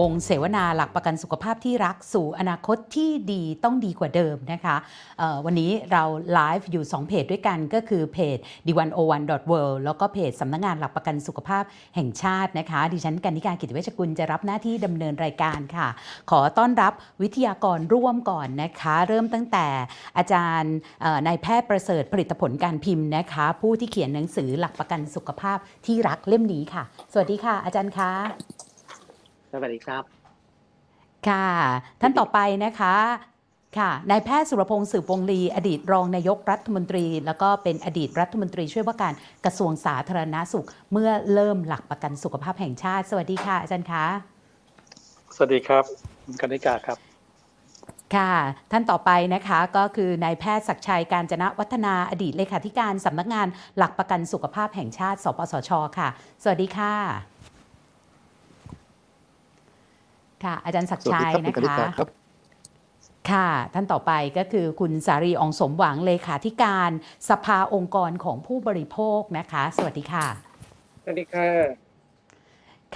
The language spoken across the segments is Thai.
วงเสวนาหลักประกันสุขภาพที่รักสู่อนาคตที่ดีต้องดีกว่าเดิมนะคะวันนี้เราไลฟ์อยู่ 2 เพจด้วยกันก็คือเพจ d101.world แล้วก็เพจสำนักงานหลักประกันสุขภาพแห่งชาตินะคะ ดิฉันกันิการกิติเวชกุลจะรับหน้าที่ดำเนินรายการค่ะ ขอต้อนรับวิทยากรร่วมก่อนนะคะ เริ่มตั้งแต่อาจารย์นายแพทย์ประเสริฐผลิตผลการพิมพ์นะคะ ผู้ที่เขียนหนังสือหลักประกันสุขภาพที่รักเล่มนี้ค่ะ สวัสดีค่ะ อาจารย์คะ สวัสดีครับ ค่ะ ท่านต่อไปนะคะค่ะนายแพทย์สุรพงศ์สืบวงลีอดีตรองนายกรัฐมนตรี แล้วก็เป็นอดีตรัฐมนตรีช่วยว่าการกระทรวงสาธารณาสุข เมื่อเริ่มหลักประกันสุขภาพแห่งชาติ สวัสดีค่ะอาจารย์คะสวัสดีครับคุณกนิกาครับค่ะ ท่านต่อไปนะคะก็คือนายแพทย์ศักดิ์ชัยการจนะวัฒนาอดีตเลขาธิการสำนักงานหลักประกันสุขภาพแห่งชาติ สปสช ค่ะ สวัสดีค่ะ ค่ะ อาจารย์ศักดิ์สวัสชัดียครับคุณนะกนิคะกาครับค่ะ ท่านต่อไปก็คือคุณสารีอองสมหวังเลขาธิการสภาองค์กรของผู้บริโภคนะคะ สวัสดีค่ะ สวัสดีค่ะ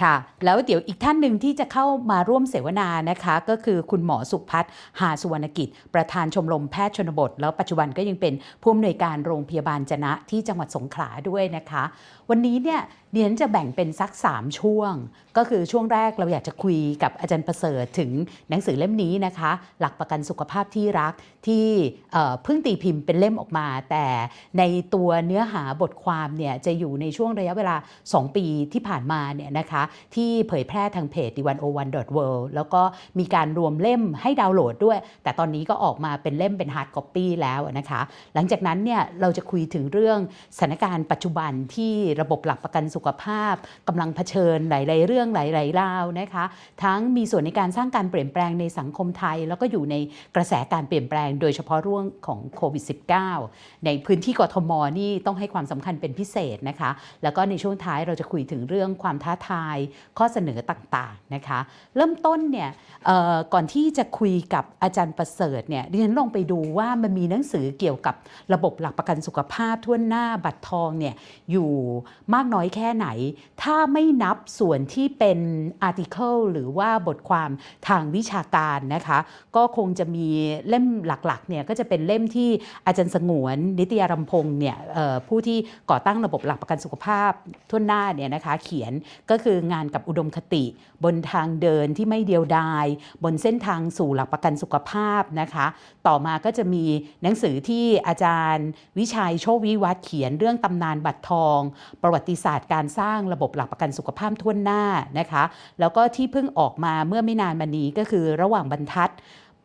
ค่ะแล้วเดี๋ยวอีกท่านหนึ่งที่จะเข้ามาร่วมเสวนานะคะ ก็คือคุณหมอสุพัฒน์หาสุวรรณกิจ ประธานชมรมแพทย์ชนบท แล้วปัจจุบันก็ยังเป็นผู้อำนวยการโรงพยาบาลจนะที่จังหวัดสงขลาด้วยนะคะ วันนี้เนี่ย เดียนจะแบ่งเป็นสัก 3 ช่วง ก็คือช่วงแรกเราอยากจะคุยกับอาจารย์ประเสริฐถึงหนังสือเล่มนี้นะคะ หลักประกันสุขภาพที่รักที่เพิ่งตีพิมพ์เป็นเล่มออกมา แต่ในตัวเนื้อหาบทความเนี่ยจะอยู่ในช่วงระยะเวลา 2 ปีที่ผ่านมาเนี่ยนะคะที่เผยแพร่ทางเพจ d101.world แล้วก็มีการรวมเล่มให้ดาวน์โหลดด้วย แต่ตอนนี้ก็ออกมาเป็นเล่มเป็น hard copy แล้วนะคะ หลังจากนั้นเนี่ยเราจะคุยถึงเรื่องสถานการณ์ปัจจุบันที่ระบบหลักประกันสุขภาพกำลังเผชิญหลาย ๆ เรื่องหลายๆราวนะคะ ทั้งมีส่วนในการสร้างการเปลี่ยนแปลงในสังคมไทย แล้วก็อยู่ในกระแสการเปลี่ยนแปลง โดยเฉพาะเรื่องของโควิด -19 ในพื้นที่กทมนี่ต้องให้ความสำคัญเป็นพิเศษนะคะ แล้วก็ในช่วงท้ายเราจะคุยถึงเรื่องความท้าทาย ข้อเสนอต่าง ๆ นะคะ เริ่มต้นเนี่ยก่อนที่จะคุยกับอาจารย์ประเสริฐเนี่ยดิฉันลองไปดูว่ามันมีหนังสือเกี่ยวกับระบบหลักประกันสุขภาพทั่วหน้าบัตรทองเนี่ยอยู่มากน้อยแค่ไหน ถ้าไม่นับส่วนที่เป็นอาร์ติเคิลหรือว่าบทความทางวิชาการนะคะ ก็คงจะมีเล่มหลักๆเนี่ยก็จะเป็นเล่มที่อาจารย์สงวน นิตยารำพงเนี่ยผู้ที่ก่อตั้งระบบหลักประกันสุขภาพทั่วหน้าเนี่ยนะคะเขียนก็คืองานกับอุดมคติบนทางเดินที่ไม่เดียวดาย บนเส้นทางสู่หลักประกันสุขภาพนะคะ ต่อมาก็จะมีหนังสือที่อาจารย์วิชัยโชควิวัฒเขียนเรื่องตำนานบัตรทอง ประวัติศาสตร์การสร้างระบบหลักประกันสุขภาพทั่วหน้านะคะ แล้วก็ที่เพิ่งออกมาเมื่อไม่นานมานี้ก็คือระหว่างบรรทัด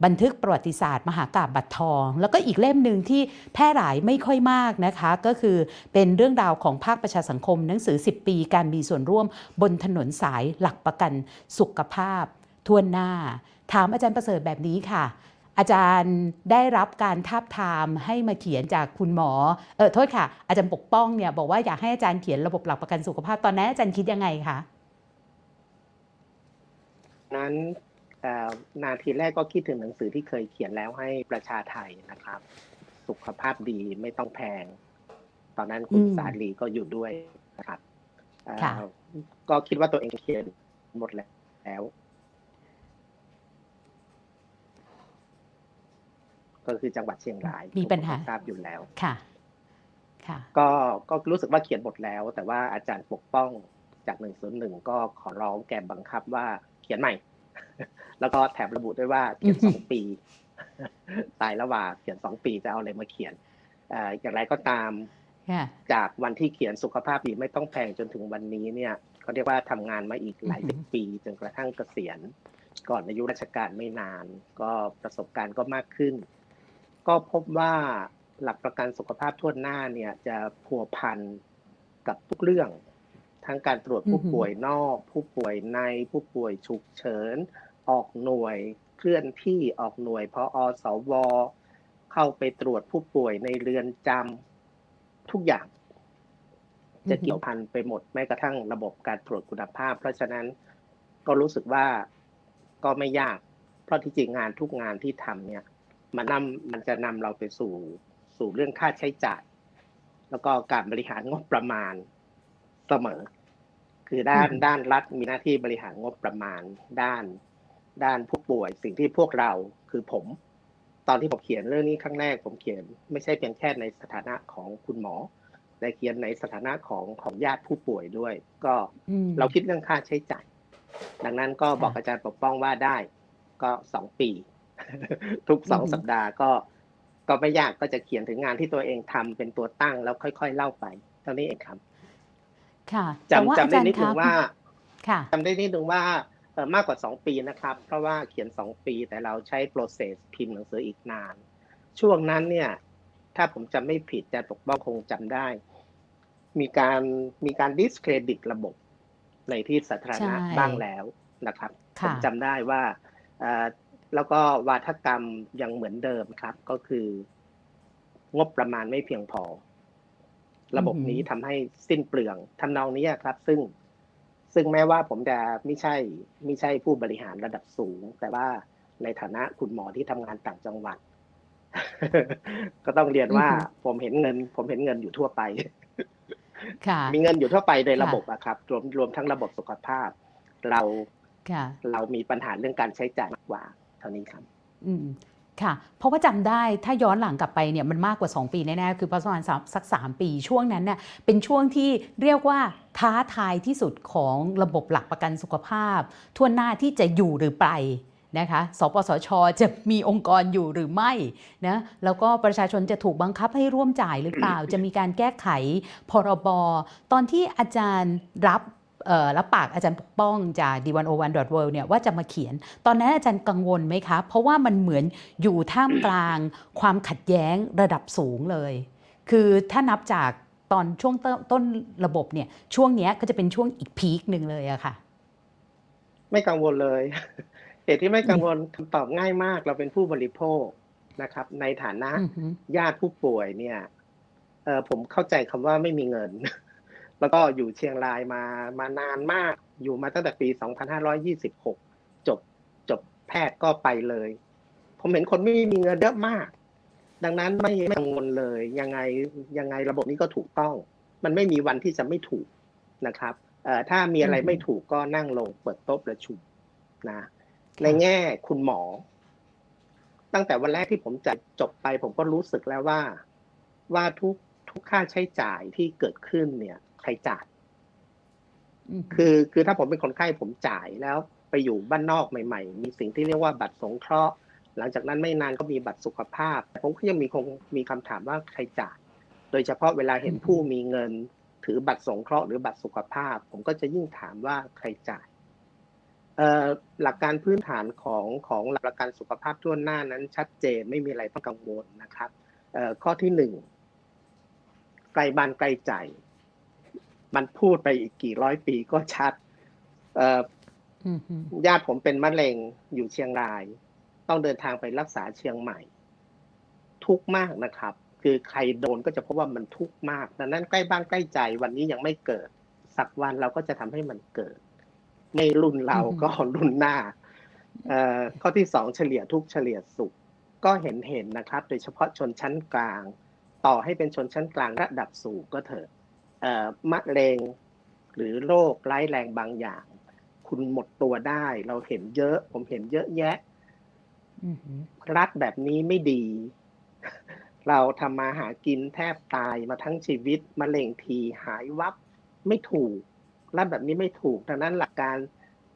บันทึกประวัติศาสตร์ มหากาบบัตรทอง แล้วก็อีกเล่มหนึ่งที่แพร่หลายไม่ค่อยมากนะคะ ก็คือเป็นเรื่องราวของภาคประชาสังคม หนังสือ 10 ปี การมีส่วนร่วมบนถนนสายหลักประกันสุขภาพทั่วหน้า ถามอาจารย์ประเสริฐแบบนี้ค่ะ อาจารย์ได้รับการทาบทามให้มาเขียนจากคุณหมอ เออโทษค่ะ อาจารย์ปกป้องเนี่ยบอกว่าอยากให้อาจารย์เขียนระบบหลักประกันสุขภาพ ตอนนั้นอาจารย์คิดยังไงคะ นั้นเอ่อนาทีแรกก็คิดถึงหนังสือที่เคยเขียนแล้วให้ประชาไทยนะครับ สุขภาพดีไม่ต้องแพง ตอนนั้นคุณอืมสาลีก็อยู่ด้วยนะครับเอ่อค่ะก็คิดว่าตัวเองเขียนหมดแล้ว ก็คือจังหวัดเชียงรายมีปัญหาทุกคนทราบอยู่แล้วค่ะค่ะก็ก็รู้สึกว่าเขียนหมดแล้ว แต่ว่าอาจารย์ปกป้องจากหนึ่งศูนย์หนึ่งก็ขอร้องแกบังคับว่าเขียนใหม่ แล้วก็แถมระบุด้วยว่าเขียนสองปีตายแล้วว่าเขียนสองปีจะเอาอะไรมาเขียนเอ่ออย่างไรก็ตามค่ะจากวันที่เขียนสุขภาพดีไม่ต้องแพงจนถึงวันนี้เนี่ยเขาเรียกว่าทำงานมาอีกหลายสิบปี จนกระทั่งเกษียณ ก่อนอายุราชการไม่นาน ก็ประสบการณ์ก็มากขึ้น ก็พบว่าหลักประกันสุขภาพทั่วหน้าเนี่ยจะพัวพันกับทุกเรื่อง ทั้งการตรวจผู้อือหือป่วยนอก ผู้ป่วยในผู้ป่วยฉุกเฉิน ออกหน่วยเคลื่อนที่ออกหน่วยพออสวเข้าไปตรวจผู้ป่วยในเรือนจำทุกอย่าง จะเกี่ยวพันไปหมดแม้กระทั่งระบบการตรวจคุณภาพ เพราะฉะนั้นก็รู้สึกว่าก็ไม่ยาก เพราะที่จริงงานทุกงานที่ทำเนี่ย มันนำมันจะนำเราไปสู่สู่เรื่องค่าใช้จ่าย แล้วก็การบริหารงบประมาณเสมอ คือด้านอืมด้านรัฐมีหน้าที่บริหารงบประมาณ ด้านด้านผู้ป่วยสิ่งที่พวกเราคือผม ตอนที่ผมเขียนเรื่องนี้ครั้งแรก ผมเขียน ไม่ใช่เพียงแค่ในสถานะของคุณหมอแต่เขียนในสถานะของของญาติผู้ป่วยด้วย ก็อืมเราคิดเรื่องค่าใช้จ่าย ดังนั้นก็บอกค่ะอาจารย์ปกป้องว่าได้ก็สองปี ทุกสองอือหือสัปดาห์ก็ ก็ไม่ยากก็จะเขียนถึงงานที่ตัวเองทำเป็นตัวตั้งแล้วค่อย ๆ เล่าไปเท่านี้เองครับ ค่ะแต่ว่าจำอาจำได้จารนิย์ดนึคะงว่าค่ะจำได้นิดนึงว่าเอ่อมากกว่าสองปีนะครับ เพราะว่าเขียนสองปีแต่เราใช้ process พิมพ์หนังสืออีกนาน ช่วงนั้นเนี่ย ถ้าผมจำไม่ผิดอาจารย์ปกป้องคงจำได้ มีการมีการ discredit ระบบในที่สาธารณะใช่บ้างแล้วนะครับค่ะผมจำได้ว่าเอ่อ แล้วก็วาทกรรมยังเหมือนเดิมครับ ก็คืองบประมาณไม่เพียงพอ ระบบนี้ทำให้สิ้นเปลืองทำนองนี้ครับ ซึ่งซึ่งแม้ว่าผมจะไม่ใช่ไม่ใช่ผู้บริหารระดับสูง แต่ว่าในฐานะคุณหมอที่ทำงานต่างจังหวัด ก็ต้องเรียนว่าอือฮึผมเห็นเงิน ผมเห็นเงินอยู่ทั่วไปค่ะมีเงินอยู่ทั่วไปในระค่ะบบอะครับ รวมรวมทั้งระบบสุขภาพ เราค่ะเรามีปัญหาเรื่องการใช้จ่ายมากกว่า เท่านี้ครับ อืมค่ะ เพราะว่าจำได้ถ้าย้อนหลังกลับไปเนี่ยมันมากกว่า 2 ปีแน่ๆ คือประมาณสักสามปีช่วงนั้นเนี่ยเป็นช่วงที่เรียกว่าท้าทายที่สุดของระบบหลักประกันสุขภาพ ทั่วหน้าที่จะอยู่หรือไปนะคะสปสช จะมีองค์กรอยู่หรือไม่นะแล้วก็ประชาชนจะถูกบังคับให้ร่วมจ่ายหรือเปล่า จะมีการแก้ไขพรบ ตอนที่อาจารย์รับ รับปากอาจารย์ปกป้องจาก d101.world เนี่ยว่าจะมาเขียน ตอนนั้นอาจารย์กังวลไหมคะ เพราะว่ามันเหมือนอยู่ท่ามกลางความขัดแย้งระดับสูงเลย คือถ้านับจากตอนช่วงต้นต้นระบบเนี่ยช่วงเนี้ยก็จะเป็นช่วงอีกพีคหนึ่งเลยอะค่ะ ไม่กังวลเลยเหตุที่ไม่กังวลคำตอบง่ายมาก เราเป็นผู้บริโภคนะครับ ในฐานะอือหือญาติผู้ป่วยเนี่ยเออผมเข้าใจคำว่าไม่มีเงิน แล้วก็อยู่เชียงรายมามานานมากอยู่มาตั้งแต่ปี 2526 จบจบแพทย์ก็ไปเลย ผมเห็นคนไม่มีเงินเยอะมาก ดังนั้นไม่ไม่กังวลเลย ยังไงยังไงระบบนี้ก็ถูกต้อง มันไม่มีวันที่จะไม่ถูกนะครับเอ่อถ้ามีอะไรไม่ถูกก็นั่งลงเปิดโต๊ะประชุมนะในแง่คุณหมอ ตั้งแต่วันแรกที่ผมจะจบไป ผมก็รู้สึกแล้วว่า ว่าทุกทุกค่าใช้จ่ายที่เกิดขึ้นเนี่ย ครจ่ายอือหือคือคือถ้าผมเป็นคนไข้ผมจ่ายแล้ว ไปอยู่บ้านนอกใหม่ ๆ มีสิ่งที่เรียกว่าบัตรสงเคราะห์ หลังจากนั้นไม่นานก็มีบัตรสุขภาพแต่ผมก็ยังมีคงมีคำถามว่าใครจ่ายโดยเฉพาะเวลาเห็นผู้มีเงิน ถือบัตรสงเคราะห์หรือบัตรสุขภาพ ผมก็จะยิ่งถามว่าใครจ่ายเอ่อหลักการพื้นฐานของของหลักประกันสุขภาพทั่วหน้านั้น ชัดเจนไม่มีอะไรต้องกังวลนะครับเอ่อข้อที่หนึ่งไกลบ้านไกลใจ มันพูดไปอีกกี่ร้อยปีก็ชัด เอ่ออือหือญาติผมเป็นมะเร็งอยู่เชียงราย ต้องเดินทางไปรักษาเชียงใหม่ ทุกข์มากนะครับ คือใครโดนก็จะพบว่ามันทุกข์มากดังนั้นใกล้บ้านใกล้ใจวันนี้ยังไม่เกิด สักวันเราก็จะทำให้มันเกิดในรุ่นเราก็รุ่นหน้าเอ่อข้อที่สองเฉลี่ยทุกข์เฉลี่ยสุข ก็เห็นเห็นนะครับ โดยเฉพาะชนชั้นกลาง ต่อให้เป็นชนชั้นกลางระดับสูงก็เถอะเอ่อ มะเร็ง หรือโรคร้ายแรงบางอย่าง คุณหมดตัวได้ เราเห็นเยอะ ผมเห็นเยอะแยะอือหือรัฐแบบนี้ไม่ดี เราทำมาหากินแทบตายมาทั้งชีวิตมะเร็งทีหายวับไม่ถูก รัฐแบบนี้ไม่ถูกดังนั้นหลักการ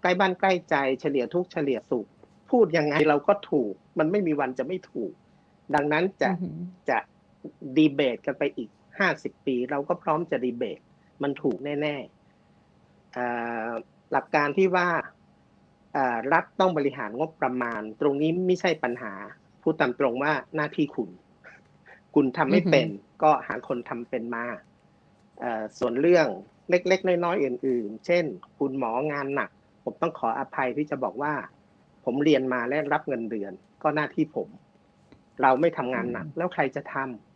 ใกล้บ้านใกล้ใจเฉลี่ยทุกข์เฉลี่ยสุข พูดยังไงเราก็ถูก มันไม่มีวันจะไม่ถูก ดังนั้นจะอือหือจะดีเบตกันไปอีก ห้าสิบปี เราก็พร้อมจะดีเบต มันถูกแน่ๆเอ่อหลักการที่ว่าเอ่อรัฐต้องบริหารงบประมาณ ตรงนี้ไม่ใช่ปัญหา พูดตามตรงว่าหน้าที่คุณ คุณทำไม่เป็น ก็หาคนทำเป็นมาเอ่อส่วนเรื่องเล็ก ๆ น้อยๆอื่น ๆ เช่น คุณหมองานหนัก ผมต้องขออภัยที่จะบอกว่า ผมเรียนมาและรับเงินเดือน ก็หน้าที่ผม เราไม่ทำงานหนัก แล้วใครจะทำ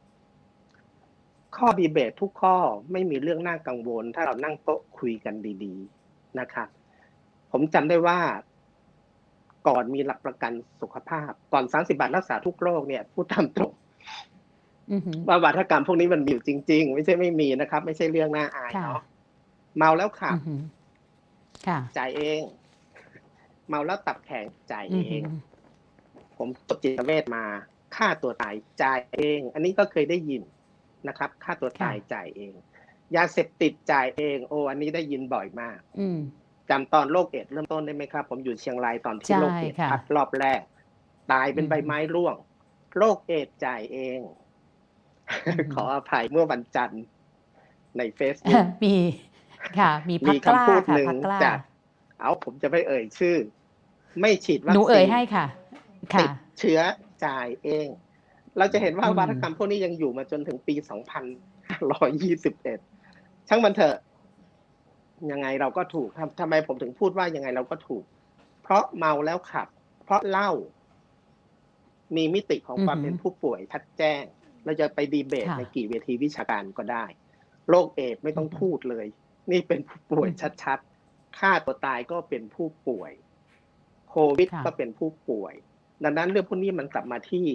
ข้อดีเบตทุกข้อไม่มีเรื่องน่ากังวล ถ้าเรานั่งโต๊ะคุยกันดี ๆนะครับผมจำได้ว่าก่อนมีหลักประกันสุขภาพ ก่อน30บาทรักษาทุกโรคเนี่ยพูดตามตรงอือหือว่าวัฒกรรมพวกนี้มันมีอยู่จริง ๆ ไม่ใช่ไม่มีนะครับ ไม่ใช่เรื่องน่าอายค่ะเนาะเมาแล้วขับอือหือค่ะจ่ายเอง เมาแล้วตับแข็งจ่ายอืเองมผมจบจิตเวชมาฆ่าตัวตายจ่ายเอง อันนี้ก็เคยได้ยิน นะครับ ฆ่าตัวตายจ่ายเอง ยาเสพติดจ่ายเอง โอ้อันนี้ได้ยินบ่อยมากอืมจำตอนโรคเอดส์เริ่มต้นได้ไหมครับ ผมอยู่เชียงรายตอนที่ใช่โรคเอดส์ค่ะพัดรอบแรก ตายเป็นอืมใบไม้ร่วงโรคเอดส์จ่ายเองอืมขออภัยเมื่อวันจันทร์ในเฟซบุ๊กมีค่ะ มีพักมีกล้าคำพูดค่ะหนึ่งพักกล้าจากเอาผมจะไม่เอ่ยชื่อ ไม่ฉีดวัคหนูซีเอ่ยนให้ค่ะติค่ะดเชื้อจ่ายเอง เราจะเห็นว่าอืมวัฒกรรมพวกนี้ยังอยู่มาจนถึงปี 2521 ช่างมันเถอะยังไงเราก็ถูกครับทำไมผมถึงพูดว่ายังไงเราก็ถูก เพราะเมาแล้วขับ เพราะเหล้ามีมิติของความอือหือเป็นผู้ป่วยชัดแจ้ง เราจะไปดีเบตค่ะในกี่เวทีวิชาการก็ได้โรคเอดส์ไม่ต้องอือหือพูดเลย นี่เป็นผู้ป่วยอืมชัดๆฆ่าตัวตายก็เป็นผู้ป่วย โควิดค่ะก็เป็นผู้ป่วย ดังนั้นเรื่องพวกนี้มันกลับมาที่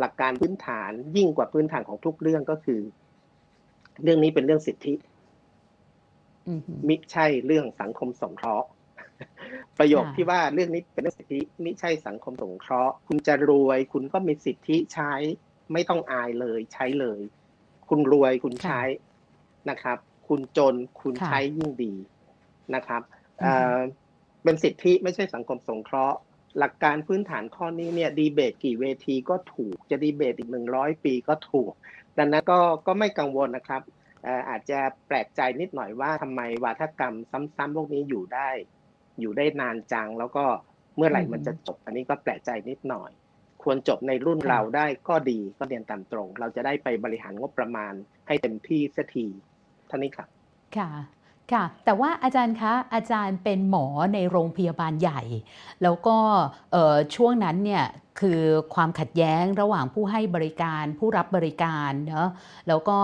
หลักการพื้นฐานยิ่งกว่าพื้นฐานของทุกเรื่องก็คือ เรื่องนี้เป็นเรื่องสิทธิอืมมิใช่เรื่องสังคมสงเคราะห์ ประโยคค่ะที่ว่าเรื่องนี้เป็นเรื่องสิทธิมิใช่สังคมสงเคราะห์ คุณจะรวย คุณก็มีสิทธิใช้ ไม่ต้องอายเลย ใช้เลย คุณรวยคุณใช้นะครับ คุณจนคุณใช้ยิ่งดีนะครับเอ่อเป็นสิทธิไม่ใช่สังคมสงเคราะห์ หลักการพื้นฐานข้อนี้เนี่ยดีเบตกี่เวทีก็ถูก จะดีเบตอีกหนึ่งร้อยปีก็ถูก ดังนั้นก็ก็ไม่กังวลนะครับเอ่ออาจจะแปลกใจนิดหน่อยว่าทำไมวาทกรรมซ้ำๆพวกนี้อยู่ได้ อยู่ได้นานจัง แล้วก็เมื่อไหร่อืมมันจะจบ อันนี้ก็แปลกใจนิดหน่อย ควรจบในรุ่นค่ะเราได้ก็ดีก็เรียนตามตรง เราจะได้ไปบริหารงบประมาณให้เต็มที่สักทีเท่านี้ครับค่ะ ค่ะ แต่ว่าอาจารย์คะ อาจารย์เป็นหมอในโรงพยาบาลใหญ่ แล้วก็ช่วงนั้นเนี่ยคือความขัดแย้งระหว่างผู้ให้บริการผู้รับบริการเนาะแล้วก็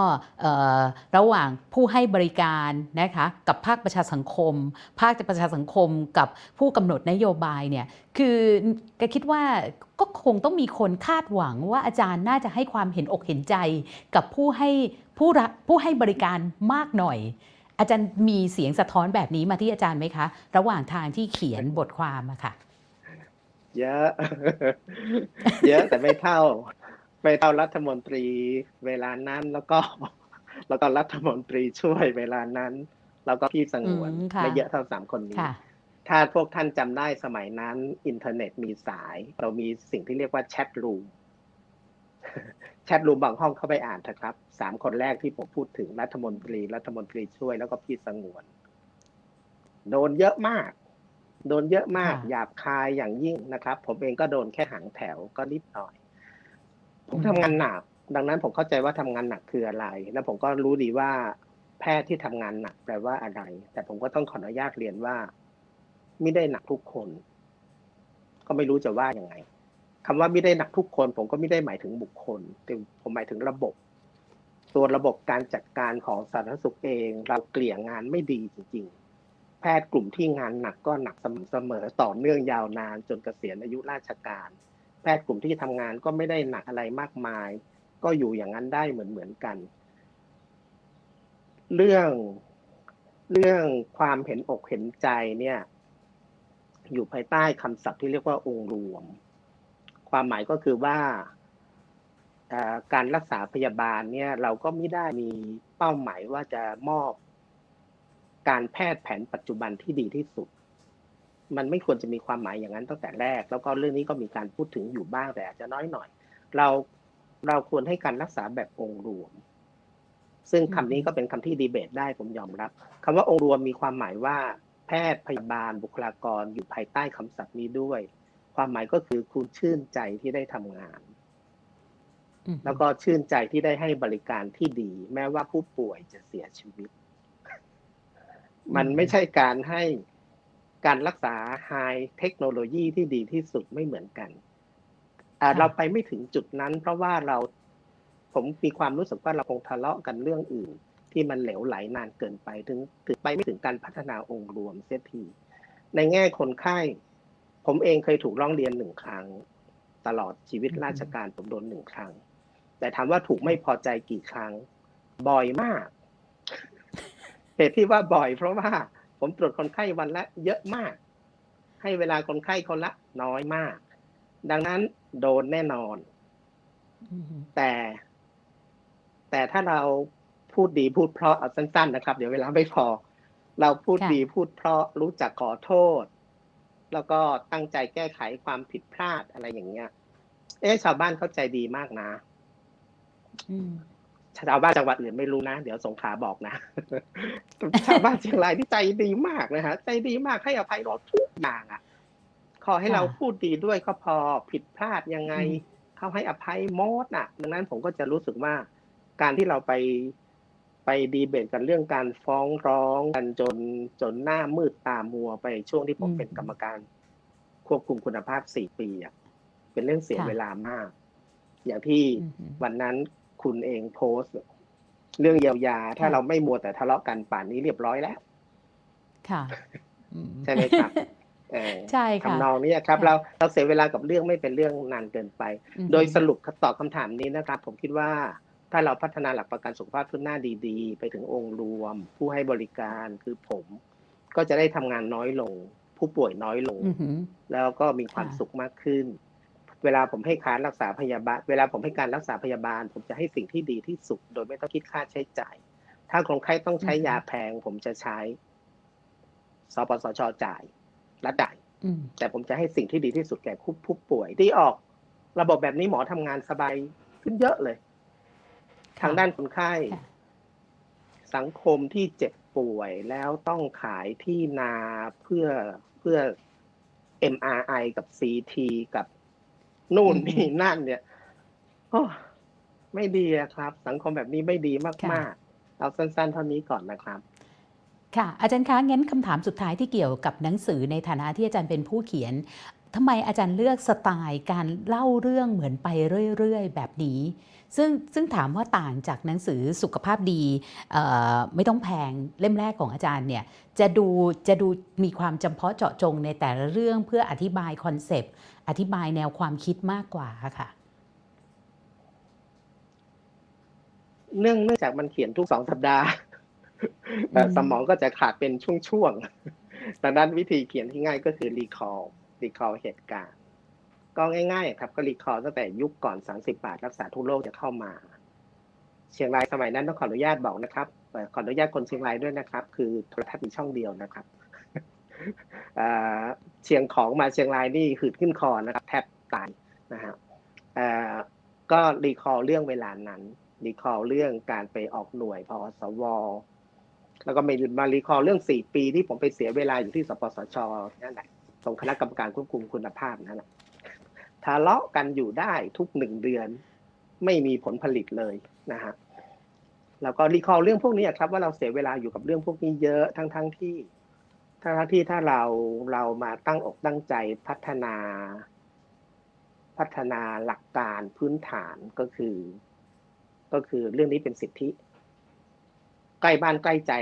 ระหว่างผู้ให้บริการนะคะกับภาคประชาสังคม ภาคประชาสังคมกับผู้กำหนดนโยบายเนี่ยคือแกคิดว่าก็คงต้องมีคนคาดหวังว่าอาจารย์น่าจะให้ความเห็นอกเห็นใจ กับผู้ให้ผู้รับผู้ให้บริการมากหน่อย อาจารย์มีเสียงสะท้อนแบบนี้มาที่อาจารย์ไหมคะ ระหว่างทางที่เขียนบทความอะค่ะ เยอะ เยอะแต่ไม่เท่า ไม่เท่ารัฐมนตรีเวลานั้นแล้วก็ แล้วก็รัฐมนตรีช่วยเวลานั้น แล้วก็พี่สงวนอืมค่ะไม่เยอะเท่าสามคนนี้ค่ะถ้าพวกท่านจำได้สมัยนั้น อินเทอร์เน็ตมีสาย เรามีสิ่งที่เรียกว่าแชทรูม แชทรูมบางห้องเข้าไปอ่านเถอะครับสามคนแรกที่ผมพูดถึงรัฐมนตรี รัฐมนตรีช่วยแล้วก็พี่สงวน โดนเยอะมาก โดนเยอะมากค่ะหยาบคายอย่างยิ่งนะครับ ผมเองก็โดนแค่หางแถวก็นิดหน่อย ผมอืมทำงานหนัก ดังนั้นผมเข้าใจว่าทำงานหนักคืออะไร แล้วผมก็รู้ดีว่า แพทย์ที่ทำงานหนักแปลว่าอะไร แต่ผมก็ต้องขออนุญาตเรียนว่า ไม่ได้หนักทุกคน ก็ไม่รู้จะว่ายังไง คำว่าไม่ได้หนักทุกคน ผมก็ไม่ได้หมายถึงบุคคล แต่ผมหมายถึงระบบ ตัวระบบการจัดการของสาธารณสุขเอง เราเกลี่ยงานไม่ดีจริง ๆ แพทย์กลุ่มที่งานหนักก็หนักเสมอต่อเนื่องยาวนานจนเกษียณอายุราชการ แพทย์กลุ่มที่ทำงานก็ไม่ได้หนักอะไรมากมาย ก็อยู่อย่างนั้นได้เหมือนเหมือนกัน เรื่องเรื่องความเห็นอกเห็นใจเนี่ย อยู่ภายใต้คำศัพท์ที่เรียกว่าองค์รวม ความหมายก็คือว่าการรักษาพยาบาลเนี่ยเราก็ไม่ได้มีเป้าหมายว่าจะมอบการแพทย์แผนปัจจุบันที่ดีที่สุด มันไม่ควรจะมีความหมายอย่างนั้นตั้งแต่แรก แล้วก็เรื่องนี้ก็มีการพูดถึงอยู่บ้างแต่อาจจะน้อยหน่อย เราเราควรให้การรักษาแบบองค์รวม ซึ่งคำนี้ก็เป็นคำที่ดีเบตได้ผมยอมรับคำว่าองค์รวมมีความหมายว่า แพทย์พยาบาลบุคลากรอยู่ภายใต้คำศัพท์นี้ด้วย ความหมายก็คือคุณชื่นใจที่ได้ทำงานอืมแล้วก็ชื่นใจที่ได้ให้บริการที่ดี แม้ว่าผู้ป่วยจะเสียชีวิต มันไม่ใช่การให้การรักษาไฮเทคโนโลยีที่ดีที่สุดไม่เหมือนกันอ่าเราไปไม่ถึงจุดนั้น เพราะว่าเราผมมีความรู้สึกว่าเราคงทะเลาะกันเรื่องอื่น ที่มันเหลวไหลนานเกินไปถึงถึงไปไม่ถึงการพัฒนาองค์รวมเสียทีในแง่คนไข้ ผมเองเคยถูกร้องเรียนหนึ่งครั้ง ตลอดชีวิตราชการผมโดนหนึ่งครั้ง แต่ถามว่าถูกไม่พอใจกี่ครั้ง บ่อยมากเหตุที่ว่าบ่อยเพราะว่าผมตรวจคนไข้วันละเยอะมาก ให้เวลาคนไข้คนละน้อยมาก ดังนั้นโดนแน่นอนอืมแต่ แต่ถ้าเราพูดดีพูดเพราะเอาสั้นๆนะครับ เดี๋ยวเวลาไม่พอ เราพูดค่ะดีพูดเพราะรู้จักขอโทษ แล้วก็ตั้งใจแก้ไขความผิดพลาดอะไรอย่างเงี้ย เอ๊ะชาวบ้านเข้าใจดีมากนะอืมชาวบ้านจังหวัดอื่นไม่รู้นะ เดี๋ยวสงขลาบอกนะ ชาวบ้านเชียงรายที่ใจดีมากนะฮะ ใจดีมากให้อภัยเราทุกอย่างอะ ขอให้ค่ะเราพูดดีด้วยก็พอผิดพลาดยังไงอืมเขาให้อภัยหมดอะ ดังนั้นผมก็จะรู้สึกว่าการที่เราไป ไปดีเบตกันเรื่องการฟ้องร้องกันจนจนหน้ามืดตามัวไปช่วงที่ผมเป็นกรรมการ ควบคุมคุณภาพสี่ปีอะเป็นเรื่องเสียเวลามาก อย่างที่อืมวันนั้นคุณเองโพสต์เรื่องเยียวยา ถ้าค่ะเราไม่มัวแต่ทะเลาะกันป่านนี้เรียบร้อยแล้ว ค่ะอืใช่ไหมครับเออใช่ค่ะทำนองนี้ครับค่ะเราเราเสียเวลากับเรื่องไม่เป็นเรื่องนานเกินไปอืมโดยสรุปตอบคำถามนี้นะครับ ผมคิดว่า ถ้าเราพัฒนาหลักประกันสุขภาพขึ้นหน้าดีๆ ไปถึงองค์รวม ผู้ให้บริการคือผม ก็จะได้ทำงานน้อยลง ผู้ป่วยน้อยลงอือหือแล้วก็มีความค่ะสุขมากขึ้น เวลาผมให้การรักษาพยาบาล เวลาผมให้การรักษาพยาบาล ผมจะให้สิ่งที่ดีที่สุด โดยไม่ต้องคิดค่าใช้จ่าย ถ้าคนไข้ต้องใช้ยาแพง ผมจะใช้สปสชจ่ายรัฐจ่ายอืมแต่ผมจะให้สิ่งที่ดีที่สุดแก่ผู้ผู้ป่วยที่ออก ระบบแบบนี้หมอทำงานสบายขึ้นเยอะเลย ทางด้านคนไข้ค่ะสังคมที่เจ็บป่วยแล้วต้องขายที่นาเพื่อเพื่อ MRI กับ CT กับนู่นอืมนี่นั่น เนี่ยโอ้ไม่ดีอะครับ สังคมแบบนี้ไม่ดีค่ะมากๆ เอาสั้นๆ เท่านี้ก่อนนะครับค่ะอาจารย์คะงั้นคำถามสุดท้ายที่เกี่ยวกับหนังสือในฐานะที่อาจารย์เป็นผู้เขียน ทำไมอาจารย์เลือกสไตล์การเล่าเรื่องเหมือนไปเรื่อยๆ แบบนี้ ซึ่งซึ่งถามว่าต่างจากหนังสือสุขภาพดีเอ่อไม่ต้องแพงเล่มแรกของอาจารย์เนี่ยจะดูจะดูมีความจำเพาะเจาะจงในแต่ละเรื่องเพื่ออธิบาย concept อธิบายแนวความคิดมากกว่าค่ะเนื่องเนื่องจากมันเขียนทุกสองสัปดาห์แต่อืมสมองก็จะขาดเป็นช่วงๆดังนั้นวิธีเขียนที่ง่ายก็คือรีคอ l รีคอ l เหตุการณ์ก็ง่ายๆครับก็รีคอ l ตั้งแต่ยุคก่อน 30 บาทรักษาทุกโรคจะเข้ามา เชียงรายสมัยนั้นต้องขออนุญาตบอกนะครับขออนุญาตคนเชียงรายด้วยนะครับ คือโทรทัศน์มีช่องเดียวนะครับเชียงของมาเชียงรายนี่หืดขึ้นคอนะครับ แทบตายนะฮะก็รีคอ l เรื่องเวลานั้นรีคอ l เรื่องการไปออกหน่วยพอสวแล้วก็มามารีคอ l เรื่องสี่ปีที่ผมไปเสียเวลาอยู่ที่สปสชนั่นแหละ ตรงคณะกรรมการควบคุมคุณภาพนั่นแหละทะเลาะกันอยู่ได้ทุกหนึ่งเดือน ไม่มีผลผลิตเลยนะฮะแล้วก็รีคอ l เรื่องพวกนี้ครับว่าเราเสียเวลาอยู่กับเรื่องพวกนี้เยอะทั้งทั้งที่ทั้งทั้งที่ถ้าเราเรามาตั้งอกตั้งใจพัฒนา พัฒนาหลักการพื้นฐานก็คือ ก็คือเรื่องนี้เป็นสิทธิ ใกล้บ้านใกล้ใจ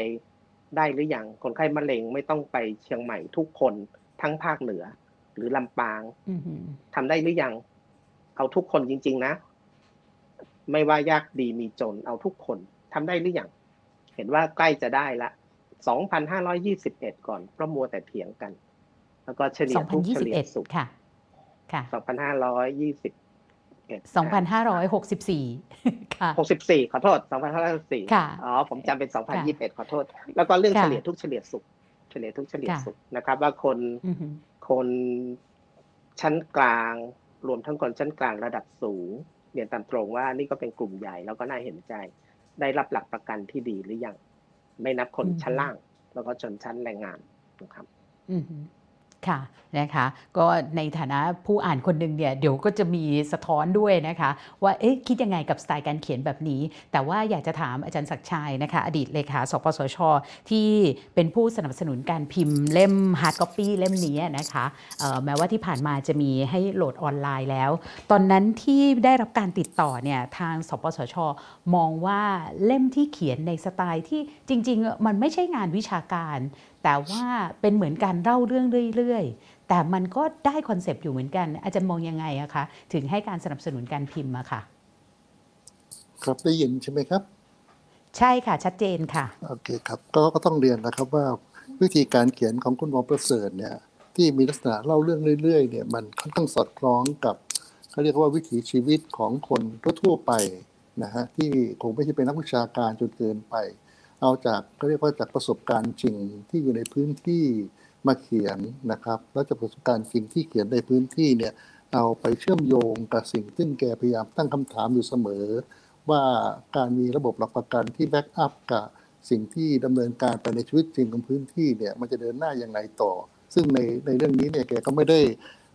ได้หรือยังคนไข้มะเร็งไม่ต้องไปเชียงใหม่ทุกคน ทั้งภาคเหนือ หรือลำปางอือหือทำได้หรือยัง เอาทุกคนจริง ๆ นะ ไม่ว่ายากดีมีจน เอาทุกคนทำได้หรือยัง เห็นว่าใกล้จะได้ละ 2,521 ก่อนเพราะมัวแต่เถียงกัน แล้วก็เฉลี่ยทุกข์เฉลี่ยสุข2021ค่ะ ค่ะ 2,521 2,564 ค่ะ 64 ขอโทษ 2,564 ค่ะ อ๋อ ผมจำเป็น 2021 ขอโทษ แล้วก็เรื่องค่ะเฉลี่ยทุกข์เฉลี่ยสุขเฉลี่ยทุกข์เฉลี่ยค่ะสุขนะครับ ว่าคนอือหือคนชั้นกลาง รวมทั้งคนชั้นกลางระดับสูงเรียนตามตรงว่านี่ก็เป็นกลุ่มใหญ่แล้วก็น่าเห็นใจ ได้รับหลักประกันที่ดีหรือยัง ไม่นับคนอืมชั้นล่าง แล้วก็ชนชั้นแรงงานนะครับ อือหือ ค่ะนะคะก็ในฐานะผู้อ่านคนหนึ่งเนี่ยเดี๋ยวก็จะมีสะท้อนด้วยนะคะ ว่าเอ๊ะคิดยังไงกับสไตล์การเขียนแบบนี้ แต่ว่าอยากจะถามอาจารย์ศักชัยนะคะ อดีตเลขาสปสช ที่เป็นผู้สนับสนุนการพิมพ์เล่ม hard copy เล่มนี้นะคะแม้ว่าที่ผ่านมาจะมีให้โหลดออนไลน์แล้ว ตอนนั้นที่ได้รับการติดต่อเนี่ยทางสปสช มองว่าเล่มที่เขียนในสไตล์ที่จริง ๆ มันไม่ใช่งานวิชาการ แต่ว่าเป็นเหมือนการเล่าเรื่องเรื่อยๆ แต่มันก็ได้ concept อยู่เหมือนกัน อาจารย์มองยังไงอะคะถึงให้การสนับสนุนการพิมพ์อะค่ะ ครับได้ยินใช่ไหมครับ ใช่ค่ะชัดเจนค่ะโอเคครับก็ก็ต้องเรียนนะครับว่าวิธีการเขียนของคุณหมอประเสริฐเนี่ยที่มีลักษณะเล่าเรื่องเรื่อยๆเนี่ยมันค่อนข้างสอดคล้องกับเขาเรียกว่าวิถีชีวิตของคนทั่วๆไปนะฮะที่คงไม่ใช่เป็นนักวิชาการจนเกินไป เอาจากเขาเรียกว่าจากประสบการณ์จริงที่อยู่ในพื้นที่มาเขียนนะครับ แล้วจากประสบการณ์จริงที่เขียนในพื้นที่เนี่ยเอาไปเชื่อมโยงกับสิ่งซึ่งแกพยายามตั้งคำถามอยู่เสมอ ว่าการมีระบบหลักประกันที่แบ็กอัพกับสิ่งที่ดำเนินการไปในชีวิตจริงของพื้นที่เนี่ยมันจะเดินหน้าอย่างไรต่อ ซึ่งในในเรื่องนี้เนี่ยแกก็ไม่ได้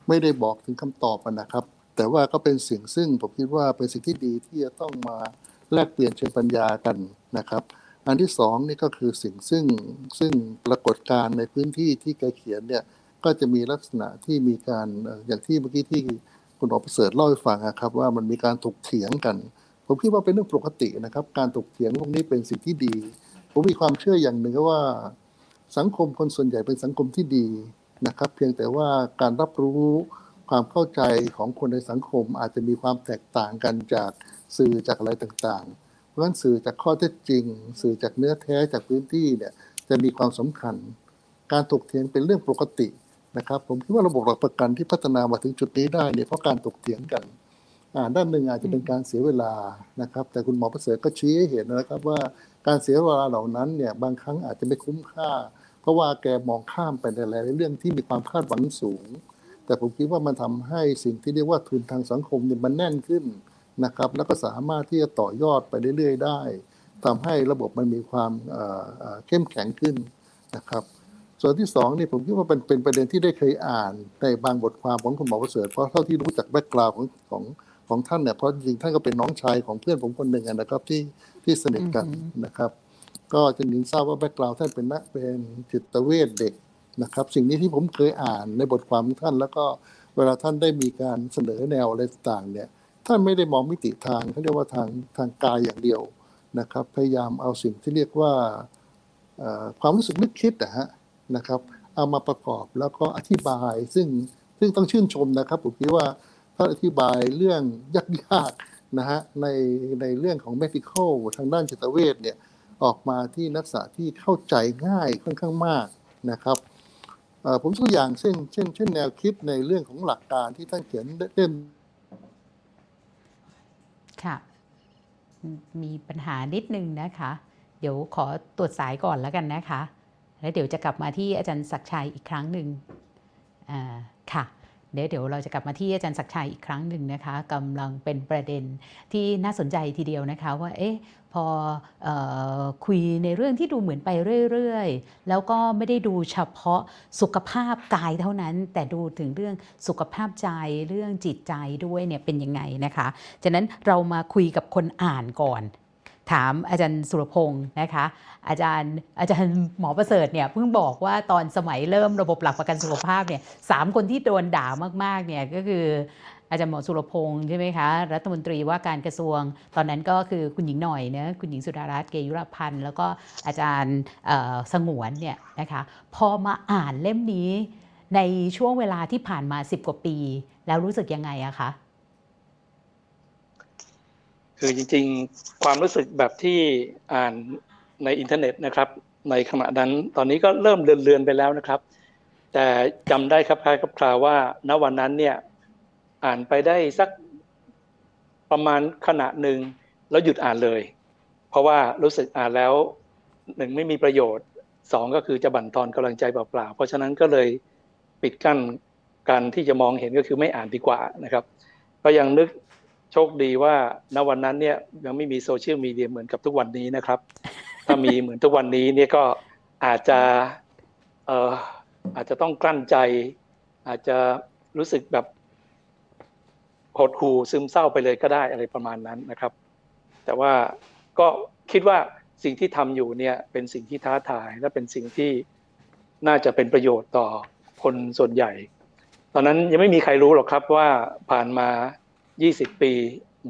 ไม่ได้บอกถึงคำตอบนะครับ แต่ว่าก็เป็นสิ่งซึ่งผมคิดว่าเป็นสิ่งที่ดีที่จะต้องมาแลกเปลี่ยนเชิงปัญญากันนะครับ อันที่สองนี่ก็คือสิ่งซึ่งซึ่งปรากฏการในพื้นที่ที่แกเขียนเนี่ยก็จะมีลักษณะที่มีการอย่างที่เมื่อกี้ที่คุณหมอประเสริฐเล่าให้ฟังอะครับว่ามันมีการถกเถียงกัน ผมคิดว่าเป็นเรื่องปกตินะครับ การถกเถียงพวกนี้เป็นสิ่งที่ดี ผมมีความเชื่ออย่างหนึ่งว่า สังคมคนส่วนใหญ่เป็นสังคมที่ดีนะครับ เพียงแต่ว่าการรับรู้ความเข้าใจของคนในสังคมอาจจะมีความแตกต่างกันจากสื่อจากอะไรต่างๆ ราะฉะนั้นสื่อจากข้อเท็จจริง สื่อจากเนื้อแท้จากพื้นที่เนี่ยจะมีความสำคัญ การถกเถียงเป็นเรื่องปกตินะครับ ผมคิดว่าระบบหลักประกันที่พัฒนามาถึงจุดนี้ได้เนี่ยเพราะการถกเถียงกันด้านหนึ่งอาจจะเป็นการเสียเวลานะครับ แต่คุณหมอประเสริฐก็ชี้ให้เห็นนะครับว่าการเสียเวลาเหล่านั้นเนี่ยบางครั้งอาจจะไม่คุ้มค่า เพราะว่าแกมองข้ามไปในหลายๆเรื่องที่มีความคาดหวังสูง แต่ผมคิดว่ามันทำให้สิ่งที่เรียกว่าทุนทางสังคมเนี่ยมันแน่นขึ้น นะครับ แล้วก็สามารถที่จะต่อยอดไปเรื่อย ๆ ได้ทำให้ระบบมันมีความเอ่อเอ่อเข้มแข็งขึ้นนะครับ ส่วนที่สองนี่ผมคิดว่าเป็นเป็นประเด็นที่ได้เคยอ่านในบางบทความของคุณหมอประเสริฐเพราะเท่าที่รู้จาก background ของของของท่านเนี่ยเพราะจริงๆท่านก็เป็นน้องชายของเพื่อนผมคนหนึ่งอะนะครับที่ที่สนิทกันอือฮึนะครับก็จะนินทราบว่า background ท่านเป็นนักเป็นจิตเวชเด็กนะครับ สิ่งนี้ที่ผมเคยอ่านในบทความของท่าน แล้วก็เวลาท่านได้มีการเสนอแนวอะไรต่างๆเนี่ย ท่านไม่ได้มองมิติทางเขาเรียกว่าทางทางกายอย่างเดียวนะครับ พยายามเอาสิ่งที่เรียกว่าความรู้สึกนึกคิดนะฮะนะครับ เอามาประกอบแล้วก็อธิบาย ซึ่งซึ่งต้องชื่นชมนะครับผมคิดว่าท่านอธิบายเรื่องยากๆนะฮะในในเรื่องของ medical ทางด้านจิตเวชเนี่ยออกมาที่นักศึกษาที่เข้าใจง่ายค่อนข้างมากนะครับผมตัวอย่างเช่นเช่นเช่นแนวคิดในเรื่องของหลักการที่ท่านเขียนเล่ม ค่ะ มีปัญหานิดนึงนะคะ เดี๋ยวขอตรวจสายก่อนแล้วกันนะคะ แล้วเดี๋ยวจะกลับมาที่อาจารย์ศักชัยอีกครั้งหนึ่งค่ะเดี๋ยวเดี๋ยวเราจะกลับมาที่อาจารย์ศักชัยอีกครั้งหนึ่งนะคะกำลังเป็นประเด็นที่น่าสนใจทีเดียวนะคะว่าเอ๊ะ พอออคุยในเรื่องที่ดูเหมือนไปเรื่อยๆ แล้วก็ไม่ได้ดูเฉพาะสุขภาพกายเท่านั้น แต่ดูถึงเรื่องสุขภาพใจเรื่องจิตใจด้วยเนี่ยเป็นยังไงนะคะฉะนั้นเรามาคุยกับคนอ่านก่อนถามอาจารย์สุรพงศ์นะคะ อาจารย์อาจารย์หมอประเสริฐเนี่ยเพิ่งบอกว่าตอนสมัยเริ่มระบบหลักประกันสุขภาพเนี่ยสามคนที่โดนด่ามากๆเนี่ยก็คือ อาจารย์หมอสุรพงศ์ใช่ไหมคะ รัฐมนตรีว่าการกระทรวง ตอนนั้นก็คือคุณหญิงหน่อยเนะคุณหญิงสุดารัตน์เกยุรพันธ์ แล้วก็อาจารย์สงวนเนี่ยนะคะพอมาอ่านเล่มนี้ในช่วงเวลาที่ผ่านมา 10 กว่าปี แล้วรู้สึกยังไงอะคะคือจริงๆ ความรู้สึกแบบที่อ่านในอินเทอร์เน็ตนะครับ ในขณะนั้นตอนนี้ก็เริ่มเลือนๆไปแล้วนะครับ แต่จำได้ครับคล้ายครับคราวว่าณวันนั้นเนี่ย อ่านไปได้สักประมาณขณะหนึ่งแล้วหยุดอ่านเลย เพราะว่ารู้สึกอ่านแล้วหนึ่งไม่มีประโยชน์สองก็คือจะบั่นทอนกำลังใจเปล่าๆเพราะฉะนั้นก็เลยปิดกั้นการที่จะมองเห็นก็คือไม่อ่านดีกว่านะครับ ก็ยังนึกโชคดีว่าณวันนั้นเนี่ยยังไม่มีโซเชียลมีเดียเหมือนกับทุกวันนี้นะครับ ถ้ามีเหมือนทุกวันนี้เนี่ยก็อาจจะเอ่ออาจจะต้องกลั้นใจ อาจจะรู้สึกแบบ หดหูซึมเศร้าไปเลยก็ได้อะไรประมาณนั้นนะครับ แต่ว่าก็คิดว่าสิ่งที่ทำอยู่เนี่ยเป็นสิ่งที่ท้าทายและเป็นสิ่งที่น่าจะเป็นประโยชน์ต่อคนส่วนใหญ่ ตอนนั้นยังไม่มีใครรู้หรอกครับว่าผ่านมา 20 ปี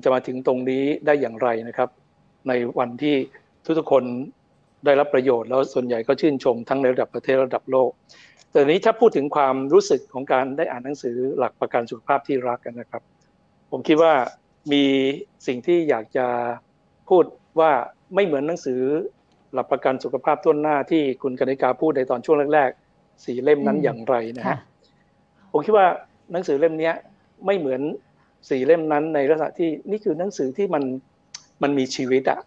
จะมาถึงตรงนี้ได้อย่างไรนะครับ ในวันที่ทุกๆคนได้รับประโยชน์แล้วส่วนใหญ่ก็ชื่นชมทั้งในระดับประเทศระดับโลก แต่นี้ถ้าพูดถึงความรู้สึกของการได้อ่านหนังสือหลักประกันสุขภาพที่รักกันนะครับ ผมคิดว่ามีสิ่งที่อยากจะพูดว่าไม่เหมือนหนังสือหลักประกันสุขภาพต้นหน้าที่คุณกนิกาพูดในตอนช่วงแรกๆสี่เล่มนั้นอืมอย่างไรนะค่ะฮะผมคิดว่าหนังสือเล่มเนี้ยไม่เหมือนสี่เล่มนั้นในลักษณะที่นี่คือหนังสือที่มันมันมีชีวิตอะ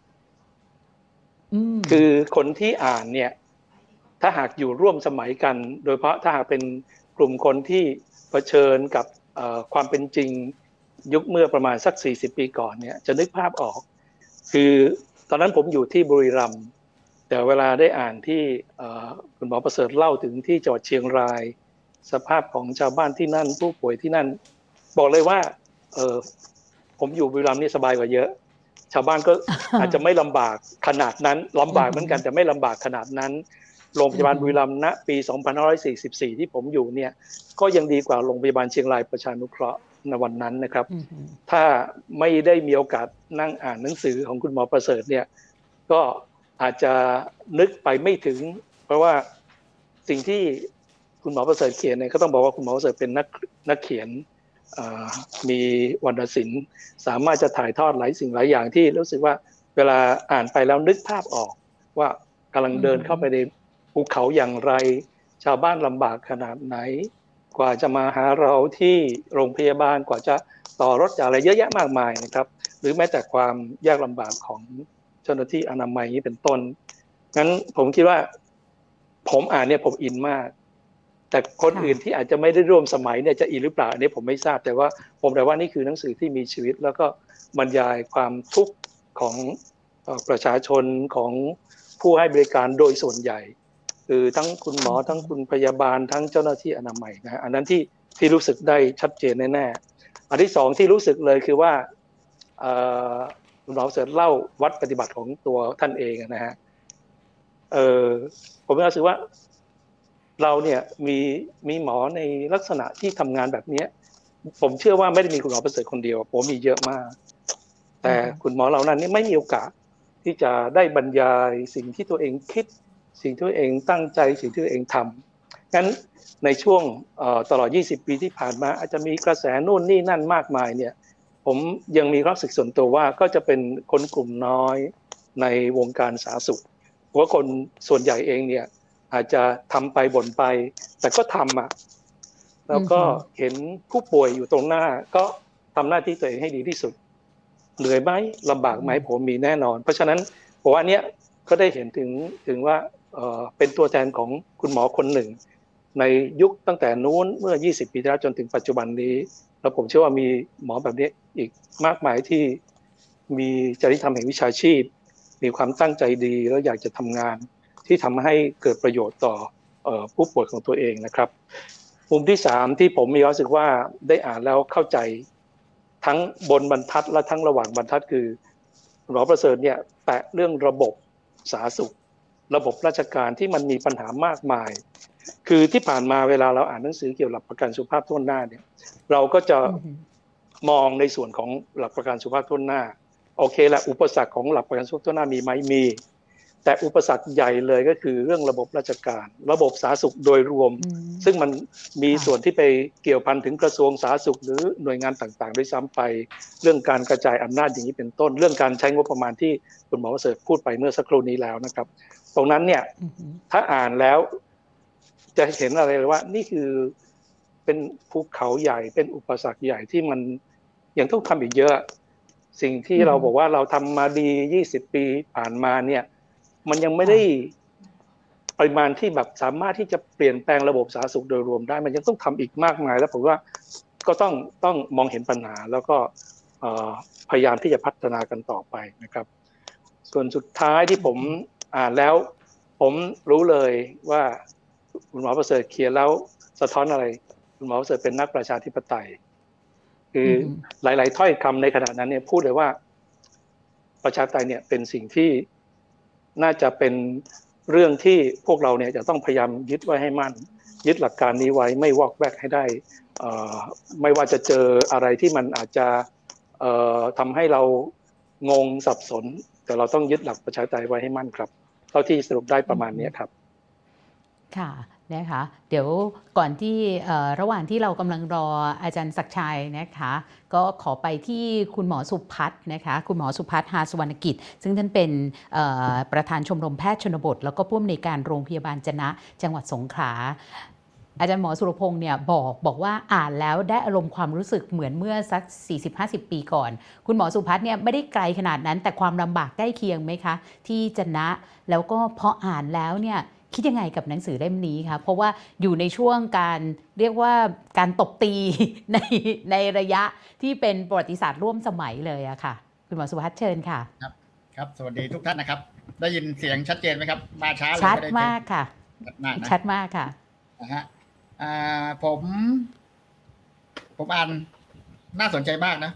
อืมคือคนที่อ่านเนี่ย ถ้าหากอยู่ร่วมสมัยกัน โดยเฉพาะถ้าหากเป็นกลุ่มคนที่เผชิญกับเอ่อความเป็นจริง ยุคเมื่อประมาณสัก 40 ปีก่อนเนี่ยจะนึกภาพออก คือตอนนั้นผมอยู่ที่บุรีรัมย์แต่เวลาได้อ่านที่เอ่อคุณหมอประเสริฐเล่าถึงที่จังหวัดเชียงราย สภาพของชาวบ้านที่นั่น ผู้ป่วยที่นั่น บอกเลยว่าเออผมอยู่บุรีรัมย์นี่สบายกว่าเยอะ ชาวบ้านก็อาจจะไม่ลำบากขนาดนั้นลำบากเหมือนกันแต่ไม่ลำบากขนาดนั้นโรงพยาบาลอืมบุรีรัมย์ณปี 2544 ที่ผมอยู่เนี่ยก็ยังดีกว่าโรงพยาบาลเชียงรายประชานุเคราะห์ ในวันนั้นนะครับอืมถ้าไม่ได้มีโอกาสนั่งอ่านหนังสือของคุณหมอประเสริฐเนี่ย ก็อาจจะนึกไปไม่ถึง เพราะว่าสิ่งที่คุณหมอประเสริฐเขียนเนี่ยก็ต้องบอกว่าคุณหมอประเสริฐเป็นนักนักเขียนเอ่อมีวรรณศิลป์สามารถจะถ่ายทอดหลายสิ่งหลายอย่างที่รู้สึกว่าเวลาอ่านไปแล้วนึกภาพออก ว่ากำลังเดินเข้าไปในภูเขาอย่างไร ชาวบ้านลำบากขนาดไหน กว่าจะมาหาเราที่โรงพยาบาลกว่าจะต่อรถจากอะไรเยอะแยะมากมายนะครับ หรือแม้แต่ความยากลำบากของเจ้าหน้าที่อนามัยนี้เป็นต้นงั้นผมคิดว่า ผมอ่านเนี่ยผมอินมาก แต่คนอื่นที่อาจจะไม่ได้ร่วมสมัยเนี่ยจะอินหรือเปล่าอันนี้ผมไม่ทราบแต่ว่า ผมแต่ว่านี่คือหนังสือที่มีชีวิต แล้วก็บรรยายความทุกข์ของประชาชนของผู้ให้บริการโดยส่วนใหญ่ คือทั้งคุณหมอทั้งคุณพยาบาลทั้งเจ้าหน้าที่อนามัยนะฮะอันนั้นที่ที่รู้สึกได้ชัดเจนแน่ๆอันที่สองที่รู้สึกเลยคือว่าเอ่อคุณหมอเสริฐเล่าวัดปฏิบัติของตัวท่านเองนะฮะเออผมรู้สึกว่า เราเนี่ยมีมีหมอในลักษณะที่ทำงานแบบเนี้ย ผมเชื่อว่าไม่ได้มีคุณหมอประเสริฐคนเดียวผมมีเยอะมาก แต่คุณหมอเหล่านั้นนี่ไม่มีโอกาสที่จะได้บรรยายสิ่งที่ตัวเองคิด สิ่งที่ตัวเองตั้งใจสิ่งที่ตัวเองทำงั้นในช่วงเอ่อตลอด 20 ปีที่ผ่านมา อาจจะมีกระแสนู่นนี่นั่นมากมายเนี่ยผมยังมีความรู้สึกส่วนตัวว่าก็จะเป็นคนกลุ่มน้อยในวงการสาธารณสุขเพราะว่าคนส่วนใหญ่เองเนี่ยอาจจะทำไปบ่นไป แต่ก็ทำอะแล้วก็อือฮึเห็นผู้ป่วยอยู่ตรงหน้า ก็ทำหน้าที่ตัวเองให้ดีที่สุด เหนื่อยไหมลำบากไหมผมมีแน่นอน เพราะฉะนั้นผมว่าอันเนี้ยก็ได้เห็นถึงถึงว่า เป็นตัวแทนของคุณหมอคนหนึ่ง ในยุคตั้งแต่นู้นเมื่อ 20 ปีที่แล้วจนถึงปัจจุบันนี้ แล้วผมเชื่อว่ามีหมอแบบนี้อีกมากมายที่มีจริยธรรมแห่งวิชาชีพ มีความตั้งใจดีแล้วอยากจะทำงาน ที่ทำให้เกิดประโยชน์ต่อเอ่อผู้ป่วยของตัวเองนะครับมุมที่สามที่ผมมีความรู้สึกว่าได้อ่านแล้วเข้าใจทั้งบนบรรทัดและทั้งระหว่างบรรทัดคือหมอประเสริฐเนี่ยแตะเรื่องระบบสาธารณสุข ระบบราชการที่มันมีปัญหามากมาย คือที่ผ่านมาเวลาเราอ่านหนังสือเกี่ยวกับหลักประกันสุขภาพทั่วหน้าเนี่ย เราก็จะอืมมองในส่วนของหลักประกันสุขภาพทั่วหน้า โอเคแหละอุปสรรคของหลักประกันสุขภาพทั่วหน้ามีไหมมี แต่อุปสรรคใหญ่เลยก็คือเรื่องระบบราชการ ระบบสาธารณสุขโดยรวมอืมซึ่งมันมีค่ะส่วนที่ไปเกี่ยวพันถึงกระทรวงสาธารณสุข หรือหน่วยงานต่างๆ ด้วยซ้ำไป เรื่องการกระจายอำนาจอย่างนี้เป็นต้น เรื่องการใช้งบประมาณที่คุณหมอประเสริฐพูดไปเมื่อสักครู่นี้แล้วนะครับ ตรงนั้นเนี่ยอืมถ้าอ่านแล้ว จะเห็นอะไรเลยว่า นี่คือเป็นภูเขาใหญ่เป็นอุปสรรคใหญ่ที่มันยังต้องทำอีกเยอะ สิ่งที่เราบอกว่าเราทำมาดี 20 ปีผ่านมาเนี่ย มันยังไม่ได้ปริมาณที่แบบสามารถที่จะเปลี่ยนแปลงระบบสาธารณสุขโดยรวมได้ มันยังต้องทำอีกมากมาย แล้วผมว่าก็ต้องต้องมองเห็นปัญหา แล้วก็เอ่อพยายามที่จะพัฒนากันต่อไปนะครับ ส่วนสุดท้ายที่ผมอ่านแล้ว ผมรู้เลยว่าคุณหมอประเสริฐเขียนแล้วสะท้อนอะไร คุณหมอประเสริฐเป็นนักประชาธิปไตย คืออมหลาย ๆ ถ้อยคำในขณะนั้นเนี่ยพูดเลยว่าประชาธิปไตยเนี่ยเป็นสิ่งที่ น่าจะเป็นเรื่องที่พวกเราเนี่ยจะต้องพยายามยึดไว้ให้มั่น ยึดหลักการนี้ไว้ไม่วอกแวกให้ได้ไม่ว่าจะเจออะไรที่มันอาจจะทำให้เรางงสับสน แต่เราต้องยึดหลักประชาธิปไตยไว้ให้มั่นครับ เท่าที่สรุปได้ประมาณนี้ครับ ค่ะ นะคะเดี๋ยวก่อนที่ระหว่างที่เรากำลังรออาจารย์ศักชัยนะคะก็ขอไปที่คุณหมอสุพัฒน์นะคะคุณหมอสุพัฒน์หาสวรรณกิจ ซึ่งท่านเป็นประธานชมรมแพทย์ชนบท แล้วก็ผู้อำนวยการโรงพยาบาลจนะ จังหวัดสงขลาอาจารย์หมอสุรพงศ์เนี่ยบอกบอกว่าอ่านแล้วได้อารมณ์ความรู้สึกเหมือนเมื่อสัก 40-50 ปีก่อน คุณหมอสุพัฒน์เนี่ยไม่ได้ไกลขนาดนั้น แต่ความลำบากใกล้เคียงไหมคะ ที่จนะแล้วก็พออ่านแล้วเนี่ย คิดยังไงกับหนังสือเล่มนี้คะเพราะว่าอยู่ในช่วงการเรียกว่าการตบตีในในระยะที่เป็นประวัติศาสตร์ร่วมสมัยเลยอะค่ะ คุณหมอสุพัฒน์เชิญค่ะครับ สวัสดีทุกท่านนะครับ ได้ยินเสียงชัดเจนไหมครับ มาช้าเลยชัดไได้มากค่ะชัดมากนะชัดมากค่ะนะฮะอ่าผม ผมอ่านน่าสนใจมากนะ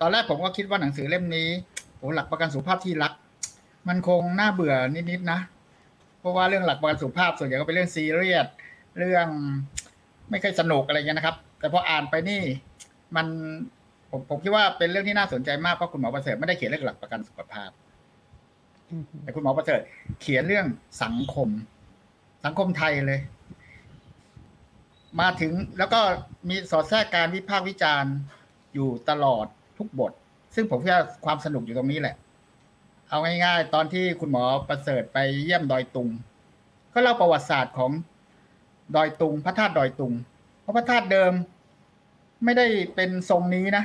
ตอนแรกผมก็คิดว่าหนังสือเล่มนี้โอ้หลักประกันสุขภาพที่รัก มันคงน่าเบื่อนิดๆนะ เพราะว่าเรื่องหลักประกันสุขภาพส่วนใหญ่ก็เป็นเรื่องซีเรียสเรื่องไม่ค่อยสนุกอะไรเงี้ยนะครับ แต่พออ่านไปนี่มันผมผมคิดว่าเป็นเรื่องที่น่าสนใจมากเพราะคุณหมอประเสริฐไม่ได้เขียนเรื่องหลักประกันสุขภาพแต่คุณหมอประเสริฐเขียนเรื่องสังคม สังคมไทยเลย มาถึงแล้วก็มีสอดแทรกการวิพากษ์วิจารณ์อยู่ตลอดทุกบท ซึ่งผมคิดว่าความสนุกอยู่ตรงนี้แหละ เอาง่ายๆ ตอนที่คุณหมอประเสริฐไปเยี่ยมดอยตุง ก็เล่าประวัติศาสตร์ของดอยตุง พระธาตุดอยตุง เพราะพระธาตุเดิมไม่ได้เป็นทรงนี้นะ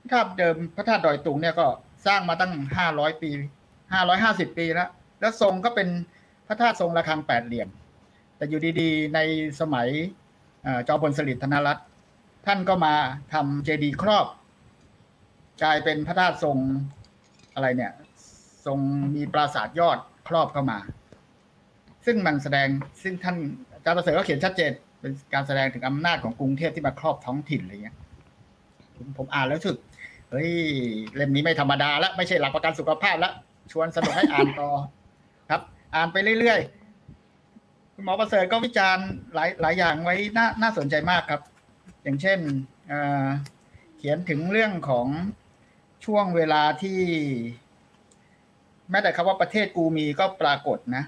พระธาตุเดิมพระธาตุดอยตุงเนี่ยก็สร้างมาตั้งห้าร้อยปีห้าร้อยห้าสิบปีแล้วแล้วทรงก็เป็นพระธาตุทรงระฆังแปดเหลี่ยม แต่อยู่ดีๆ ในสมัยจอมพลสฤษดิ์ธนรัตน์ท่านก็มาทำเจดีย์ครอบ กลายเป็นพระธาตุทรงอะไรเนี่ย ทรงมีปราสาทยอดครอบเข้ามา ซึ่งมันแสดงซึ่งท่านอาจารย์ประเสริฐก็เขียนชัดเจน เป็นการแสดงถึงอำนาจของกรุงเทพที่มาครอบท้องถิ่นอะไรเงี้ยผมผมอ่านแล้วสึกเฮ้ยเล่มนี้ไม่ธรรมดาล้วไม่ใช่หลักประกันสุขภาพล้วชวนสนุกให้อ่านต่อครับ อ่านไปเรื่อยๆคุณหมอประเสริฐก็วิจารณ์หลายหลายอย่างไว้น่าน่าสนใจมากครับ อย่างเช่นเเขียนถึงเรื่องของช่วงเวลาที่ แม้แต่คำว่าประเทศกูมีก็ปรากฏนะ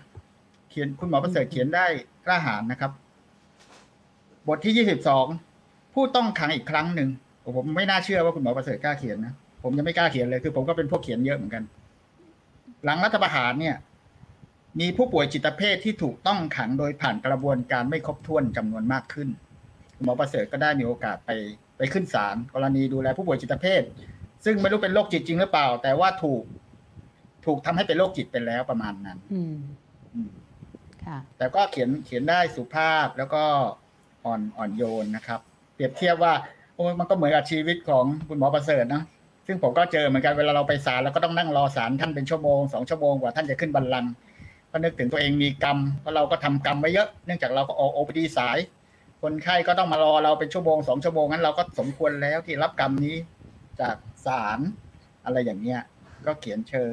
เขียนคุณหมอประเสริฐเขียนได้กล้าหาญนะครับ บทที่ยี่สิบสองผู้ต้องขังอีกครั้งหนึ่งผมไม่น่าเชื่อว่าคุณหมอประเสริฐกล้าเขียนนะผมยังไม่กล้าเขียนเลยคือ ผมก็เป็นพวกเขียนเยอะเหมือนกัน หลังรัฐประหารเนี่ย มีผู้ป่วยจิตเภทที่ถูกต้องขังโดยผ่านกระบวนการไม่ครบถ้วนจำนวนมากขึ้นหมอประเสริฐก็ได้มีโอกาสไปไปขึ้นศาลกรณีดูแลผู้ป่วยจิตเภท ซึ่งไม่รู้เป็นโรคจิตจริงหรือเปล่า แต่ว่าถูก ถูกทำให้เป็นโรคจิตไปแล้วประมาณนั้น อืมอืมค่ะแต่ก็เขียนเขียนได้สุภาพแล้วก็อ่อนอ่อนโยนนะครับ เปรียบเทียบว่าโอ้ยมันก็เหมือนกับชีวิตของคุณหมอประเสริฐนะซึ่งผมก็เจอเหมือนกันเวลาเราไปศาลเราก็ต้องนั่งรอศาลท่านเป็นชั่วโมงสองชั่วโมงกว่าท่านจะขึ้นบัลลังก์ก็นึกถึงตัวเองมีกรรมเพราะเราก็ทำกรรมไว้เยอะเนื่องจากเราก็ออกโอพีดีสาย คนไข้ก็ต้องมารอเราเป็นชั่วโมงสองชั่วโมงงั้นเราก็สมควรแล้วที่รับกรรมนี้จากศาลอะไรอย่างเงี้ยก็เขียนเชิง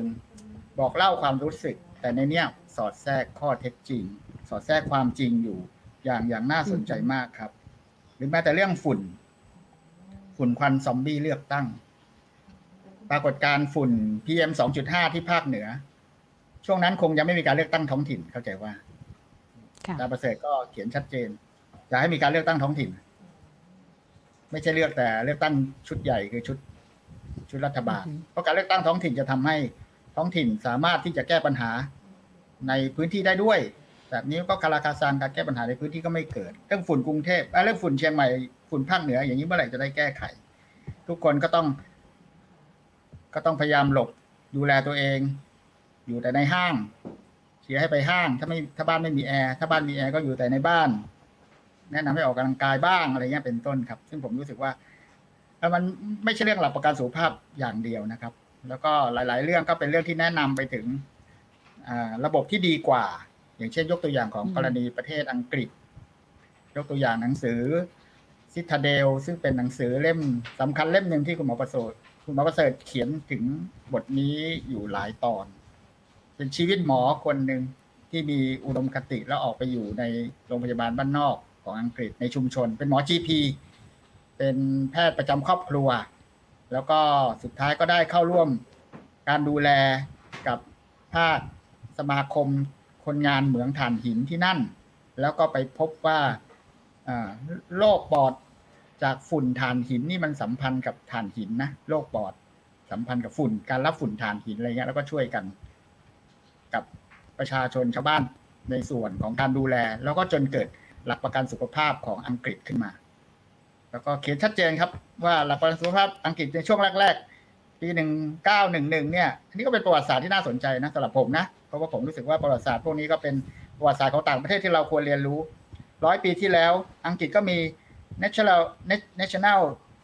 บอกเล่าความรู้สึก แต่ในเนี้ยสอดแทรกข้อเท็จจริง สอดแทรกความจริงอยู่อย่างอย่างน่าสนใจมากครับ หรือแม้แต่เรื่องฝุ่น ฝุ่นควันซอมบี้เลือกตั้ง ปรากฏการณ์ฝุ่น PM 2.5 ที่ภาคเหนือ ช่วงนั้นคงยังไม่มีการเลือกตั้งท้องถิ่นเข้าใจว่าค่ะอาจารย์ประเสริฐก็เขียนชัดเจนอยากให้มีการเลือกตั้งท้องถิ่น ไม่ใช่เลือกแต่เลือกตั้งชุดใหญ่คือชุดชุดรัฐบาลอือฮึเพราะการเลือกตั้งท้องถิ่นจะทำให้ ท้องถิ่นสามารถที่จะแก้ปัญหาในพื้นที่ได้ด้วย แบบนี้ก็คาราคาซังการแก้ปัญหาในพื้นที่ก็ไม่เกิด เรื่องฝุ่นกรุงเทพเรื่องฝุ่นเชียงใหม่ฝุ่นภาคเหนือ อย่างนี้เมื่อไหร่จะได้แก้ไข ทุกคนก็ต้อง ก็ต้องพยายามหลบดูแลตัวเอง อยู่แต่ในห้างเชียร์ให้ไปห้าง ถ้าไม่ถ้าบ้านไม่มีแอร์ถ้าบ้านมีแอร์ก็อยู่แต่ในบ้าน แนะนำให้ออกกำลังกายบ้างอะไรเงี้ยเป็นต้นครับ ซึ่งผมรู้สึกว่ามันไม่ใช่เรื่องหลักประกันสุขภาพอย่างเดียวนะครับ แล้วก็หลาย ๆ เรื่องก็เป็นเรื่องที่แนะนำไปถึงอ่าระบบที่ดีกว่า อย่างเช่น ยกตัวอย่างของอืมกรณีประเทศอังกฤษ ยกตัวอย่างหนังสือซิทาเดลซึ่งเป็นหนังสือเล่มสำคัญเล่มหนึ่งที่คุณหมอประเสริฐคุณหมอประเสริฐเขียนถึงบทนี้อยู่หลายตอน เป็นชีวิตหมอคนหนึ่งที่มีอุดมคติแล้วออกไปอยู่ในโรงพยาบาลบ้านนอกของอังกฤษในชุมชน เป็นหมอ GP เป็นแพทย์ประจำครอบครัว แล้วก็สุดท้ายก็ได้เข้าร่วมการดูแลกับภาคสมาคมคนงานเหมืองถ่านหินที่นั่น แล้วก็ไปพบว่าโรคปอดจากฝุ่นถ่านหินนี่มันสัมพันธ์กับถ่านหินนะโรคปอดสัมพันธ์กับฝุ่น การรับฝุ่นถ่านหินอะไรเงี้ยแล้วก็ช่วยกัน กับประชาชนชาวบ้านในส่วนของการดูแล แล้วก็จนเกิดหลักประกันสุขภาพของอังกฤษขึ้นมา แล้วก็เขียนชัดเจนครับ ว่าหลักประกันสุขภาพอังกฤษในช่วงแรกๆ ปีหนึ่งเก้าหนึ่งหนึ่งเนี่ยอันนี้ก็เป็นประวัติศาสตร์ที่น่าสนใจนะสำหรับผมนะเพราะว่าผมรู้สึกว่าประวัติศาสตร์พวกนี้ก็เป็นประวัติศาสตร์ของต่างประเทศที่เราควรเรียนรู้ร้อยปีที่แล้ว อังกฤษก็มี National National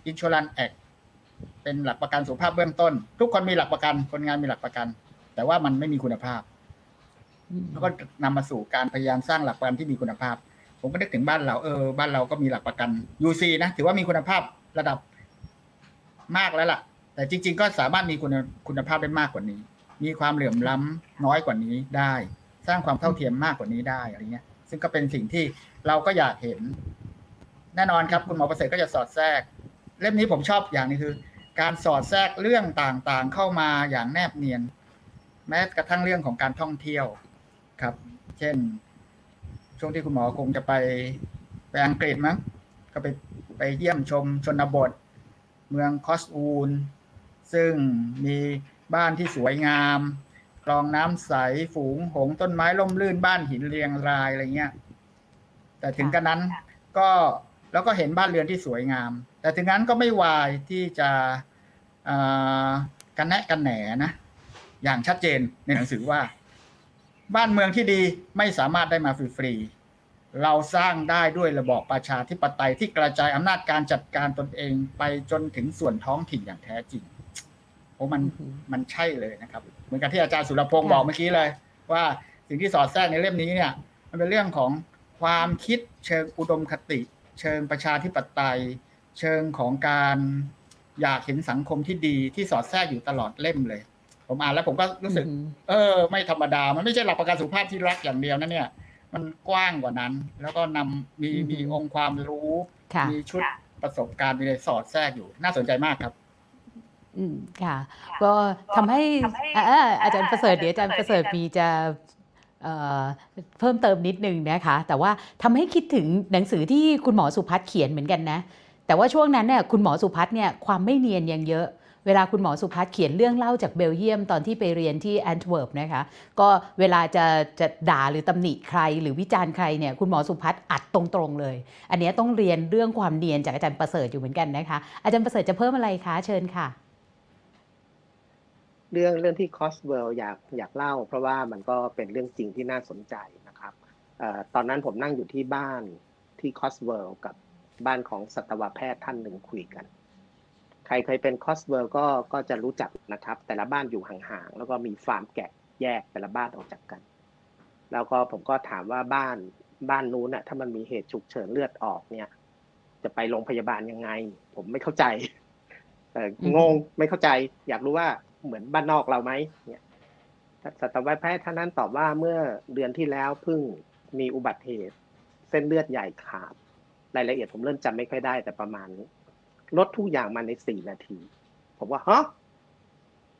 Insurance Act เป็นหลักประกันสุขภาพเบื้องต้น ทุกคนมีหลักประกันคนงานมีหลักประกัน แต่ว่ามันไม่มีคุณภาพแล้วก็นำมาสู่การพยายามสร้างหลักประกันที่มีคุณภาพ ผมก็นึกถึงบ้านเราเออบ้านเราก็มีหลักประกัน UC นะถือว่ามีคุณภาพระดับมากแล้วล่ะ แต่จริง ๆ ก็สามารถมีคุณคุณภาพได้มากกว่านี้ มีความเหลื่อมล้ำน้อยกว่านี้ได้ สร้างความเท่าเทียมมากกว่านี้ได้อะไรเงี้ย ซึ่งก็เป็นสิ่งที่เราก็อยากเห็น แน่นอนครับ คุณหมอประเสริฐก็จะสอดแทรก เล่มนี้ผมชอบอย่างนี้คือ การสอดแทรกเรื่องต่างๆ เข้ามาอย่างแนบเนียน แม้กระทั่งเรื่องของการท่องเที่ยวครับ เช่น ช่วงที่คุณหมอคงจะไปไปอังกฤษมั้งก็ไปไปเยี่ยมชมชนบท เมืองคอสอูลซึ่งมีบ้านที่สวยงามคลองน้ำใสฝูงหงส์ต้นไม้ล่มลื่นบ้านหินเรียงรายอะไรเงี้ย แต่ถึงกันนั้นก็แล้วก็เห็นบ้านเรือนที่สวยงาม แต่ถึงนั้นก็ไม่วายที่จะกันแนะกันแหนนะ อย่างชัดเจนในหนังสือว่า บ้านเมืองที่ดีไม่สามารถได้มาฟรีๆ เราสร้างได้ด้วยระบอบประชาธิปไตยที่กระจายอำนาจการจัดการตนเองไปจนถึงส่วนท้องถิ่นอย่างแท้จริงโอ้มันอือหือมันใช่เลยนะครับ เหมือนกับที่อาจารย์สุรพงศ์บอกเมื่อกี้เลย ว่าสิ่งที่สอดแทรกในเล่มนี้เนี่ย มันเป็นเรื่องของความคิดเชิงอุดมคติ เชิงประชาธิปไตย เชิงของการอยากเห็นสังคมที่ดีที่สอดแทรกอยู่ตลอดเล่มเลย ผมอ่านแล้วผมก็รู้สึกอืมเออ ไม่ธรรมดา มันไม่ใช่หลักประกันสุขภาพที่รักอย่างเดียวนะเนี่ย มันกว้างกว่านั้น แล้วก็นำมีอือหือมีองค์ความรู้ค่ะมีชุดประสบการณ์มีอะไรสอดแทรกอยู่ น่าสนใจมากครับ อืมค่ะ ก็ทำให้อ่าอ่าอาจารย์ประเสริฐเดี๋ยวอาจารย์ประเสริฐมีจะเอ่อเพิ่มเติมนิดนึงนะคะ แต่ว่าทำให้คิดถึงหนังสือที่คุณหมอสุพัฒน์เขียนเหมือนกันนะ แต่ว่าช่วงนั้นเนี่ยคุณหมอสุพัฒน์เนี่ยความไม่เนียนยังเยอะ เวลาคุณหมอสุพัฒน์เขียนเรื่องเล่าจากเบลเยียมตอนที่ไปเรียนที่แอนต์เวิร์ปนะคะก็เวลาจะจะด่าหรือตำหนิใครหรือวิจารณ์ใครเนี่ยคุณหมอสุพัฒน์อัดตรงๆเลย อันเนี้ยต้องเรียนเรื่องความเนียนจากอาจารย์ประเสริฐอยู่เหมือนกันนะคะ อาจารย์ประเสริฐจะเพิ่มอะไรคะเชิญค่ะ เรื่องเรื่องที่ Cotswold อยากอยากเล่า เพราะว่ามันก็เป็นเรื่องจริงที่น่าสนใจนะครับออตอนนั้นผมนั่งอยู่ที่บ้านที่ Cotswold กับบ้านของสัตวแพทย์ท่านหนึ่งคุยกัน ใครเคยไป Cotswold ก็ก็จะรู้จักนะครับ แต่ละบ้านอยู่ห่างๆ แล้วก็มีฟาร์มแกะแยกแต่ละบ้านออกจากกัน แล้วก็ผมก็ถามว่าบ้านบ้านนู้นน่ะถ้ามันมีเหตุฉุกเฉินเลือดออกเนี่ย จะไปโรงพยาบาลยังไง ผมไม่เข้าใจเอออืมงงไม่เข้าใจ อยากรู้ว่าเหมือนบ้านนอกเราไหมเนี่ยสัตวแพทย์ท่านนั้นตอบว่าเมื่อเดือนที่แล้วเพิ่งมีอุบัติเหตุ เส้นเลือดใหญ่ขาดรายละเอียดผมเริ่มจำไม่ค่อยได้แต่ประมาณนี้ ลดทุกอย่างมาในสี่นาที ผมว่าฮะ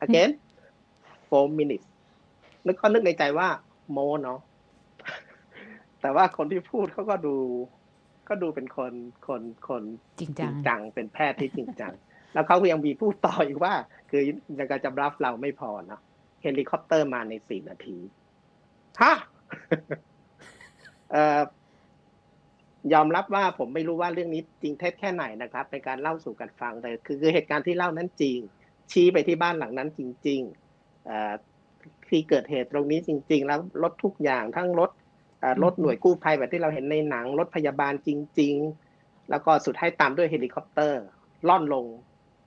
again four minutes แล้วก็นึกในใจว่า โมเนาะแต่ว่าคนที่พูดเขาก็ดู ก็ดูเป็นคนคนคนจริงจจัริงงจังเป็นแพทย์ที่จริงจัง แล้วเขาก็ยังมีพูดต่ออีกว่า คือยังการจะรับเราไม่พอเนาะเฮลิคอปเตอร์มาในสี่นาทีฮะเอ่อ ยอมรับว่าผมไม่รู้ว่าเรื่องนี้จริงเท็จแค่ไหนนะครับในการเล่าสู่กันฟังแต่คือคือเหตุการณ์ที่เล่านั้นจริง ชี้ไปที่บ้านหลังนั้นจริงๆเอ่อที่เกิดเหตุตรงนี้จริง ๆ แล้วรถทุกอย่างทั้งรถรถหน่วยกู้ภัยแบบที่เราเห็นในหนังรถพยาบาลจริง ๆ แล้วก็สุดท้ายตามด้วยเฮลิคอปเตอร์ร่อนลง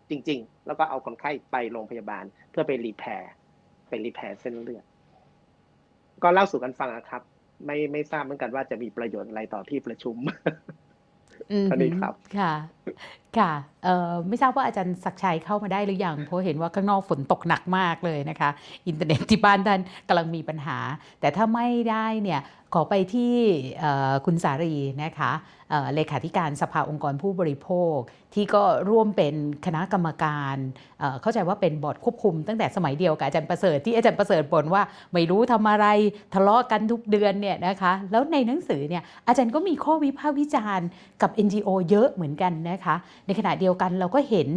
จริง ๆ แล้วก็เอาคนไข้ไปโรงพยาบาล เพื่อไป repair ไป repair เส้นเลือดก็เล่าสู่กันฟังนะครับ ไม่ไม่ทราบเหมือนกันว่าจะมีประโยชน์อะไรต่อที่ประชุมอืมอันนี้ครับ ค่ะ ค่ะไม่ทราบว่าอาจารย์ศักชัยเข้ามาได้หรือยังเพราะเห็นว่าข้างนอกฝนตกหนักมากเลยนะคะ อินเทอร์เน็ตที่บ้านท่านกำลังมีปัญหา แต่ถ้าไม่ได้เนี่ยขอไปที่คุณสารีนะคะเลขาธิการสภาองค์กรผู้บริโภค ที่ก็ร่วมเป็นคณะกรรมการเข้าใจว่าเป็นบอร์ดควบคุมตั้งแต่สมัยเดียวกับอาจารย์ประเสริฐที่อาจารย์ประเสริฐบ่นว่าไม่รู้ทำอะไรทะเลาะกันทุกเดือนเนี่ยนะคะแล้วในหนังสือเนี่ยอาจารย์ก็มีข้อวิพากษ์วิจารณ์กับ NGO เยอะเหมือนกันนะคะ ในขณะเดียวกันเราก็เห็น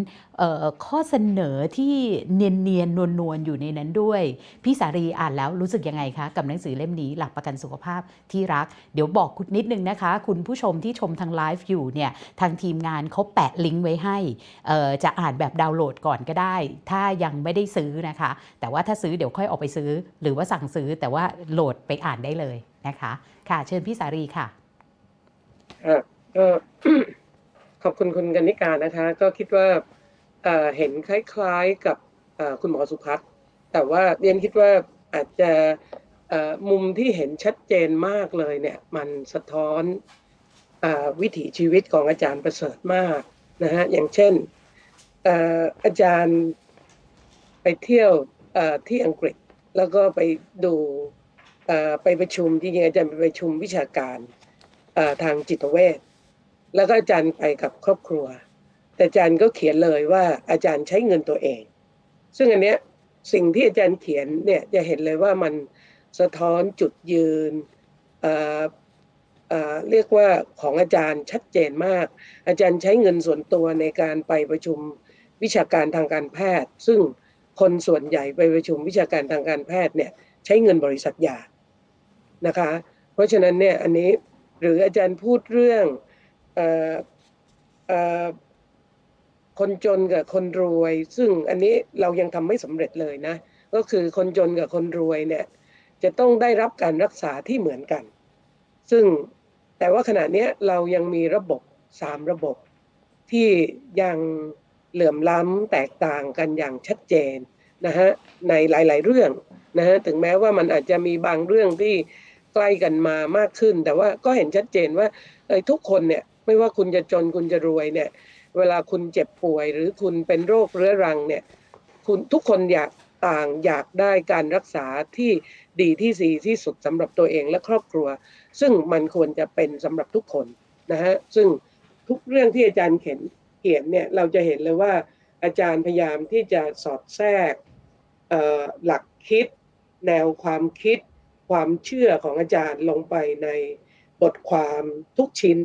ข้อเสนอที่เนียนๆนวลๆอยู่ในนั้นด้วย พี่สารีอ่านแล้วรู้สึกยังไงคะ กับหนังสือเล่มนี้หลักประกันสุขภาพที่รัก เดี๋ยวบอกคุณนิดนึงนะคะ คุณผู้ชมที่ชมทางไลฟ์อยู่เนี่ยทางทีมงานเขาแปะลิงก์ไว้ให้จะอ่านแบบดาวน์โหลดก่อนก็ได้ ถ้ายังไม่ได้ซื้อนะคะ แต่ว่าถ้าซื้อเดี๋ยวค่อยออกไปซื้อ หรือว่าสั่งซื้อแต่ว่าโหลดไปอ่านได้เลยนะคะ ค่ะเชิญพี่สารีค่ะครับก็ ขอบคุณคุณกันนิการนะคะ ก็คิดว่าเห็นคล้ายๆกับคุณหมอสุพัฒน์แต่ว่าเรียนคิดว่าอาจจะมุมที่เห็นชัดเจนมากเลยเนี่ยมันสะท้อนอวิถีชีวิตของอาจารย์ประเสริฐมากนะฮะอย่างเช่นอาจารย์ไปเที่ยวที่อังกฤษแล้วก็ไปดูไปประชุมจริงๆอาจารย์ไปประชุมวิชาการทางจิตเวช แล้วก็อาจารย์ไปกับครอบครัว แต่อาจารย์ก็เขียนเลยว่าอาจารย์ใช้เงินตัวเอง ซึ่งอันเนี้ยสิ่งที่อาจารย์เขียนเนี่ยจะเห็นเลยว่ามันสะท้อนจุดยืนเเเรียกว่าของอาจารย์ชัดเจนมาก อาจารย์ใช้เงินส่วนตัวในการไปประชุมวิชาการทางการแพทย์ ซึ่งคนส่วนใหญ่ไปประชุมวิชาการทางการแพทย์เนี่ยใช้เงินบริษัทยานะคะ เพราะฉะนั้นเนี่ยอันนี้หรืออาจารย์พูดเรื่อง คนจนกับคนรวย ซึ่งอันนี้เรายังทำไม่สำเร็จเลยนะ ก็คือคนจนกับคนรวยเนี่ยจะต้องได้รับการรักษาที่เหมือนกัน ซึ่งแต่ว่าขณะนี้เรายังมีระบบสามระบบที่ยังเหลื่อมล้ำแตกต่างกันอย่างชัดเจนนะฮะในหลาย ๆ เรื่องนะฮะถึงแม้ว่ามันอาจจะมีบางเรื่องที่ใกล้กันมามากขึ้น แต่ว่าก็เห็นชัดเจนว่าทุกคนเนี่ย ไม่ว่าคุณจะจนคุณจะรวยเนี่ย เวลาคุณเจ็บป่วยหรือคุณเป็นโรคเรื้อรังเนี่ย คุณทุกคนอยากต่างอยากได้การรักษาที่ดีที่สีที่สุดสำหรับตัวเองและครอบครัว ซึ่งมันควรจะเป็นสำหรับทุกคนนะฮะซึ่งทุกเรื่องที่อาจารย์เขียนเขียนเนี่ยเราจะเห็นเลยว่าอาจารย์พยายามที่จะสอดแทรกหลักคิด แนวความคิด ความเชื่อของอาจารย์ลงไปในบทความทุกชิ้น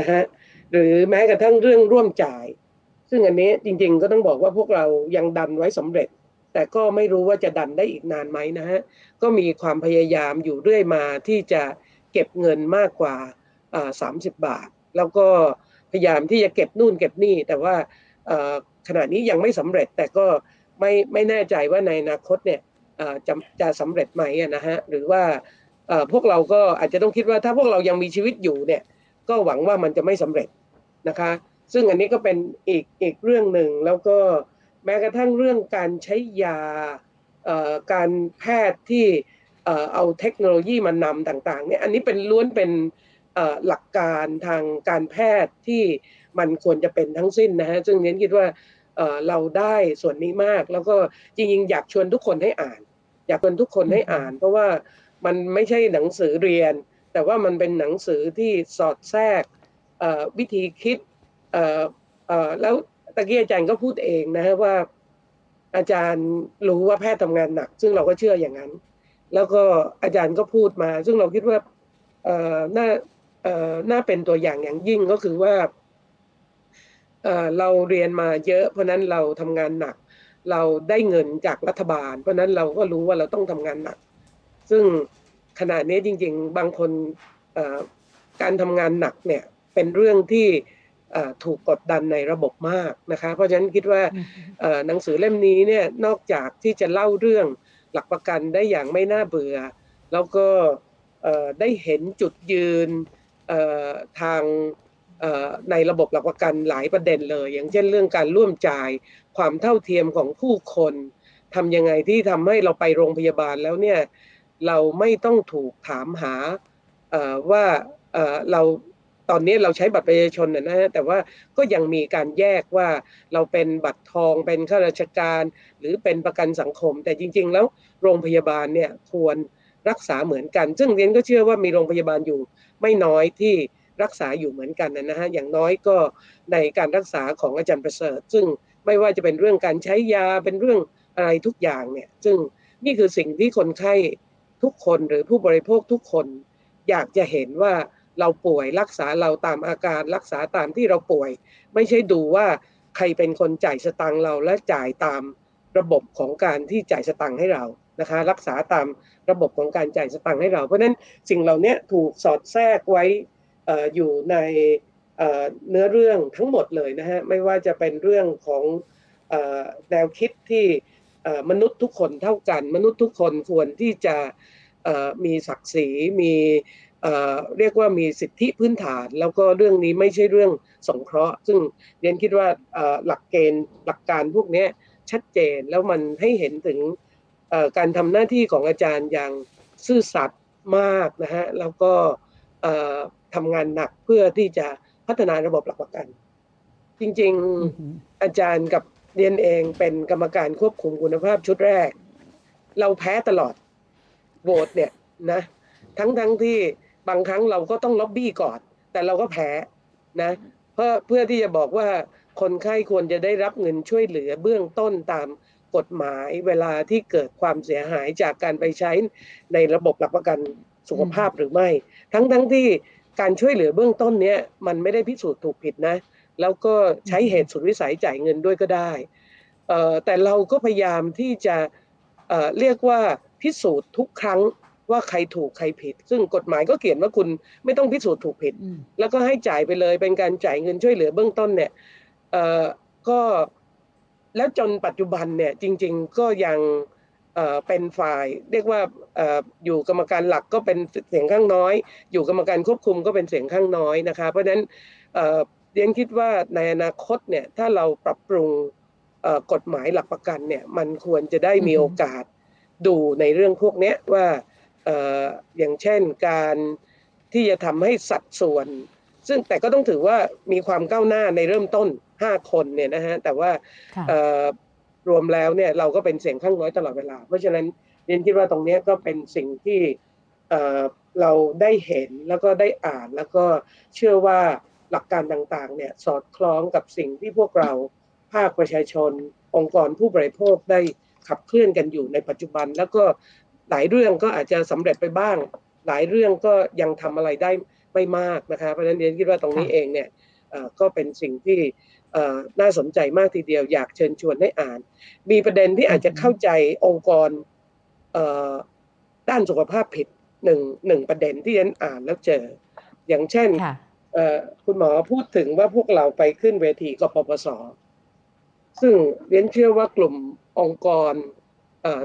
นะฮะหรือแม้กระทั่งเรื่องร่วมจ่าย ซึ่งอันนี้จริงๆก็ต้องบอกว่าพวกเรายังดันไว้สำเร็จ แต่ก็ไม่รู้ว่าจะดันได้อีกนานไหมนะฮะก็มีความพยายามอยู่เรื่อยมาที่จะเก็บเงินมากกว่าสามสิบบาท แล้วก็พยายามที่จะเก็บนู่นเก็บนี่ แต่ว่าขณะนี้ยังไม่สำเร็จแต่ก็ไม่ไม่แน่ใจว่าในอนาคตเนี่ยจะจะสำเร็จไหมอะนะฮะหรือว่าพวกเราก็อาจจะต้องคิดว่าถ้าพวกเรายังมีชีวิตอยู่เนี่ย ก็หวังว่ามันจะไม่สำเร็จนะคะ ซึ่งอันนี้ก็เป็นอีกอีกเรื่องหนึ่งแล้วก็แม้กระทั่งเรื่องการใช้ยาการแพทย์ที่เอาเทคโนโลยีมานำต่างๆเนี่ยอันนี้เป็นล้วนเป็นหลักการทางการแพทย์ที่มันควรจะเป็นทั้งสิ้นนะฮะซึ่งเน้นคิดว่าเราได้ส่วนนี้มาก แล้วก็จริงๆอยากชวนทุกคนให้อ่าน อยากชวนทุกคนให้อ่าน เพราะว่ามันไม่ใช่หนังสือเรียน แต่ว่ามันเป็นหนังสือที่สอดแทรกวิธีคิดแล้วตะกี้อาจารย์ก็พูดเองนะฮะว่าอาจารย์รู้ว่าแพทย์ทำงานหนัก ซึ่งเราก็เชื่ออย่างนั้น แล้วก็อาจารย์ก็พูดมา ซึ่งเราคิดว่าน่าเอ่อน่าเป็นตัวอย่างอย่างยิ่งก็คือว่าเราเรียนมาเยอะ เพราะนั้นเราทำงานหนัก เราได้เงินจากรัฐบาล เพราะนั้นเราก็รู้ว่าเราต้องทำงานหนัก ซึ่ง ขณะนี้จริง ๆ บางคนการทำงานหนักเนี่ยเป็นเรื่องที่ถูกกดดันในระบบมากนะคะ เพราะฉะนั้นคิดว่าหนังสือเล่มนี้เนี่ยนอกจากที่จะเล่าเรื่องหลักประกันได้อย่างไม่น่าเบื่อ แล้วก็ได้เห็นจุดยืนทางในระบบหลักประกันหลายประเด็นเลย อย่างเช่นเรื่องการร่วมจ่ายความเท่าเทียมของผู้คนทำยังไงที่ทำให้เราไปโรงพยาบาลแล้วเนี่ย เราไม่ต้องถูกถามหาว่าเอ่อเราตอนนี้เราใช้บัตรประชาชนนะฮะแต่ว่าก็ยังมีการแยกว่าเราเป็นบัตรทองเป็นข้าราชการ หรือเป็นประกันสังคม แต่จริง ๆ แล้วโรงพยาบาลเนี่ยควรรักษาเหมือนกัน ซึ่งเรียนก็เชื่อว่ามีโรงพยาบาลอยู่ไม่น้อยที่รักษาอยู่เหมือนกันนะฮะอย่างน้อยก็ในการรักษาของอาจารย์ประเสริฐ ซึ่งไม่ว่าจะเป็นเรื่องการใช้ยาเป็นเรื่องอะไรทุกอย่างเนี่ยซึ่งนี่คือสิ่งที่คนไข้ ทุกคนหรือผู้บริโภคทุกคน อยากจะเห็นว่าเราป่วยรักษาเราตามอาการรักษาตามที่เราป่วย ไม่ใช่ดูว่าใครเป็นคนจ่ายสตังเราและจ่ายตามระบบของการที่จ่ายสตังให้เรานะคะ รักษาตามระบบของการจ่ายสตังให้เรา เพราะฉะนั้นสิ่งเหล่านี้ถูกสอดแทรกไว้อยู่ในเนื้อเรื่องทั้งหมดเลยนะฮะไม่ว่าจะเป็นเรื่องของแนวคิดที่ มนุษย์ทุกคนเท่ากัน มนุษย์ทุกคนควรที่จะเอ่อมีศักดิ์ศรีมีเอ่อเรียกว่ามีสิทธิพื้นฐาน แล้วก็เรื่องนี้ไม่ใช่เรื่องสงเคราะห์ ซึ่งเรียนคิดว่าเอ่อหลักเกณฑ์หลักการพวกเนี้ยชัดเจนแล้วมันให้เห็นถึงเอ่อการทำหน้าที่ของอาจารย์อย่างซื่อสัตย์มากนะฮะแล้วก็เอ่อทำงานหนักเพื่อที่จะพัฒนาระบบหลักประกัน จริงอือหือๆอาจารย์กับ เรียนเองเป็นกรรมการควบคุมคุณภาพชุดแรก เราแพ้ตลอดโหวตเนี่ยนะทั้งทั้งที่บางครั้งเราก็ต้องล็อบบี้ก่อน แต่เราก็แพ้นะเพื่อเพื่อที่จะบอกว่าคนไข้ควรจะได้รับเงินช่วยเหลือเบื้องต้นตามกฎหมายเวลาที่เกิดความเสียหายจากการไปใช้ในระบบหลักประกันสุขภาพหรือไม่ ทั้งทั้งที่การช่วยเหลือเบื้องต้นเนี้ยมันไม่ได้พิสูจน์ถูกผิดนะ แล้วก็ใช้เหตุสุดวิสัยจ่ายเงินด้วยก็ได้เอ่อแต่เราก็พยายามที่จะเอ่อเรียกว่าพิสูจน์ทุกครั้งว่าใครถูกใครผิด ซึ่งกฎหมายก็เขียนว่าคุณไม่ต้องพิสูจน์ถูกผิดอืมแล้วก็ให้จ่ายไปเลยเป็นการจ่ายเงินช่วยเหลือเบื้องต้นเนี่ยเอ่อก็แล้วจนปัจจุบันเนี่ยจริง ๆก็ยังเอ่อเป็นฝ่าย เรียกว่าเอ่ออยู่กรรมการหลักก็เป็นเสียงข้างน้อย อยู่กรรมการควบคุมก็เป็นเสียงข้างน้อยนะคะเพราะฉะนั้น เอ่อเรียนคิดว่าในอนาคตเนี่ยถ้าเราปรับปรุงเอ่อกฎหมายหลักประกันเนี่ยมันควรจะได้มีอือฮึโอกาสดูในเรื่องพวกเนี้ยว่าเอ่ออย่างเช่นการที่จะทำให้สัดส่วน ซึ่งแต่ก็ต้องถือว่ามีความก้าวหน้าในเริ่มต้น 5 คนเนี่ยนะฮะแต่ว่าค่ะเอ่อรวมแล้วเนี่ยเราก็เป็นเสียงข้างน้อยตลอดเวลา เพราะฉะนั้นเรียนคิดว่าตรงเนี้ยก็เป็นสิ่งที่เอ่อเราได้เห็นแล้วก็ได้อ่านแล้วก็เชื่อว่า หลักการต่างๆเนี่ยสอดคล้องกับสิ่งที่พวกเราภาคประชาชน องค์กรผู้บริโภคได้ขับเคลื่อนกันอยู่ในปัจจุบัน แล้วก็หลายเรื่องก็อาจจะสำเร็จไปบ้าง หลายเรื่องก็ยังทำอะไรได้ไม่มากนะคะเพราะฉะนั้นเรียนคิดว่าตรงนี้เองเนี่ยก็เป็นสิ่งที่น่าสนใจมากทีเดียวอยากเชิญชวนให้อ่าน มีประเด็นที่อาจจะเข้าใจองค์กรด้านสุขภาพผิดหนึ่งหนึ่งประเด็นที่ฉันอ่านแล้วเจอ อย่างเช่น คุณหมอพูดถึงว่าพวกเราไปขึ้นเวทีกปปส ซึ่งเรียนเชื่อว่ากลุ่มองค์กร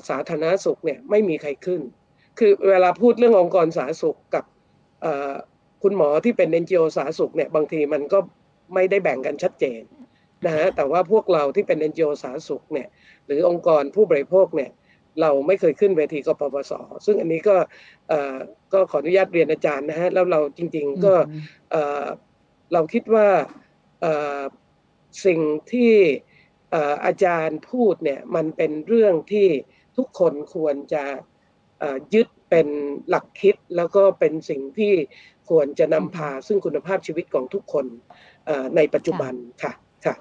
สาธารณสุขเนี่ยไม่มีใครขึ้น คือเวลาพูดเรื่ององค์กรสาธารณสุขกับคุณหมอที่เป็น NGO สาธารณสุขเนี่ยบางทีมันก็ไม่ได้แบ่งกันชัดเจนนะฮะแต่ว่าพวกเราที่เป็น NGO สาธารณสุขเนี่ยหรือองค์กรผู้บริโภคเนี่ย เราไม่เคยขึ้นเวทีกปปสซึ่งอันนี้ก็เอ่อก็ขออนุญาตเรียนอาจารย์นะฮะแล้วเราจริง ๆ ก็อืมเอ่อเราคิดว่าเอ่อสิ่งที่เอ่ออาจารย์พูดเนี่ยมันเป็นเรื่องที่ทุกคนควรจะเอ่อยึดเป็นหลักคิดแล้วก็เป็นสิ่งที่ควรจะนำพาซึ่งคุณภาพชีวิตของทุกคนเอ่อในปัจจุบันค่ะค่ะ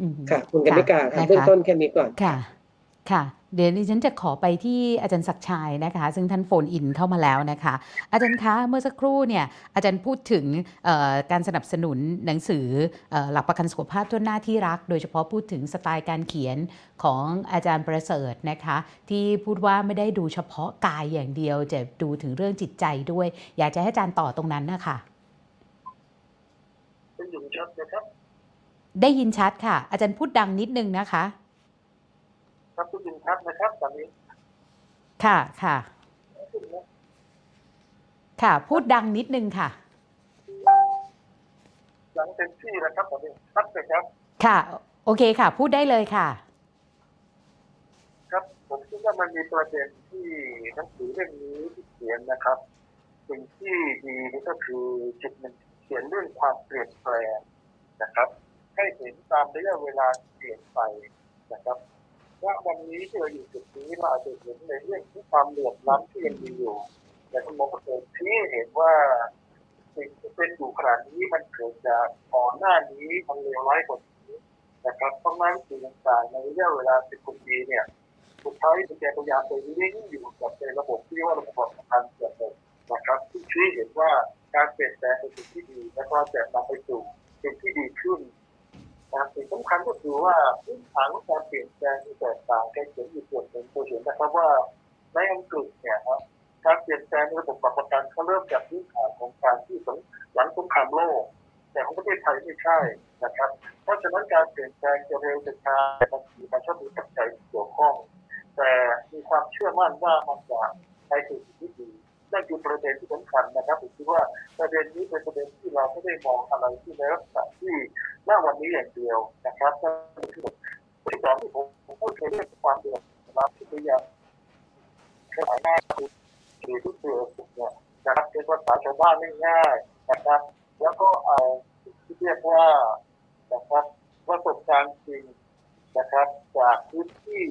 อืมค่ะคุณกันนิกาค่ะนะคะเบื้องต้นแค่นี้ก่อนค่ะ ค่ะเดี๋ยวดิฉันจะขอไปที่อาจารย์ศักดิ์ชัยนะคะ ซึ่งท่านโฟนอินเข้ามาแล้วนะคะ อาจารย์คะเมื่อสักครู่เนี่ยอาจารย์พูดถึงเอ่อการสนับสนุนหนังสือเอ่อหลักประกันสุขภาพทั่วหน้าที่รัก โดยเฉพาะพูดถึงสไตล์การเขียนของอาจารย์ประเสริฐนะคะ ที่พูดว่าไม่ได้ดูเฉพาะกายอย่างเดียวจะดูถึงเรื่องจิตใจด้วย อยากจะให้อาจารย์ต่อตรงนั้นนะคะเป็นอยู่ชัดนะครับได้ยินชัดค่ะ อาจารย์พูดดังนิดนึงนะคะ ครับได้ยินชัดนะครับตอนนี้ ค่ะค่ะ ค่ะ พูดดังนิดนึงค่ะ หลังเต็มที่แล้วครับตอนนี้ชัดเลยครับ ค่ะ โอเคค่ะ พูดได้เลยค่ะ ครับ ผมคิดว่ามันมีประเด็นที่หนังสือเล่มนี้ที่เขียนนะครับสิ่งที่ดีก็คือจุดหนึ่งขียนเรื่องความเปลี่ยนแปลงนะครับ ให้เห็นตามระยะเวลาเปลี่ยนไปนะครับ ว่าวันนี้ที่เราอยู่จุดนี้เราอาจจะเห็นในเรื่องของความเหลื่อมล้ำที่ยังมีอยู่ แต่คุณหมอประเสริฐที่เห็นว่าสิ่งที่เป็นอยู่ขนาดนี้มันเกิดจากก่อนหน้านี้มันเลวร้ายกว่านี้นะครับเพราะงั้นสิ่งต่างๆในระยะเวลาสิบกว่าปีเนี่ยสุดท้ายมันจะพยายามไปเลี้ยงอยู่กับในระบบที่ว่าระบบประกันเกิดเลยนะครับที่ชี้เห็นว่าการเปลี่ยนแปลงเป็นสิ่งที่ดีและก็จะนำไปสู่สิ่งที่ดีขึ้น นะสิ่งสำคัญก็คือว่าพื้นฐานของการเปลี่ยนแปลงที่แตกต่างกันเขียนอยู่ส่วนหนึ่งตัวเห็นนะครับว่าในอังกฤษเนี่ยครับการเปลี่ยนแปลงในระบบหลักประกันเขาเริ่มจากพื้นฐานของการที่สงหลังสงครามโลก แต่ของประเทศไทยไม่ใช่นะครับ เพราะฉะนั้นการเปลี่ยนแปลงจะเร็วจะช้าบางทีมันชอบมีปัจจัยเกี่ยวข้อง แต่มีความเชื่อมั่นว่ามันจะไปสู่ที่ดี นั่นคือประเด็นที่สำคัญนะครับผมคิดว่าประเด็นนี้เป็นประเด็นที่เราไม่ได้มองอะไรที่ในลักษณะที่ณวันนี้อย่างเดียวนะครับนั่นคือที่สองที่ผมพูดเรื่องความเดือดร้อนที่พยายามขยายหน้าคือหรือที่เกิดเนี่ยนะครับเป็นภาษาชาวบ้านง่ายๆนะครับ แล้วก็เอาที่เรียกว่านะครับประสบการณ์จริงนะครับ จากพื้นที่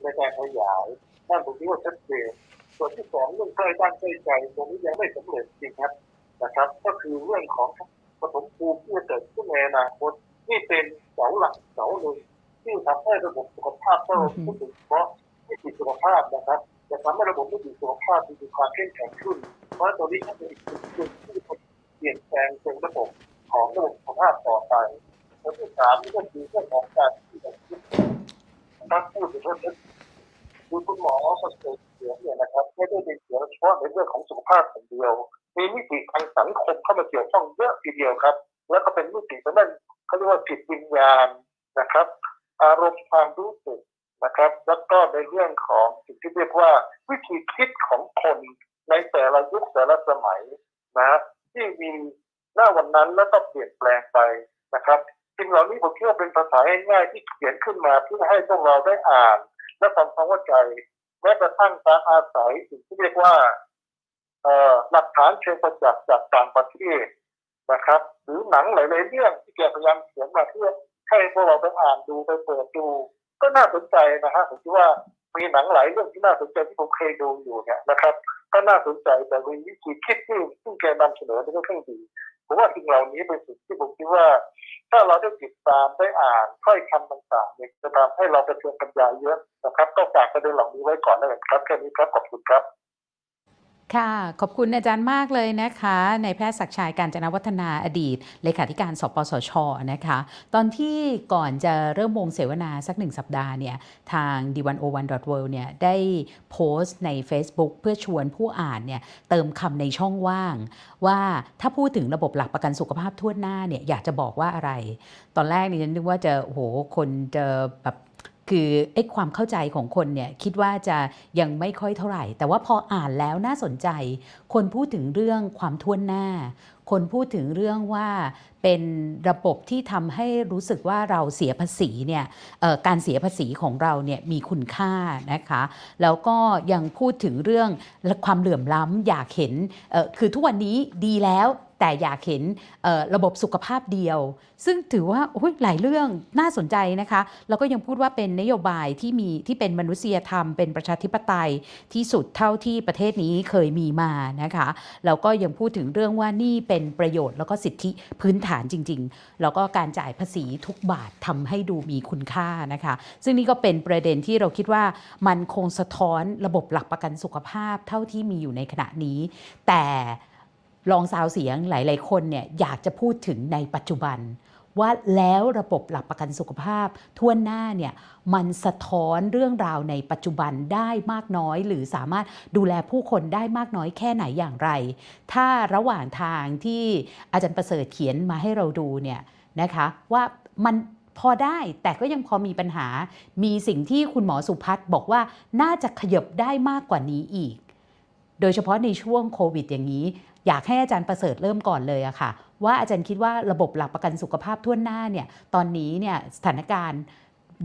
ในการขยายนั่นผมคิดว่าชัดเจน ส่วนที่สองเรื่องใกล้บ้านใกล้ใจตรงนี้ยังไม่สำเร็จจริงครับนะครับ ก็คือเรื่องของปฐมภูมิที่จะเกิดขึ้นในอนาคตที่เป็นเสาหลักเสาหนึ่งที่ทำให้ระบบสุขภาพเราพูดถึงเฉพาะที่ติดสุขภาพนะครับจะทำให้ระบบไม่ดีสุขภาพมีความเข้มแข็งขึ้น เพราะตอนนี้ก็เป็นจุดที่เปลี่ยนแปลงเป็นระบบของระบบสุขภาพต่อไปและที่สามก็คือเรื่องของการที่จะนักพูดถึงเรื่องคุณหมอประเสริฐ เสียเนี่ยนะครับไม่ได้เป็นเสียเฉพาะในเรื่องของสุขภาพอย่างเดียว มีมิติทางสังคมเข้ามาเกี่ยวข้องเยอะทีเดียวครับ แล้วก็เป็นมิติทางด้านเขาเรียกว่าจิตวิญญาณนะครับ อารมณ์ความรู้สึกนะครับ แล้วก็ในเรื่องของสิ่งที่เรียกว่าวิธีคิดของคนในแต่ละยุคแต่ละสมัยนะที่มีหน้าวันนั้นแล้วก็เปลี่ยนแปลงไปนะครับสิ่งเหล่านี้ผมคิดว่าเป็นภาษาง่ายๆที่เขียนขึ้นมาเพื่อให้พวกเราได้อ่าน และทำความเข้าใจ แม้กระทั่งการอาศัยสิ่งที่เรียกว่าหลักฐานเชิงประจักษ์จากต่างประเทศนะครับ หรือหนังหลายๆเรื่องที่แกพยายามเขียนมาเพื่อให้พวกเราไปอ่านดูไปเปิดดู ก็น่าสนใจนะฮะผมคิดว่ามีหนังหลายเรื่องที่น่าสนใจที่ผมเคยดูอยู่เนี่ยนะครับ ก็น่าสนใจแต่วิธีคิดที่ที่แกนำเสนอเป็ค่อนข้างดี ผมว่าสิ่งเหล่านี้เป็นสิ่งที่ผมคิดว่า ถ้าเราได้ติดตามได้อ่านถ้อยคำต่างๆเนี่ยจะทำให้เรากระเทืองปัญญาเยอะนะครับ ก็ฝากประเด็นเหล่านี้ไว้ก่อนนะครับแค่นี้ครับขอบคุณครับ ค่ะ ขอบคุณอาจารย์มากเลยนะคะในแพทย์ศักชัยการจนวัฒนาอดีต เลขาธิการสปสชนะคะ ตอนที่ก่อนจะเริ่มวงเสวนาสักหนึ่งสัปดาห์เนี่ยทาง d101.world เนี่ยได้โพสต์ใน Facebook เพื่อชวนผู้อ่านเนี่ยเติมคำในช่องว่าง ว่าถ้าพูดถึงระบบหลักประกันสุขภาพทั่วหน้าเนี่ยอยากจะบอกว่าอะไร ตอนแรกนี่ฉันนึกว่าจะโอ้โหคนจะแบบ คือไอ้ความเข้าใจของคนเนี่ยคิดว่าจะยังไม่ค่อยเท่าไหร่ แต่ว่าพออ่านแล้วน่าสนใจ คนพูดถึงเรื่องความท่วนหน้า คนพูดถึงเรื่องว่าเป็นระบบที่ทำให้รู้สึกว่าเราเสียภาษีเนี่ยการเสียภาษีของเราเนี่ยมีคุณค่านะคะแล้วก็ยังพูดถึงเรื่องความเหลื่อมล้ำอยากเห็นคือทุกวันนี้ดีแล้ว แต่อยากเห็นระบบสุขภาพเดียว ซึ่งถือว่าหลายเรื่องน่าสนใจนะคะแล้วก็ยังพูดว่าเป็นนโยบายที่มีที่เป็นมนุษยธรรม เป็นประชาธิปไตยที่สุดเท่าที่ประเทศนี้เคยมีมานะคะแล้วก็ยังพูดถึงเรื่องว่านี่เป็นประโยชน์แล้วก็สิทธิพื้นฐานจริง ๆ แล้วก็การจ่ายภาษีทุกบาททำให้ดูมีคุณค่านะคะ ซึ่งนี่ก็เป็นประเด็นที่เราคิดว่ามันคงสะท้อนระบบหลักประกันสุขภาพเท่าที่มีอยู่ในขณะนี้ แต่ ลองซาวเสียงหลาย ๆ คนเนี่ยอยากจะพูดถึงในปัจจุบัน ว่าแล้วระบบหลักประกันสุขภาพทั่วหน้าเนี่ยมันสะท้อนเรื่องราวในปัจจุบันได้มากน้อย หรือสามารถดูแลผู้คนได้มากน้อยแค่ไหนอย่างไร ถ้าระหว่างทางที่อาจารย์ประเสริฐเขียนมาให้เราดูเนี่ยนะคะว่ามันพอได้แต่ก็ยังพอมีปัญหา มีสิ่งที่คุณหมอสุพัฒน์บอกว่าน่าจะขยบได้มากกว่านี้อีก โดยเฉพาะในช่วงโควิดอย่างนี้ อยากให้อาจารย์ประเสริฐเริ่มก่อนเลยอะค่ะ ว่าอาจารย์คิดว่าระบบหลักประกันสุขภาพทั่วหน้าเนี่ยตอนนี้เนี่ยสถานการณ์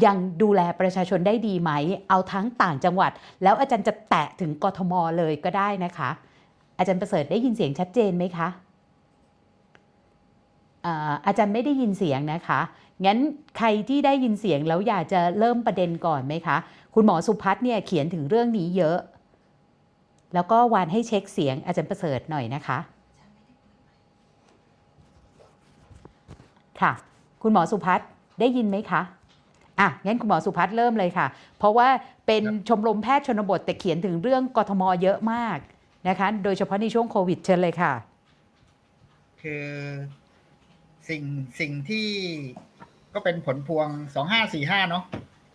ยังดูแลประชาชนได้ดีไหม เอาทั้งต่างจังหวัด แล้วอาจารย์จะแตะถึงกทมเลยก็ได้นะคะ อาจารย์ประเสริฐได้ยินเสียงชัดเจนไหมคะอ่าอาจารย์ไม่ได้ยินเสียงนะคะ งั้นใครที่ได้ยินเสียงแล้วอยากจะเริ่มประเด็นก่อนไหมคะ คุณหมอสุพัฒน์เนี่ยเขียนถึงเรื่องนี้เยอะ แล้วก็วานให้เช็คเสียงอาจารย์ประเสริฐหน่อยนะคะ ค่ะ คุณหมอสุพัฒน์ได้ยินไหมคะอะงั้นคุณหมอสุพัฒน์เริ่มเลยค่ะ เพราะว่าเป็นชมรมแพทย์ชนบทแต่เขียนถึงเรื่องกทมเยอะมากนะคะ โดยเฉพาะในช่วงโควิดเชิญเลยค่ะ คือสิ่งสิ่งที่ก็เป็นผลพวงสองห้าสี่ห้าเนาะ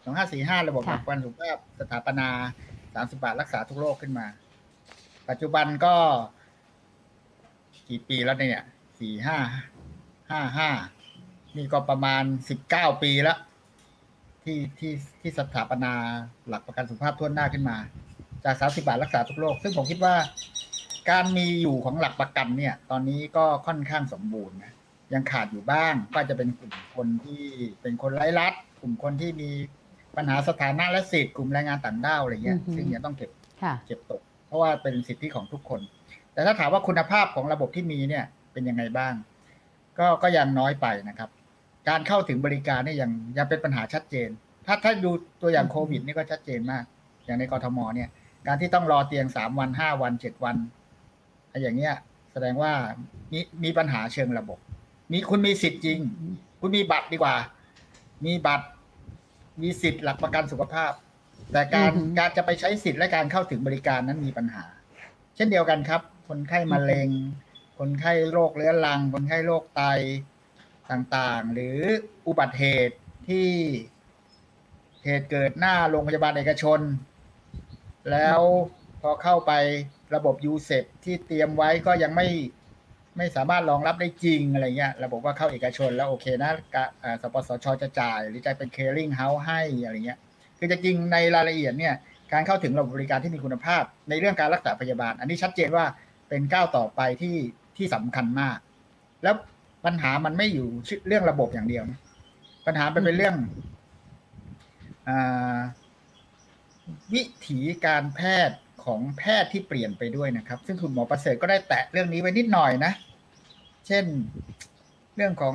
สองห้าสี่ห้าระบบหค่ะลักประกันสุขภาพสถาปนาสามสิบาทรักษาทุกโรคขึ้นมา ปัจจุบันก็ กี่ปีแล้วเนี่ยสี่ห้าห้าห้านี่ก็ประมาณสิบเก้าปีแล้วที่ที่ที่สถาปนาหลักประกันสุขภาพทั่วหน้าขึ้นมา จากสามสิบาทรักษาทุกโรคซึ่งผมคิดว่า การมีอยู่ของหลักประกันเนี่ย ตอนนี้ก็ค่อนข้างสมบูรณ์นะยังขาดอยู่บ้างก็จะเป็นกลุ่มคนที่เป็นคนไร้รัฐกลุ่มคนที่มีปัญหาสถานะและสิทธิ์กลุ่มแรงงานต่างด้าวอะไรเงี้ยอือฮึซึ่งยังต้องเก็บค่ะเก็บตก เพราะว่าเป็นสิทธิของทุกคน แต่ถ้าถามว่าคุณภาพของระบบที่มีเนี่ยเป็นยังไงบ้าง ก็ก็ยังน้อยไปนะครับ การเข้าถึงบริการเนี่ยยังยังเป็นปัญหาชัดเจน ถ้าถ้าดูตัวอย่างโควิดนี่ก็ชัดเจนมาก อย่างในกรทมเนี่ย การที่ต้องรอเตียงสามวันห้าวันเจ็ดวันไอ้อย่างเงี้ยแสดงว่ามีมีปัญหาเชิงระบบ มีคุณมีสิทธิ์จริง คุณมีบัตรดีกว่า มีบัตร มีสิทธิ์หลักประกันสุขภาพ แต่การอือหือการจะไปใช้สิทธิ์และการเข้าถึงบริการนั้นมีปัญหา เช่นเดียวกันครับ คนไข้มะเร็ง คนไข้โรคเรื้อรัง คนไข้โรคไตต่างๆ หรืออุบัติเหตุที่เหตุเกิดหน้าโรงพยาบาลเอกชน แล้วพอเข้าไประบบยูเซที่เตรียมไว้ก็ยังไม่ไม่สามารถรองรับได้จริงอะไรเงี้ยระบบว่าเข้าเอกชนแล้วโอเคนะกะอ่าสปสชจะจ่าย หรือจะเป็น clearing house ให้อะไรเงี้ย คือจะจริงในรายละเอียดเนี่ยการเข้าถึงระบบบริการที่มีคุณภาพ ในเรื่องการรักษาพยาบาล อันนี้ชัดเจนว่าเป็นก้าวต่อไปที่ที่สำคัญมาก แล้วปัญหามันไม่อยู่เรื่องระบบอย่างเดียวนะปัญหาเป็นเรื่องอวิถีการแพทย์ของแพทย์ที่เปลี่ยนไปด้วยนะครับ ซึ่งคุณหมอประเสริฐก็ได้แตะเรื่องนี้ไว้นิดหน่อยนะ เช่น เรื่องของ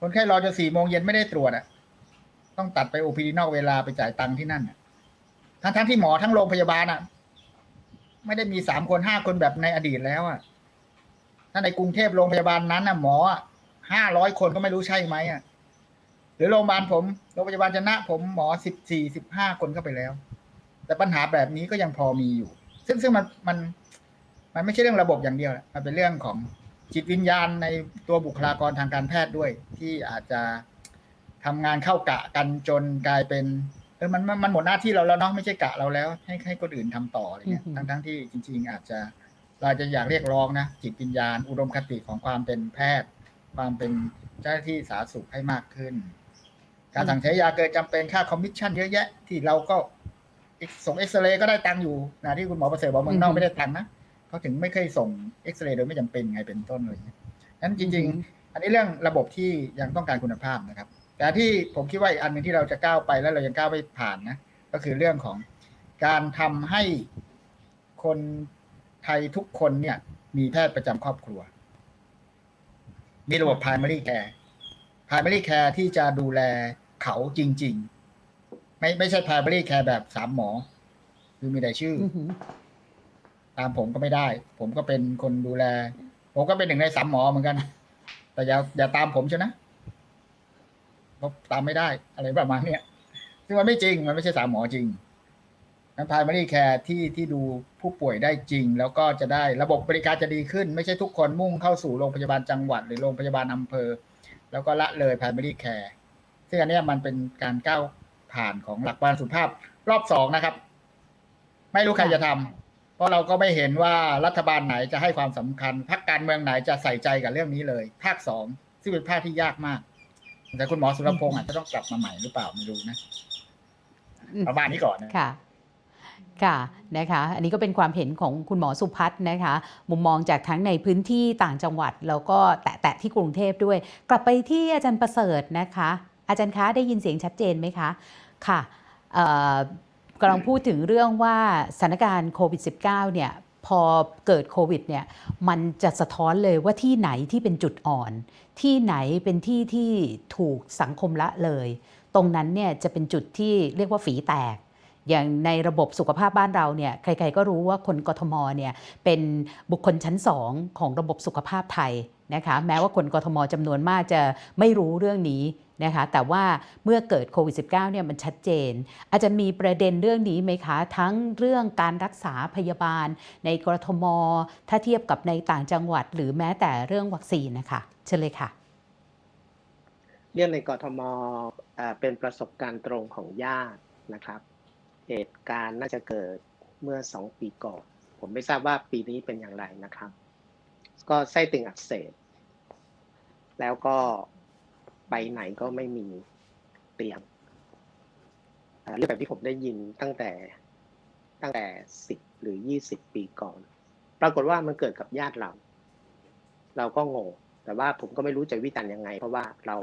คนไข้รอจนสี่โมงเย็นไม่ได้ตรวจอะ ต้องตัดไปโอพีดีนอกเวลาไปจ่ายตังค์ที่นั่นทั้งทั้งที่หมอทั้งโรงพยาบาลอะ ไม่ได้มีสามคนห้าคนแบบในอดีตแล้วอะถ้าในกรุงเทพโรงพยาบาลนั้นน่ะหมอห้าร้อยคนก็ไม่รู้ใช่ไหมอะหรือโรงพยาบาลผมโรงพยาบาลชนะ ผมหมอสิบสี่สิบห้าคนเข้าไปแล้ว แต่ปัญหาแบบนี้ก็ยังพอมีอยู่ ซึ่งซึ่งมันมัน มันไม่ใช่เรื่องระบบอย่างเดียวมันเป็นเรื่องของจิตวิญญาณในตัวบุคลากรทางการแพทย์ด้วย ที่อาจจะ ทำงานเข้ากะกันจนกลายเป็นเออมันมันมันหมดหน้าที่เราแล้วเนาะไม่ใช่กะเราแล้ว ให้ให้คนอื่นทำต่ออะไรเงี้ยอือหือทั้งทั้งที่จริง ๆ อาจจะเราจะอยากเรียกร้องนะจิตวิญญาณ อุดมคติของความเป็นแพทย์ ความเป็นเจ้าหน้าที่สาธารณสุขให้มากขึ้น การสั่งใช้ยาเกินจำเป็นค่าคอมมิชชั่นเยอะแยะ ที่เราก็ส่งเอ็กซเรย์ก็ได้ตังค์อยู่นะที่คุณหมอประเสริฐบอกเมืองนอกไม่ได้ตังค์นะเขาถึงไม่เคยส่งเอ็กซเรย์โดยไม่จำเป็นไงเป็นต้นอะไรเงี้ยนั้นจริง ๆ อันนี้เรื่องระบบที่ยังต้องการคุณภาพนะครับ แต่ที่ผมคิดว่าอีกอันหนึ่งที่เราจะก้าวไปแล้วเรายังก้าวไม่ผ่านนะก็คือเรื่องของการทำให้คนไทยทุกคนเนี่ย มีแพทย์ประจำครอบครัว มีระบบ primary care primary care ที่จะดูแลเขาจริง ๆ ไม่ไม่ใช่ primary care แบบสามหมอ คือมีแต่ชื่ออือหือตามผมก็ไม่ได้ ผมก็เป็นคนดูแล ผมก็เป็นหนึ่งในสามหมอเหมือนกัน แต่อย่าอย่าตามผมเชียวนะ เพราะตามไม่ได้อะไรประมาณเนี้ยซึ่งมันไม่จริงมันไม่ใช่สามหมอจริงนั้น primary care ที่ที่ดูผู้ป่วยได้จริง แล้วก็จะได้ระบบบริการจะดีขึ้น ไม่ใช่ทุกคนมุ่งเข้าสู่โรงพยาบาลจังหวัด หรือโรงพยาบาลอำเภอ แล้วก็ละเลยพายมารีแคร์ซึ่งอันนี้มันเป็นการก้าวผ่านของหลักกันสุขภาพ รอบสองนะครับ ไม่รู้ใครจะทำเพราะเราก็ไม่เห็นว่ารัฐบาลไหนจะให้ความสำคัญพรรคการเมืองไหนจะใส่ใจกับเรื่องนี้เลย ภาคสองซึ่งเป็นภาคที่ยากมาก แต่คุณหมอสุรพงศ์อาจจะต้องกลับมาใหม่หรือเปล่าไม่รู้นะอืมประมาณนี้ก่อนนะค่ะค่ะนะคะอันนี้ก็เป็นความเห็นของคุณหมอสุพัฒน์นะคะ มุมมองจากทั้งในพื้นที่ต่างจังหวัด แล้วก็แตะๆที่กรุงเทพด้วย กลับไปที่อาจารย์ประเสริฐนะคะ อาจารย์คะได้ยินเสียงชัดเจนไหมคะค่ะเอ่อกำลังพูดถึงเรื่องว่าสถานการณ์โควิด -19 เนี่ยพอเกิดโควิดเนี่ยมันจะสะท้อนเลยว่าที่ไหนที่เป็นจุดอ่อน ที่ไหนเป็นที่ที่ถูกสังคมละเลย ตรงนั้นเนี่ยจะเป็นจุดที่เรียกว่าฝีแตก อย่างในระบบสุขภาพบ้านเราเนี่ยใครๆก็รู้ว่าคนกทมเนี่ยเป็นบุคคลชั้นสองของระบบสุขภาพไทยนะคะแม้ว่าคนกทมจำนวนมากจะไม่รู้เรื่องนี้ นะคะแต่ว่าเมื่อเกิดโควิด -19 เนี่ยมันชัดเจน อาจจะมีประเด็นเรื่องนี้ไหมคะ ทั้งเรื่องการรักษาพยาบาลในกรทม ถ้าเทียบกับในต่างจังหวัด หรือแม้แต่เรื่องวัคซีนนะคะเชิญเลยค่ะ เรื่องในกรทมเอ่อเป็นประสบการณ์ตรงของญาตินะครับ เหตุการณ์น่าจะเกิดเมื่อสองปีก่อน ผมไม่ทราบว่าปีนี้เป็นอย่างไรนะครับ ก็ไส้ติ่งอักเสบแล้วก็ ไปไหนก็ไม่มีเตียงเรื่องแบบที่ผมได้ยินตั้งแต่ตั้งแต่สิบหรือยี่สิบปีก่อน ปรากฏว่ามันเกิดกับญาติเรา เราก็งงแต่ว่าผมก็ไม่รู้จะวิจารณ์ยังไง เพราะว่าเรา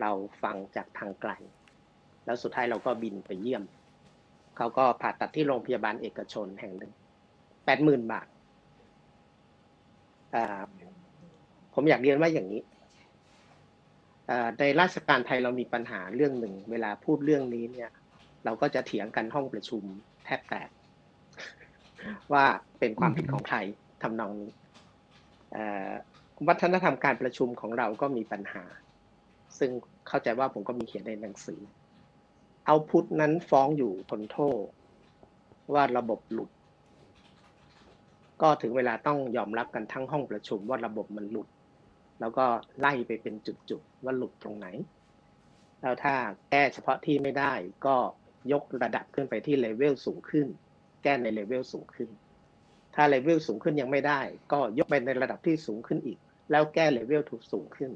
เราฟังจากทางไกล แล้วสุดท้ายเราก็บินไปเยี่ยม เขาก็ผ่าตัดที่โรงพยาบาลเอกชนแห่งหนึ่งแปดหมื่นบาทอ่าผมอยากเรียนว่าอย่างนี้ ในราชการไทยเรามีปัญหาเรื่องหนึ่ง เวลาพูดเรื่องนี้เนี่ย เราก็จะเถียงกันห้องประชุมแทบแตก ว่าเป็นความผิดของใครทำนองนี้วัฒนธรรมการประชุมของเราก็มีปัญหา ซึ่งเข้าใจว่าผมก็มีเขียนในหนังสือ เอาพุทนั้นฟ้องอยู่ทนโทษ ว่าระบบหลุด ก็ถึงเวลาต้องยอมรับกันทั้งห้องประชุมว่าระบบมันหลุด แล้วก็ไล่ไปเป็นจุดๆว่าหลุดตรงไหน แล้วถ้าแก้เฉพาะที่ไม่ได้ก็ยกระดับขึ้นไปที่เลเวลสูงขึ้น แก้ในเลเวลสูงขึ้น ถ้าเลเวลสูงขึ้นยังไม่ได้ ก็ยกไปในระดับที่สูงขึ้นอีก แล้วแก้เลเวลถูกสูงขึ้น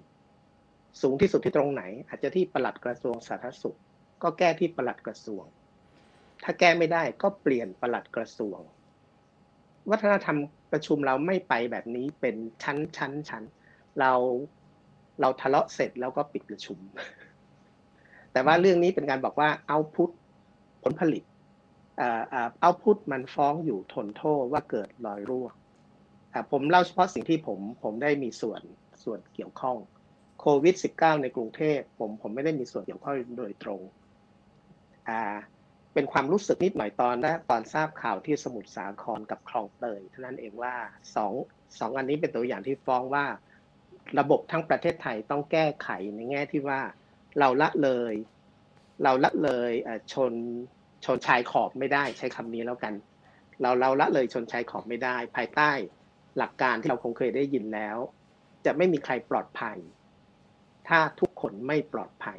สูงที่สุดที่ตรงไหน อาจจะที่ปลัดกระทรวงสาธารณสุข ก็แก้ที่ปลัดกระทรวง ถ้าแก้ไม่ได้ก็เปลี่ยนปลัดกระทรวง วัฒนธรรมประชุมเราไม่ไปแบบนี้เป็นชั้นชั้นชั้น เราเราทะเลาะเสร็จแล้วก็ปิดประชุม แต่ว่าเรื่องนี้เป็นการบอกว่าเอาพุทผลผลิตเอาพุทมันฟ้องอยู่ทนโทษว่าเกิดรอยรั่วผมเล่าเฉพาะสิ่งที่ผมผมได้มีส่วนส่วนเกี่ยวข้องโควิด -19 ในกรุงเทพผมผมไม่ได้มีส่วนเกี่ยวข้องโดยตรงเป็นความรู้สึกนิดหน่อยตอนแรกตอนทราบข่าวที่สมุทรสาครกับคลองเตยเท่านั้นเองว่าสองสองอันนี้เป็นตัวอย่างที่ฟ้องว่า ระบบทั้งประเทศไทยต้องแก้ไขในแง่ที่ว่าเราละเลย เราละเลยชนชนชายขอบไม่ได้ใช้คำนี้แล้วกัน เราเราละเลยชนชายขอบไม่ได้ ภายใต้หลักการที่เราคงเคยได้ยินแล้ว จะไม่มีใครปลอดภัย ถ้าทุกคนไม่ปลอดภัย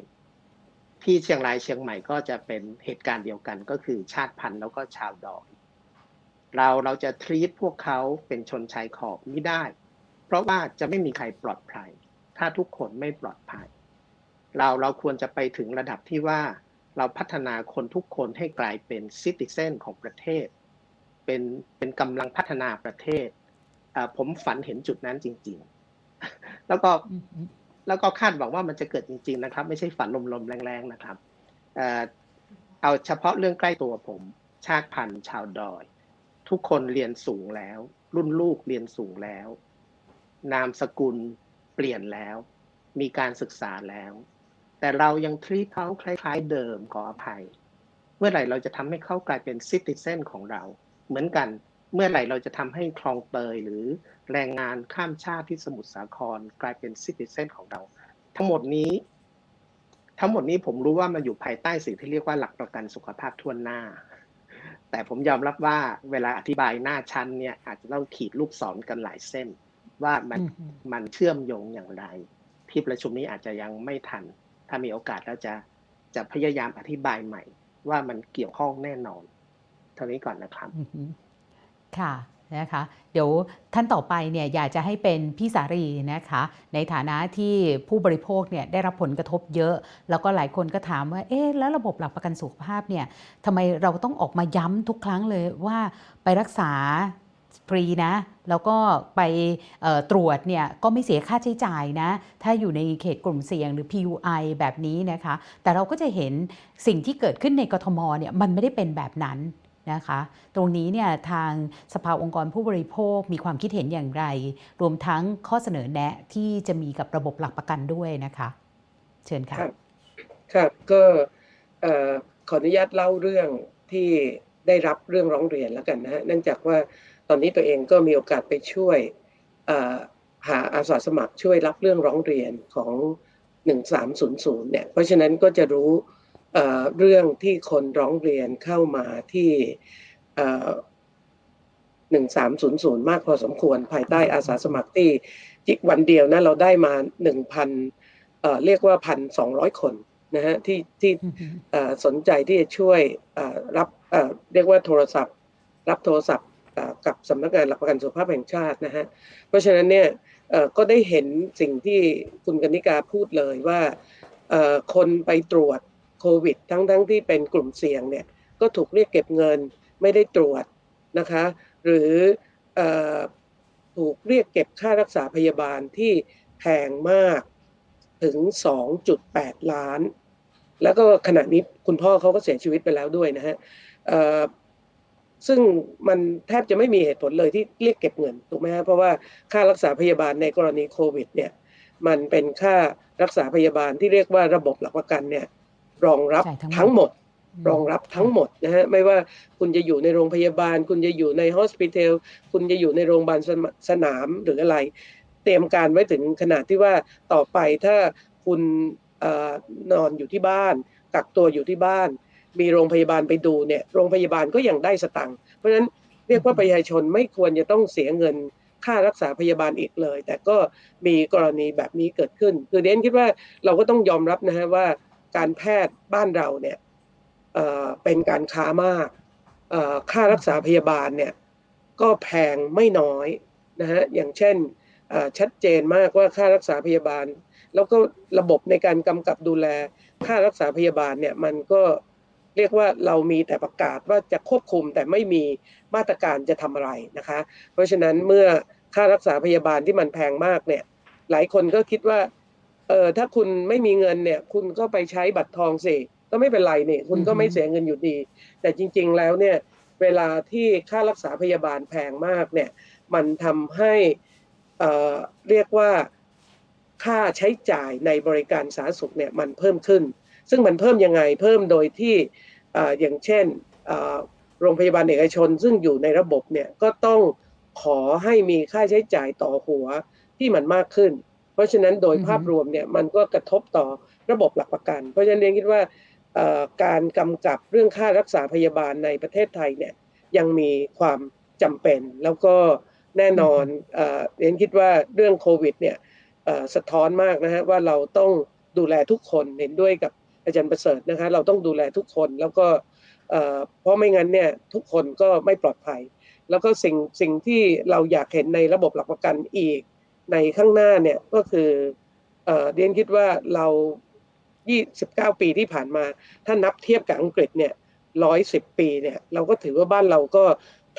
ที่เชียงรายเชียงใหม่ก็จะเป็นเหตุการณ์เดียวกันก็คือชาติพันธุ์แล้วก็ชาวดอยเราเราจะทรีตพวกเขาเป็นชนชายขอบไม่ได้ ราะว่าจะไม่มีใครปลอดภัย ถ้าทุกคนไม่ปลอดภัย เราเราควรจะไปถึงระดับที่ว่าเราพัฒนาคนทุกคนให้กลายเป็นซิติเซนของประเทศ เป็นเป็นกำลังพัฒนาประเทศอ่าผมฝันเห็นจุดนั้นจริง ๆ แล้วก็แล้วก็คาดหวังว่ามันจะเกิดจริง ๆ นะครับ ไม่ใช่ฝันลมๆแรงๆนะครับอ่อเอาเฉพาะเรื่องใกล้ตัวผม ชาติพันธุ์ชาวดอย ทุกคนเรียนสูงแล้ว รุ่นลูกเรียนสูงแล้ว นามสกุลเปลี่ยนแล้ว มีการศึกษาแล้ว แต่เรายังทรีตเขาคล้าย ๆ เดิมขออภัย เมื่อไหร่เราจะทำให้เขากลายเป็นซิติเซนของเรา เหมือนกันเมื่อไหร่เราจะทำให้คลองเตยหรือแรงงานข้ามชาติที่สมุทรสาครกลายเป็นซิติเซนของเรา ทั้งหมดนี้ ทั้งหมดนี้ผมรู้ว่ามันอยู่ภายใต้สิ่งที่เรียกว่าหลักประกันสุขภาพทั่วหน้า แต่ผมยอมรับว่าเวลาอธิบายหน้าชั้นเนี่ยอาจจะต้องขีดลูกศรกันหลายเส้น ว่ามันอืมมันเชื่อมโยงอย่างไร ที่ประชุมนี้อาจจะยังไม่ทัน ถ้ามีโอกาสแล้วจะจะพยายามอธิบายใหม่ ว่ามันเกี่ยวข้องแน่นอน เท่านี้ก่อนนะครับอือหือค่ะนะคะเดี๋ยวท่านต่อไปเนี่ยอยากจะให้เป็นพี่สารีนะคะ ในฐานะที่ผู้บริโภคเนี่ยได้รับผลกระทบเยอะ แล้วก็หลายคนก็ถามว่าเอ๊ะแล้วระบบหลักประกันสุขภาพเนี่ยทำไมเราต้องออกมาย้ำทุกครั้งเลยว่าไปรักษาฟ รีนะ แล้วก็ไปตรวจเนี่ยก็ไม่เสียค่าใช้จ่ายนะ ถ้าอยู่ในเขตกลุ่มเสี่ยงหรือ PUI แบบนี้นะคะ แต่เราก็จะเห็นสิ่งที่เกิดขึ้นในกทมเนี่ยมันไม่ได้เป็นแบบนั้นนะคะ ตรงนี้เนี่ยทางสภาองค์กรผู้บริโภคมีความคิดเห็นอย่างไร รวมทั้งข้อเสนอแนะที่จะมีกับระบบหลักประกันด้วยนะคะ เชิญค่ะครับครับก็ขออนุญาตเล่าเรื่องที่ได้รับเรื่องร้องเรียนแล้วกันนะฮะเนื่องจากว่า อนนี้ตัวเองก็มีโอกาสไปช่วยเอ่อหาอาสาสมัครช่วยรับเรื่องร้องเรียนของ 1300 เนี่ย เพราะฉะนั้นก็จะรู้เอ่อเรื่องที่คนร้องเรียนเข้ามาที่เอ่อ1300 มากพอสมควรภายใต้อาสาสมัครที่จิวันเดียวนะเราได้มา 1,000เอ่อเรียกว่าพันสองร้อยคนนะฮะที่ที่เอ่อสนใจที่จะช่วยเอ่อรับเอ่อเรียกว่าโทรศัพท์ รับโทรศัพท์เอ่อ กับสำนักงานหลักประกันสุขภาพแห่งชาตินะฮะเพราะฉะนั้นเนี่ยก็ได้เห็นสิ่งที่คุณกนิกาพูดเลยว่าคนไปตรวจโควิด ทั้งทั้งที่เป็นกลุ่มเสี่ยงเนี่ยก็ถูกเรียกเก็บเงินไม่ได้ตรวจนะคะหรืออถูกเรียกเก็บค่ารักษาพยาบาลที่แพงมากถึง 2.8 ล้าน แล้วก็ขณะนี้คุณพ่อเขาก็เสียชีวิตไปแล้วด้วยนะฮะ ซึ่งมันแทบจะไม่มีเหตุผลเลยที่เรียกเก็บเงินถูกไหมฮะเพราะว่าค่ารักษาพยาบาลในกรณีโควิดเนี่ยมันเป็นค่ารักษาพยาบาลที่เรียกว่าระบบหลักประกันเนี่ยรองรับจ่ายทั้ทั้งงหหมมดดรองรับทั้งหมดนะฮะไม่ว่าคุณจะอยู่ในโรงพยาบาล คุณจะอยู่ในฮอสพิทอลคุณจะอยู่ในโรงพยาบาลสนสนามหรืออะไร เตรียมการไว้ถึงขนาดที่ว่าต่อไปถ้าคุณเอ่อนอนอยู่ที่บ้าน กักตัวอยู่ที่บ้าน มีโรงพยาบาลไปดูเนี่ยโรงพยาบาลก็ยังได้สตังค์เพราะฉะนั้นเรียกว่าประชาชนไม่ควรจะต้องเสียเงินค่ารักษาพยาบาลอีกเลย แต่ก็มีกรณีแบบนี้เกิดขึ้น คือเดนคิดว่าเราก็ต้องยอมรับนะฮะว่าการแพทย์บ้านเราเนี่ยเเป็นการค้ามากค่ารักษาพยาบาลเนี่ยก็แพงไม่น้อยนะฮะอย่างเช่นชัดเจนมากว่าค่ารักษาพยาบาล แล้วก็ระบบในการกำกับดูแลค่ารักษาพยาบาลเนี่ยมันก็ เรียกว่าเรามีแต่ประกาศว่าจะควบคุมแต่ไม่มีมาตรการจะทำอะไรนะคะ เพราะฉะนั้นเมื่อค่ารักษาพยาบาลที่มันแพงมากเนี่ยหลายคนก็คิดว่าเออถ้าคุณไม่มีเงินเนี่ย คุณก็ไปใช้บัตรทองสิก็ไม่เป็นไรเนี่ยคุณก็ไม่เสียเงินอยู่ดี แต่จริง ๆแล้วเนี่ยเวลาที่ค่ารักษาพยาบาลแพงมากเนี่ยมันทำให้เอ่อเรียกว่าค่าใช้จ่ายในบริการสาธารณสุขเนี่ยมันเพิ่มขึ้น ซึ่งมันเพิ่มยังไงเพิ่มโดยที่เอ่ออย่างเช่นเอ่อโรงพยาบาลเอกชน ซึ่งอยู่ในระบบเนี่ยก็ต้องขอให้มีค่าใช้จ่ายต่อหัวที่มันมากขึ้น เพราะฉะนั้นโดยอือฮึภาพรวมเนี่ยมันก็กระทบต่อระบบหลักประกัน เพราะฉะนั้นเรียนคิดว่าเอ่อการกำกับเรื่องค่ารักษาพยาบาลในประเทศไทยเนี่ยยังมีความจำเป็น แล้วก็แน่นอนเอ่อเรียนคิดว่าเรื่องโควิดเนี่ยเอ่อสะท้อนมากนะฮะว่าเราต้องดูแลทุกคนเห็นด้วยกับ อาจารย์ประเสริฐนะคะเราต้องดูแลทุกคนแล้วก็เพราะไม่งั้นเนี่ยทุกคนก็ไม่ปลอดภัย แล้วก็สิ่งสิ่งที่เราอยากเห็นในระบบหลักประกันอีกในข้างหน้าเนี่ยก็คือเอ่อเรียนคิดว่าเรา 29 ปีที่ผ่านมา ถ้านับเทียบกับอังกฤษเนี่ย110ปีเนี่ยเราก็ถือว่าบ้านเราก็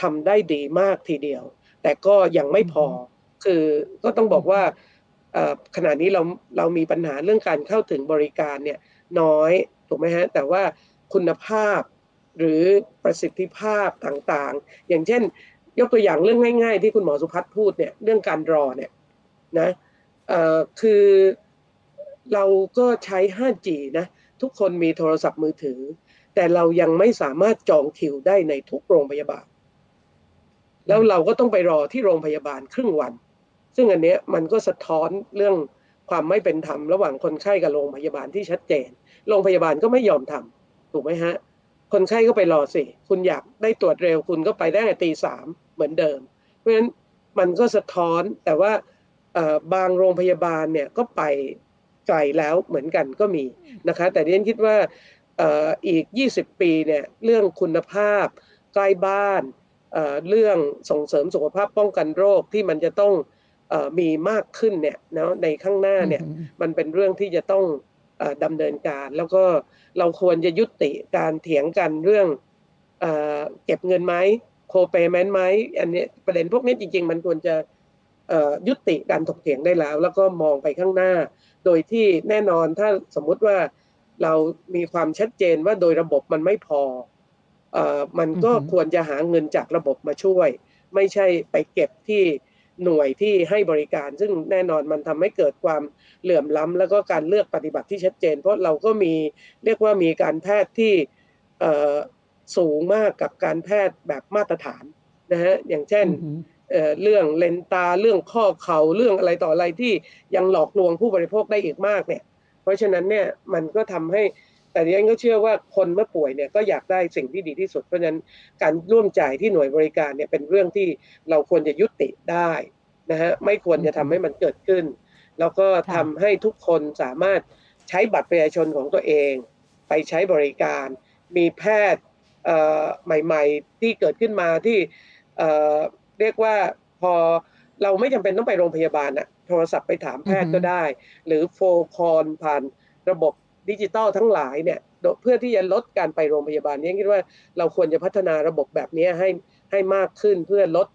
ทำได้ดีมากทีเดียว แต่ก็ยังไม่พอคือก็ต้องบอกว่าขณะนี้เราเรามีปัญหาเรื่องการเข้าถึงบริการเนี่ย น้อยถูกไหมฮะแต่ว่าคุณภาพหรือประสิทธิภาพต่างๆ อย่างเช่น ยกตัวอย่างเรื่องง่าย ๆ ที่คุณหมอสุพัฒน์พูดเนี่ยเรื่องการรอเนี่ยนะคือเราก็ใช้ 5G นะทุกคนมีโทรศัพท์มือถือ แต่เรายังไม่สามารถจองคิวได้ในทุกโรงพยาบาล แล้วเราก็ต้องไปรอที่โรงพยาบาลครึ่งวัน ซึ่งอันเนี้ยมันก็สะท้อนเรื่องความไม่เป็นธรรมระหว่างคนไข้กับโรงพยาบาลที่ชัดเจน โรงพยาบาลก็ไม่ยอมทำถูกไหมฮะ คนไข้ก็ไปรอสิ คุณอยากได้ตรวจเร็วคุณก็ไปได้แต่ตีสามเหมือนเดิม เพราะฉะนั้นมันก็สะท้อนแต่ว่าเอ่อบางโรงพยาบาลเนี่ยก็ไปไกลแล้วเหมือนกันก็มีนะคะ แต่ดิฉันคิดว่าเอ่ออีก 20 ปีเนี่ยเรื่องคุณภาพใกล้บ้านเอ่อเรื่องส่งเสริมสุขภาพป้องกันโรคที่มันจะต้องเอ่อมีมากขึ้นเนี่ยเนาะในข้างหน้าเนี่ยอือฮึมันเป็นเรื่องที่จะต้องเออ ดำเนินการ แล้วก็เราควรจะยุติการเถียงกันเรื่องเออเก็บเงินไหมโคเปเมนต์ไหมอันนี้ประเด็นพวกนี้จริง ๆ มันควรจะเอ่อยุติการถกเถียงได้แล้ว แล้วก็มองไปข้างหน้า โดยที่แน่นอนถ้าสมมุติว่าเรามีความชัดเจนว่าโดยระบบมันไม่พอเอ่อมันก็อือหือควรจะหาเงินจากระบบมาช่วย ไม่ใช่ไปเก็บที่ หน่วยที่ให้บริการ ซึ่งแน่นอนมันทำให้เกิดความเหลื่อมล้ำแล้วก็การเลือกปฏิบัติที่ชัดเจน เพราะเราก็มีเรียกว่ามีการแพทย์ที่เอ่อสูงมากกับการแพทย์แบบมาตรฐานนะฮะอย่างเช่นอือหือเอ่อเรื่องเลนตาเรื่องข้อเข่าเรื่องอะไรต่ออะไรที่ยังหลอกลวงผู้บริโภคได้อีกมากเนี่ย เพราะฉะนั้นเนี่ยมันก็ทำให้ แต่ดิฉันก็เชื่อว่าคนเมื่อป่วยเนี่ยก็อยากได้สิ่งที่ดีที่สุด เพราะฉะนั้นการร่วมจ่ายที่หน่วยบริการเนี่ยเป็นเรื่องที่เราควรจะยุติได้นะฮะไม่ควรจะทำให้มันเกิดขึ้น แล้วก็ทำให้ทุกคนสามารถใช้บัตรประชาชนของตัวเอง ไปใช้บริการ มีแพทย์ใหม่ ๆ ที่เกิดขึ้นมาที่เเรียกว่าพอเราไม่จำเป็นต้องไปโรงพยาบาลอะโทรศัพท์ไปถามแพทย์ก็ได้ หรือโฟคอนผ่านระบบ ดิจิตอลทั้งหลายเนี่ยโดยเพื่อที่จะลดการไปโรงพยาบาลเนี่ยคิดว่าเราควรจะพัฒนาระบบแบบนี้ให้ให้มากขึ้นเพื่อลด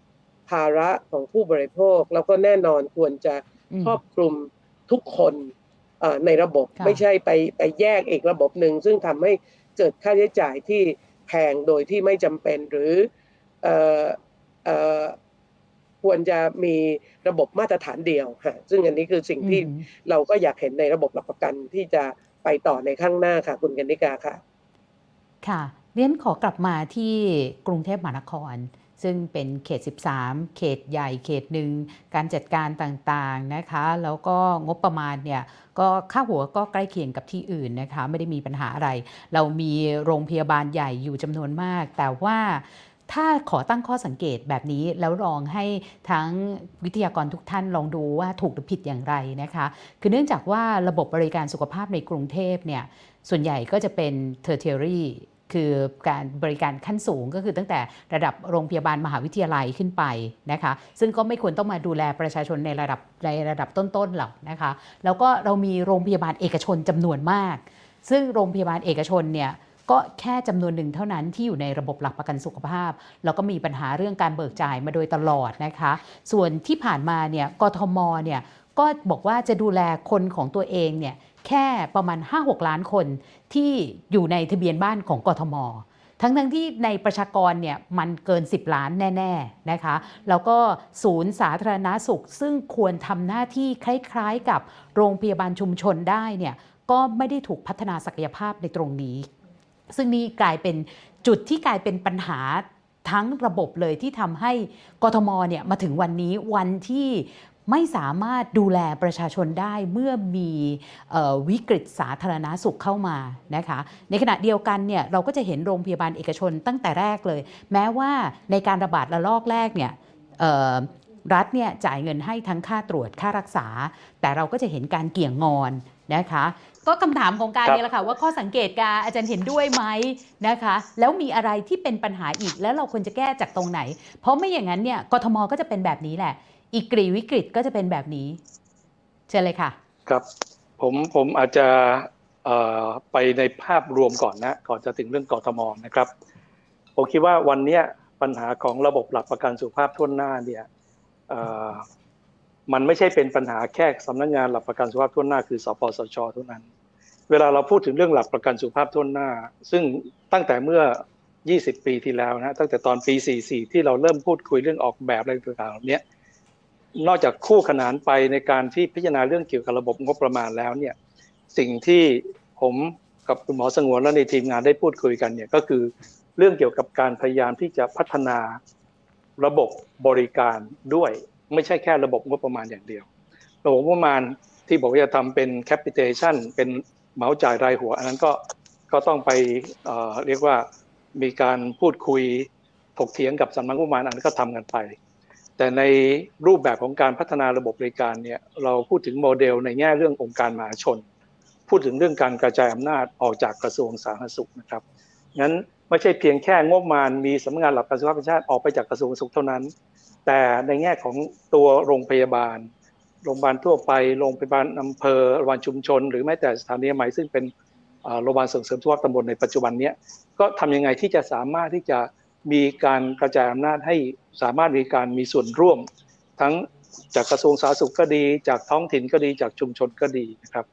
ภาระของผู้บริโภค แล้วก็แน่นอนควรจะอืมครอบคลุมทุกคนเอ่อในระบบค่ะไม่ใช่ไปไปแยกอีกระบบหนึ่ง ซึ่งทำให้เกิดค่าใช้จ่ายที่แพงโดยที่ไม่จำเป็นหรือเอ่อเอ่อควรจะมีระบบมาตรฐานเดียวฮะซึ่งอันนี้คือสิ่งที่อือหือเราก็อยากเห็นในระบบหลักประกันที่จะ ไปต่อในข้างหน้าค่ะ คุณกันนิกาค่ะ ค่ะเรียนขอกลับมาที่กรุงเทพมหานคร ซึ่งเป็นเขต 13 เขตใหญ่เขตหนึ่งการจัดการต่างๆนะคะ แล้วก็งบประมาณเนี่ยก็ค่าหัวก็ใกล้เคียงกับที่อื่นนะคะ ไม่ได้มีปัญหาอะไร เรามีโรงพยาบาลใหญ่อยู่จำนวนมาก แต่ว่า ถ้าขอตั้งข้อสังเกตแบบนี้แล้วลองให้ทั้งวิทยากรทุกท่านลองดูว่าถูกหรือผิดอย่างไรนะคะ คือเนื่องจากว่าระบบบริการสุขภาพในกรุงเทพเนี่ยส่วนใหญ่ก็จะเป็น tertiary คือการบริการขั้นสูงก็คือตั้งแต่ระดับโรงพยาบาลมหาวิทยาลัยขึ้นไปนะคะ ซึ่งก็ไม่ควรต้องมาดูแลประชาชนในระดับในระดับต้นๆหรอกนะคะ แล้วก็เรามีโรงพยาบาลเอกชนจำนวนมาก ซึ่งโรงพยาบาลเอกชนเนี่ย ก็แค่จำนวนหนึ่งเท่านั้นที่อยู่ในระบบหลักประกันสุขภาพ แล้วก็มีปัญหาเรื่องการเบิกจ่ายมาโดยตลอดนะคะ ส่วนที่ผ่านมาเนี่ยกทมเนี่ยก็บอกว่าจะดูแลคนของตัวเองเนี่ยแค่ประมาณ 5-6 ล้านคนที่อยู่ในทะเบียนบ้านของกทมทั้งทั้งที่ในประชากรเนี่ยมันเกิน 10 ล้านแน่ ๆนะคะ แล้วก็ศูนย์สาธารณาสุข ซึ่งควรทำหน้าที่คล้าย ๆ กับโรงพยาบาลชุมชนได้เนี่ยก็ไม่ได้ถูกพัฒนาศักยภาพในตรงนี้ ซึ่งนี่กลายเป็นจุดที่กลายเป็นปัญหาทั้งระบบเลยที่ทำให้กทมเนี่ยมาถึงวันนี้วันที่ไม่สามารถดูแลประชาชนได้เมื่อมีออวิกฤตสาธารณาสุขเข้ามานะคะ ในขณะเดียวกันเนี่ยเราก็จะเห็นโรงพยาบาลเอกชนตั้งแต่แรกเลย แม้ว่าในการระบาดระลอกแรกเนี่ยรัฐเนี่ยจ่ายเงินให้ทั้งค่าตรวจค่ารักษา แต่เราก็จะเห็นการเกี่ยงงอนนะคะ ก็คำถามของการครับเนี่ยแหละค่ะว่าข้อสังเกตการอาจารย์เห็นด้วยไหมนะคะ แล้วมีอะไรที่เป็นปัญหาอีกแล้วเราควรจะแก้จากตรงไหน เพราะไม่อย่างนั้นเนี่ยกทมก็จะเป็นแบบนี้แหละ อีกกรีวิกฤตก็จะเป็นแบบนี้เชิญเลยค่ะ ครับผมผมอาจจะเอ่อไปในภาพรวมก่อนนะก่อนจะถึงเรื่องกทมนะครับผมคิดว่าวันเนี้ยปัญหาของระบบหลักประกันสุขภาพทั่วหน้าเนี่ยเอ่อ มันไม่ใช่เป็นปัญหาแค่สำนักงานหลักประกันสุขภาพทั่วหน้าคือสปสชเท่านั้น เวลาเราพูดถึงเรื่องหลักประกันสุขภาพทั่วหน้า ซึ่งตั้งแต่เมื่อ 20 ปีที่แล้วนะตั้งแต่ตอนปี 44 ที่เราเริ่มพูดคุยเรื่องออกแบบอะไรต่างๆเหล่านี้นอกจากคู่ขนานไปในการที่พิจารณาเรื่องเกี่ยวกับระบบงบประมาณแล้วเนี่ยสิ่งที่ผมกับคุณหมอสงวนและในทีมงานได้พูดคุยกันเนี่ยก็คือเรื่องเกี่ยวกับการพยายามที่จะพัฒนาระบบบริการด้วย ไม่ใช่แค่ระบบงบประมาณอย่างเดียว ระบบงบประมาณที่บอกว่าจะทำเป็น capitation เป็นเหมาจ่ายรายหัว อันนั้นก็ก็ต้องไปเเรียกว่ามีการพูดคุยถกเถียงกับสำนักงบประมาณอันนั้นก็ทำกันไป แต่ในรูปแบบของการพัฒนาระบบบริการเนี่ยเราพูดถึงโมเดลในแง่เรื่ององค์การมหาชน พูดถึงเรื่องการกระจายอำนาจออกจากกระทรวงสาธารณสุขนะครับงั้นไม่ใช่เพียงแค่งบประมาณมีสำนักงานหลักประกันสุขภาพแห่งชาติออกไปจากกระทรวงสุขเท่านั้น แต่ในแง่ของตัวโรงพยาบาล โรงพยาบาลทั่วไป โรงพยาบาลอำเภอโรงพยาบาลชุมชน หรือแม้แต่สถานีอนามัยซึ่งเป็นโรงพยาบาลส่งเสริมสุขภาพตำบลในปัจจุบันนี้ก็ทำยังไงที่จะสามารถที่จะมีการกระจายอำนาจให้สามารถมีการมีส่วนร่วม ทั้งจากกระทรวงสาธารณสุขก็ดี จากท้องถิ่นก็ดีจากชุมชนก็ดีนะครับ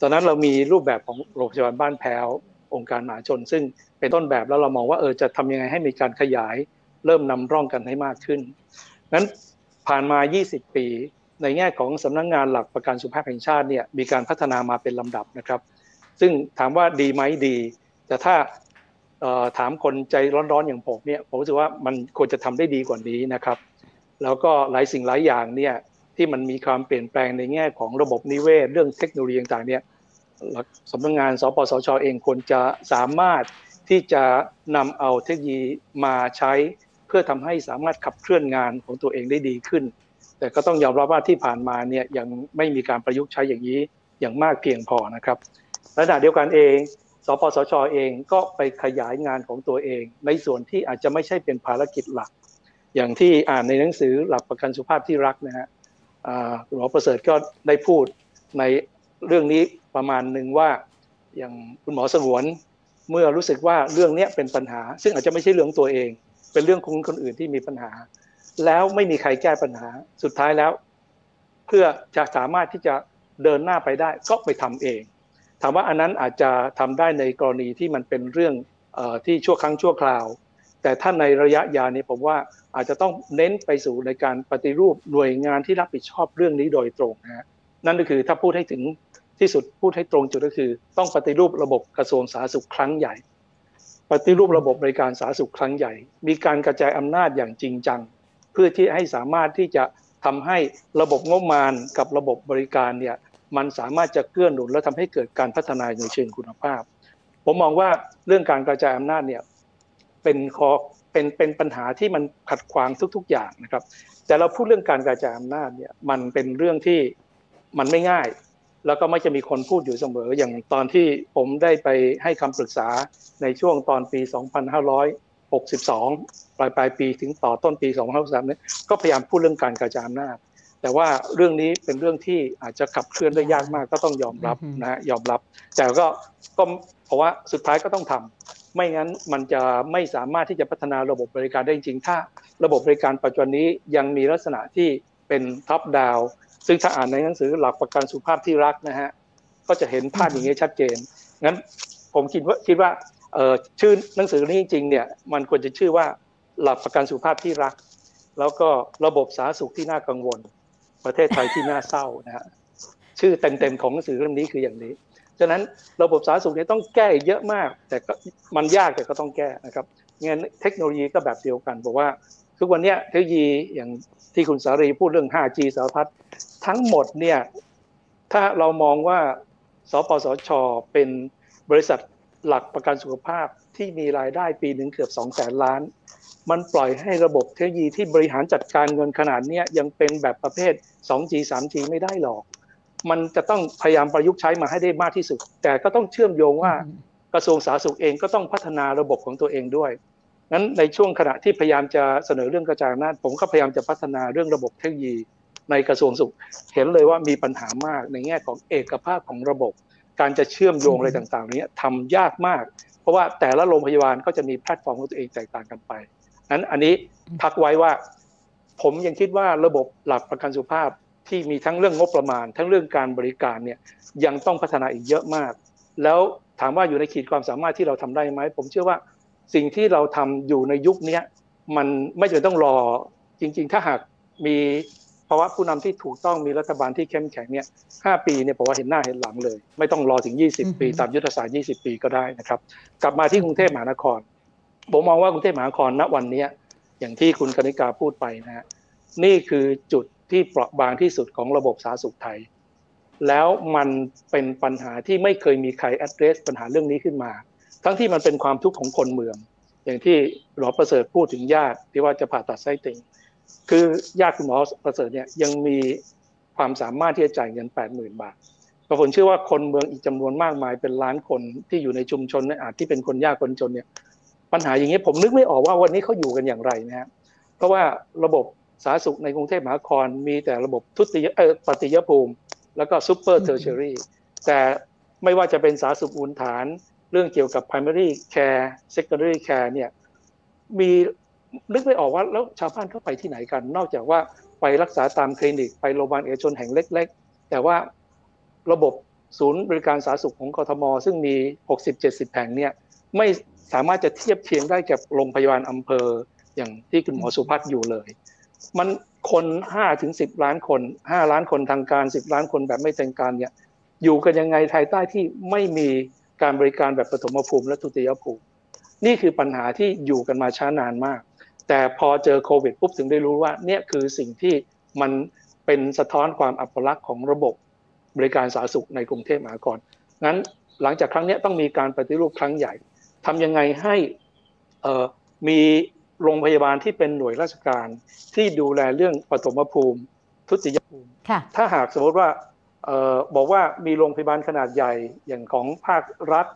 ตอนนั้นเรามีรูปแบบของโรงพยาบาลบ้านแพ้วองค์การมหาชน ซึ่งเป็นเป็นต้นแบบแล้วเรามองว่าเออจะทำยังไงให้มีการขยาย เริ่มนำร่องกันให้มากขึ้น นั้นผ่านมา 20 ปี ในแง่ของสำนักงงานหลักประกันสุขภาพแห่งชาติเนี่ยมีการพัฒนามาเป็นลำดับนะครับ ซึ่งถามว่าดีไหมดี แต่ถ้าถามคนใจร้อนๆอย่างผมเนี่ยผมรู้สึกว่ามันควรจะทำได้ดีกว่านี้นะครับ แล้วก็หลายสิ่งหลายอย่างเนี่ยที่มันมีความเปลี่ยนแปลงในแง่ของระบบนิเวศ เรื่องเทคโนโลยีต่างๆเนี่ยสำนักงงาน สปสช เองควรจะสามารถที่จะนำเอาเทคโนโลยีมาใช้ พื่อทำให้สามารถขับเคลื่อนงานของตัวเองได้ดีขึ้น แต่ก็ต้องยอมรับว่าที่ผ่านมาเนี่ยยังไม่มีการประยุกต์ใช้อย่างนี้อย่างมากเพียงพอนะครับระดับเดียวกันเอง สปสชเองก็ไปขยายงานของตัวเอง ในส่วนที่อาจจะไม่ใช่เป็นภารกิจหลัก อย่างที่อ่านในหนังสือหลักประกันสุขภาพที่รักนะฮะหมอประเสริฐก็ได้พูดในเรื่องนี้ประมาณหนึ่งว่าอย่างคุณหมอสงวนเมื่อรู้สึกว่าเรื่องนี้เป็นปัญหา ซึ่งอาจจะไม่ใช่เรื่องตัวเอง เป็นเรื่องของคนอื่นที่มีปัญหา แล้วไม่มีใครแก้ปัญหาสุดท้ายแล้ว เพื่อจะสามารถที่จะเดินหน้าไปได้ก็ไปทำเอง ถามว่าอันนั้นอาจจะทำได้ในกรณีที่มันเป็นเรื่องอที่ชั่วครั้งชั่วคราว แต่ถ้าในระยะยาวนี้ผมว่าอาจจะต้องเน้นไปสู่ในการปฏิรูปหน่วยงานที่รับผิดชอบเรื่องนี้โดยตรงนะฮะนั่นก็คือถ้าพูดให้ถึงที่สุดพูดให้ตรงจุดก็คือ ต้องปฏิรูประบบกระทรวงสาธารณสุขครั้งใหญ่ ปฏิรูประบบบริการสาธารณสุขครั้งใหญ่ มีการกระจายอำนาจอย่างจริงจัง เพื่อที่ให้สามารถที่จะทำให้ระบบงบมานกับระบบบริการเนี่ยมันสามารถจะเกื้อหนุนและทำให้เกิดการพัฒนาในเชิงคุณภาพ ผมมองว่าเรื่องการกระจายอำนาจเนี่ยเป็นคอเป็นเป็นปัญหาที่มันขัดขวางทุก ๆ อย่างนะครับ แต่เราพูดเรื่องการกระจายอำนาจเนี่ยมันเป็นเรื่องที่มันไม่ง่าย แล้วก็ไม่จะมีคนพูดอยู่เสมออย่างตอนที่ผมได้ไปให้คำปรึกษาในช่วงตอนปี 2562 ปลายปลายปีถึงต่อต้นปี 2563เนี่ยก็พยายามพูดเรื่องการกระจายอำนาจแต่ว่าเรื่องนี้เป็นเรื่องที่อาจจะขับเคลื่อนได้ยากมากก็ต้องยอมรับนะยอมรับ แต่ก็ก็เพราะว่าสุดท้ายก็ต้องทำไม่งั้นมันจะไม่สามารถที่จะพัฒนาระบบบริการได้จริงถ้า ระบบบริการปัจจุบันนี้ยังมีลักษณะที่เป็นท็อปดาว ซึ่งถ้าอ่านในหนังสือหลักประกันสุขภาพที่รักนะฮะก็จะเห็นภาพอย่างนี้ชัดเจนงั้นผมคิดว่าคิดว่าชื่อหนังสือนี้จริงเนี่ยมันควรจะชื่อว่าหลักประกันสุขภาพที่รัก แล้วก็ระบบสาธารณสุขที่น่ากังวล ประเทศไทยที่น่าเศร้านะฮะชื่อเต็มๆของหนังสือเล่มนี้คืออย่างนี้ฉะนั้นระบบสาธารณสุขเนี่ยต้องแก้เยอะมาก แต่มันยากแต่ก็ต้องแก้นะครับงั้นเทคโนโลยีก็แบบเดียวกันบอกว่าทุกวันนี้เทคโนโลยีอย่างที่คุณสารีพูดเรื่อง 5G สารพัด ทั้งหมดเนี่ยถ้าเรามองว่าสปสช เป็นบริษัทหลักประกันสุขภาพที่มีรายได้ปีหนึ่งเกือบ2 0 0แสนล้าน มันปล่อยให้ระบบเทคโนโลยีที่บริหารจัดการเงินขนาดนี้ยังเป็นแบบประเภท 2G 3G ไม่ได้หรอก มันจะต้องพยายามประยุกต์ใช้มาให้ได้มากที่สุด แต่ก็ต้องเชื่อมโยงว่ากระทรวงสาธารณสุขเองก็ต้องพัฒนาระบบของตัวเองด้วยนั้นในช่วงขณะที่พยายามจะเสนอเรื่องกระจายอำนาจผมก็พยายามจะพัฒนาเรื่องระบบเทคโนโลยี ในกระทรวงสุข เห็นเลยว่ามีปัญหามากในแง่ของเอกภาพของระบบ การจะเชื่อมโยงอะไรต่างๆ นี้ทำยากมาก เพราะว่าแต่ละโรงพยาบาลก็จะมีแพลตฟอร์มของตัวเองแตกต่างกันไปนั้นอันนี้พักไว้ว่า ผมยังคิดว่าระบบหลักประกันสุขภาพที่มีทั้งเรื่องงบประมาณ ทั้งเรื่องการบริการเนี่ยยังต้องพัฒนาอีกเยอะมาก แล้วถามว่าอยู่ในขีดความสามารถที่เราทำได้ไหม ผมเชื่อว่าสิ่งที่เราทำอยู่ในยุคนี้มันไม่จำเป็นต้องรอจริง ๆ ถ้าหากมี ภาวะผู้นำที่ถูกต้องมีรัฐบาลที่เข้มแข็งเนี่ยห้าปีเนี่ยผมว่าเห็นหน้าเห็นหลังเลย ไม่ต้องรอถึง 20 ปีตามยุทธศาสตร์ 20 ปีก็ได้นะครับ กลับมาที่กรุงเทพมหานคร ผมมองว่ากรุงเทพมหานครณวันนี้อย่างที่คุณกนิกาพูดไปนะฮะนี่คือจุดที่เปราะบางที่สุดของระบบสาธารณสุขไทย แล้วมันเป็นปัญหาที่ไม่เคยมีใคร address ปัญหาเรื่องนี้ขึ้นมา ทั้งที่มันเป็นความทุกข์ของคนเมือง อย่างที่หมอประเสริฐพูดถึงญาติที่ว่าจะผ่าตัดไส้ติ่ง คือญาติคุณหมอประเสริฐเนี่ยยังมีความสามารถที่จะจ่ายเงินแปดหมื่นบาทประผมเชื่อว่าคนเมืองอีกจำนวนมากมายเป็นล้านคนที่อยู่ในชุมชนในอาจที่เป็นคนยากคนจนเนี่ย ปัญหาอย่างนี้ผมนึกไม่ออกว่าวันนี้เขาอยู่กันอย่างไรนะฮะเพราะว่าระบบสาธารณสุขในกรุงเทพมหานครมีแต่ระบบทุติยเออ ตติยภูมิ แล้วก็ super tertiary แต่ไม่ว่าจะเป็นสาธารณสุขมูลฐาน เรื่องเกี่ยวกับ primary care secondary care เนี่ยมี นึกไม่ออกว่าแล้วชาวบ้านเขาไปที่ไหนกัน นอกจากว่าไปรักษาตามคลินิกไปโรงพยาบาลเอกชนแห่งเล็ก ๆ แต่ว่าระบบศูนย์บริการสาธารณสุขของกทม ซึ่งมี 60-70 แห่งเนี่ยไม่สามารถจะเทียบเคียงได้กับโรงพยาบาลอำเภออย่างที่คุณหมอสุพัฒน์อยู่เลย มันคนห้าถึงสิบล้านคนห้าล้านคนทางการสิบล้านคนแบบไม่ทางการเนี่ยอยู่กันยังไงภายใต้ที่ไม่มีการบริการแบบปฐมภูมิและทุติยภูมิ นี่คือปัญหาที่อยู่กันมาช้านานมาก แต่พอเจอโควิดปุ๊บถึงได้รู้ว่าเนี่ยคือสิ่งที่มันเป็นสะท้อนความอัปลักษณ์ของระบบบริการสาธารณสุขในกรุงเทพมหานครงั้นหลังจากครั้งนี้ต้องมีการปฏิรูปครั้งใหญ่ทำยังไงให้เอ่อมีโรงพยาบาลที่เป็นหน่วยราชการที่ดูแลเรื่องปฐมภูมิ ทุติยภูมิค่ะถ้าหากสมมติว่าเออบอกว่ามีโรงพยาบาลขนาดใหญ่อย่างของภาครัฐ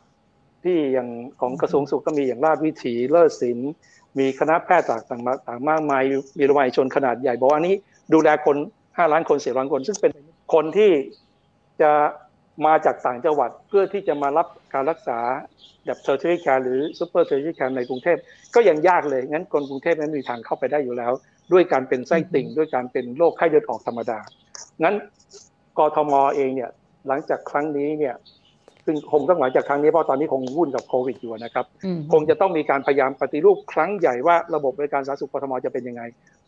ที่อย่างของกระทรวงสุขก็มีอย่างราชวิถีเลิศศิลป์ มีคณะแพทย์ต่างต่างมาต่างมากมายมีโรงพยาบาลชนขนาดใหญ่บอกว่าอันนี้ ดูแลคนห้าล้านคนสี่ล้านคน ซึ่งเป็นคนที่จะมาจากต่างจังหวัดเพื่อที่จะมารับการรักษาแบบ tertiary care หรือ super tertiary care ในกรุงเทพก็ยังยากเลย งั้นคนกรุงเทพนั้นมีทางเข้าไปได้อยู่แล้ว ด้วยการเป็นไส้ติ่ง ด้วยการเป็นโรคไข้เลือดออกธรรมดา งั้นกทมเองเนี่ยหลังจากครั้งนี้เนี่ย ซึ่งคงต้องหลังจากครั้งนี้เพราะตอนนี้คงวุ่นกับโควิดอยู่นะครับอืมคงจะต้องมีการพยายามปฏิรูปครั้งใหญ่ว่าระบบบริการสาธารณสุขกทมจะเป็นยังไง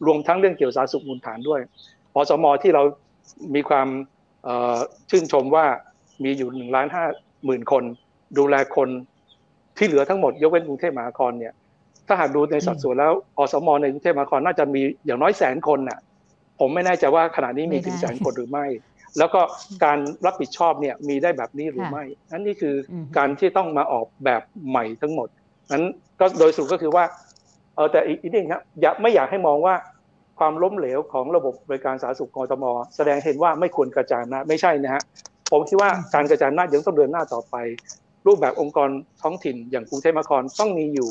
รวมทั้งเรื่องเกี่ยวกับสาธารณสุขมูลฐานด้วยอสมที่เรามีความเอ่อชื่นชมว่ามีอยู่หนึ่งล้านห้าหมื่นคน ดูแลคนที่เหลือทั้งหมด ยกเว้นกรุงเทพมหานครเนี่ย ถ้าหากดูในสัดส่วนแล้วอสมในกรุงเทพมหานครน่าจะมีอย่างน้อยแสนคนน่ะ ผมไม่แน่ใจว่าขณะนี้มีถึงไม่แสได้นคนหรือไม่ แล้วก็การรับผิดชอบเนี่ยมีได้แบบนี้หรือค่ะไม่นั่นนี่คืออมการที่ต้องมาออกแบบใหม่ทั้งหมดนั้นก็โดยสรุปก็คือว่าเออแต่อีกอีกนิดนึงครับอย่าไม่อยากให้มองว่าความล้มเหลวของระบบบริการสาธารณสุขกทมแสดงเห็นว่าไม่ควรกระจายอำนาจไม่ใช่นะฮะผมคิดว่าการกระจายอำนาจยังต้องเดินหน้าต่อไป รูปแบบองค์กรท้องถิ่นอย่างกรุงเทพมหานครต้องมีอยู่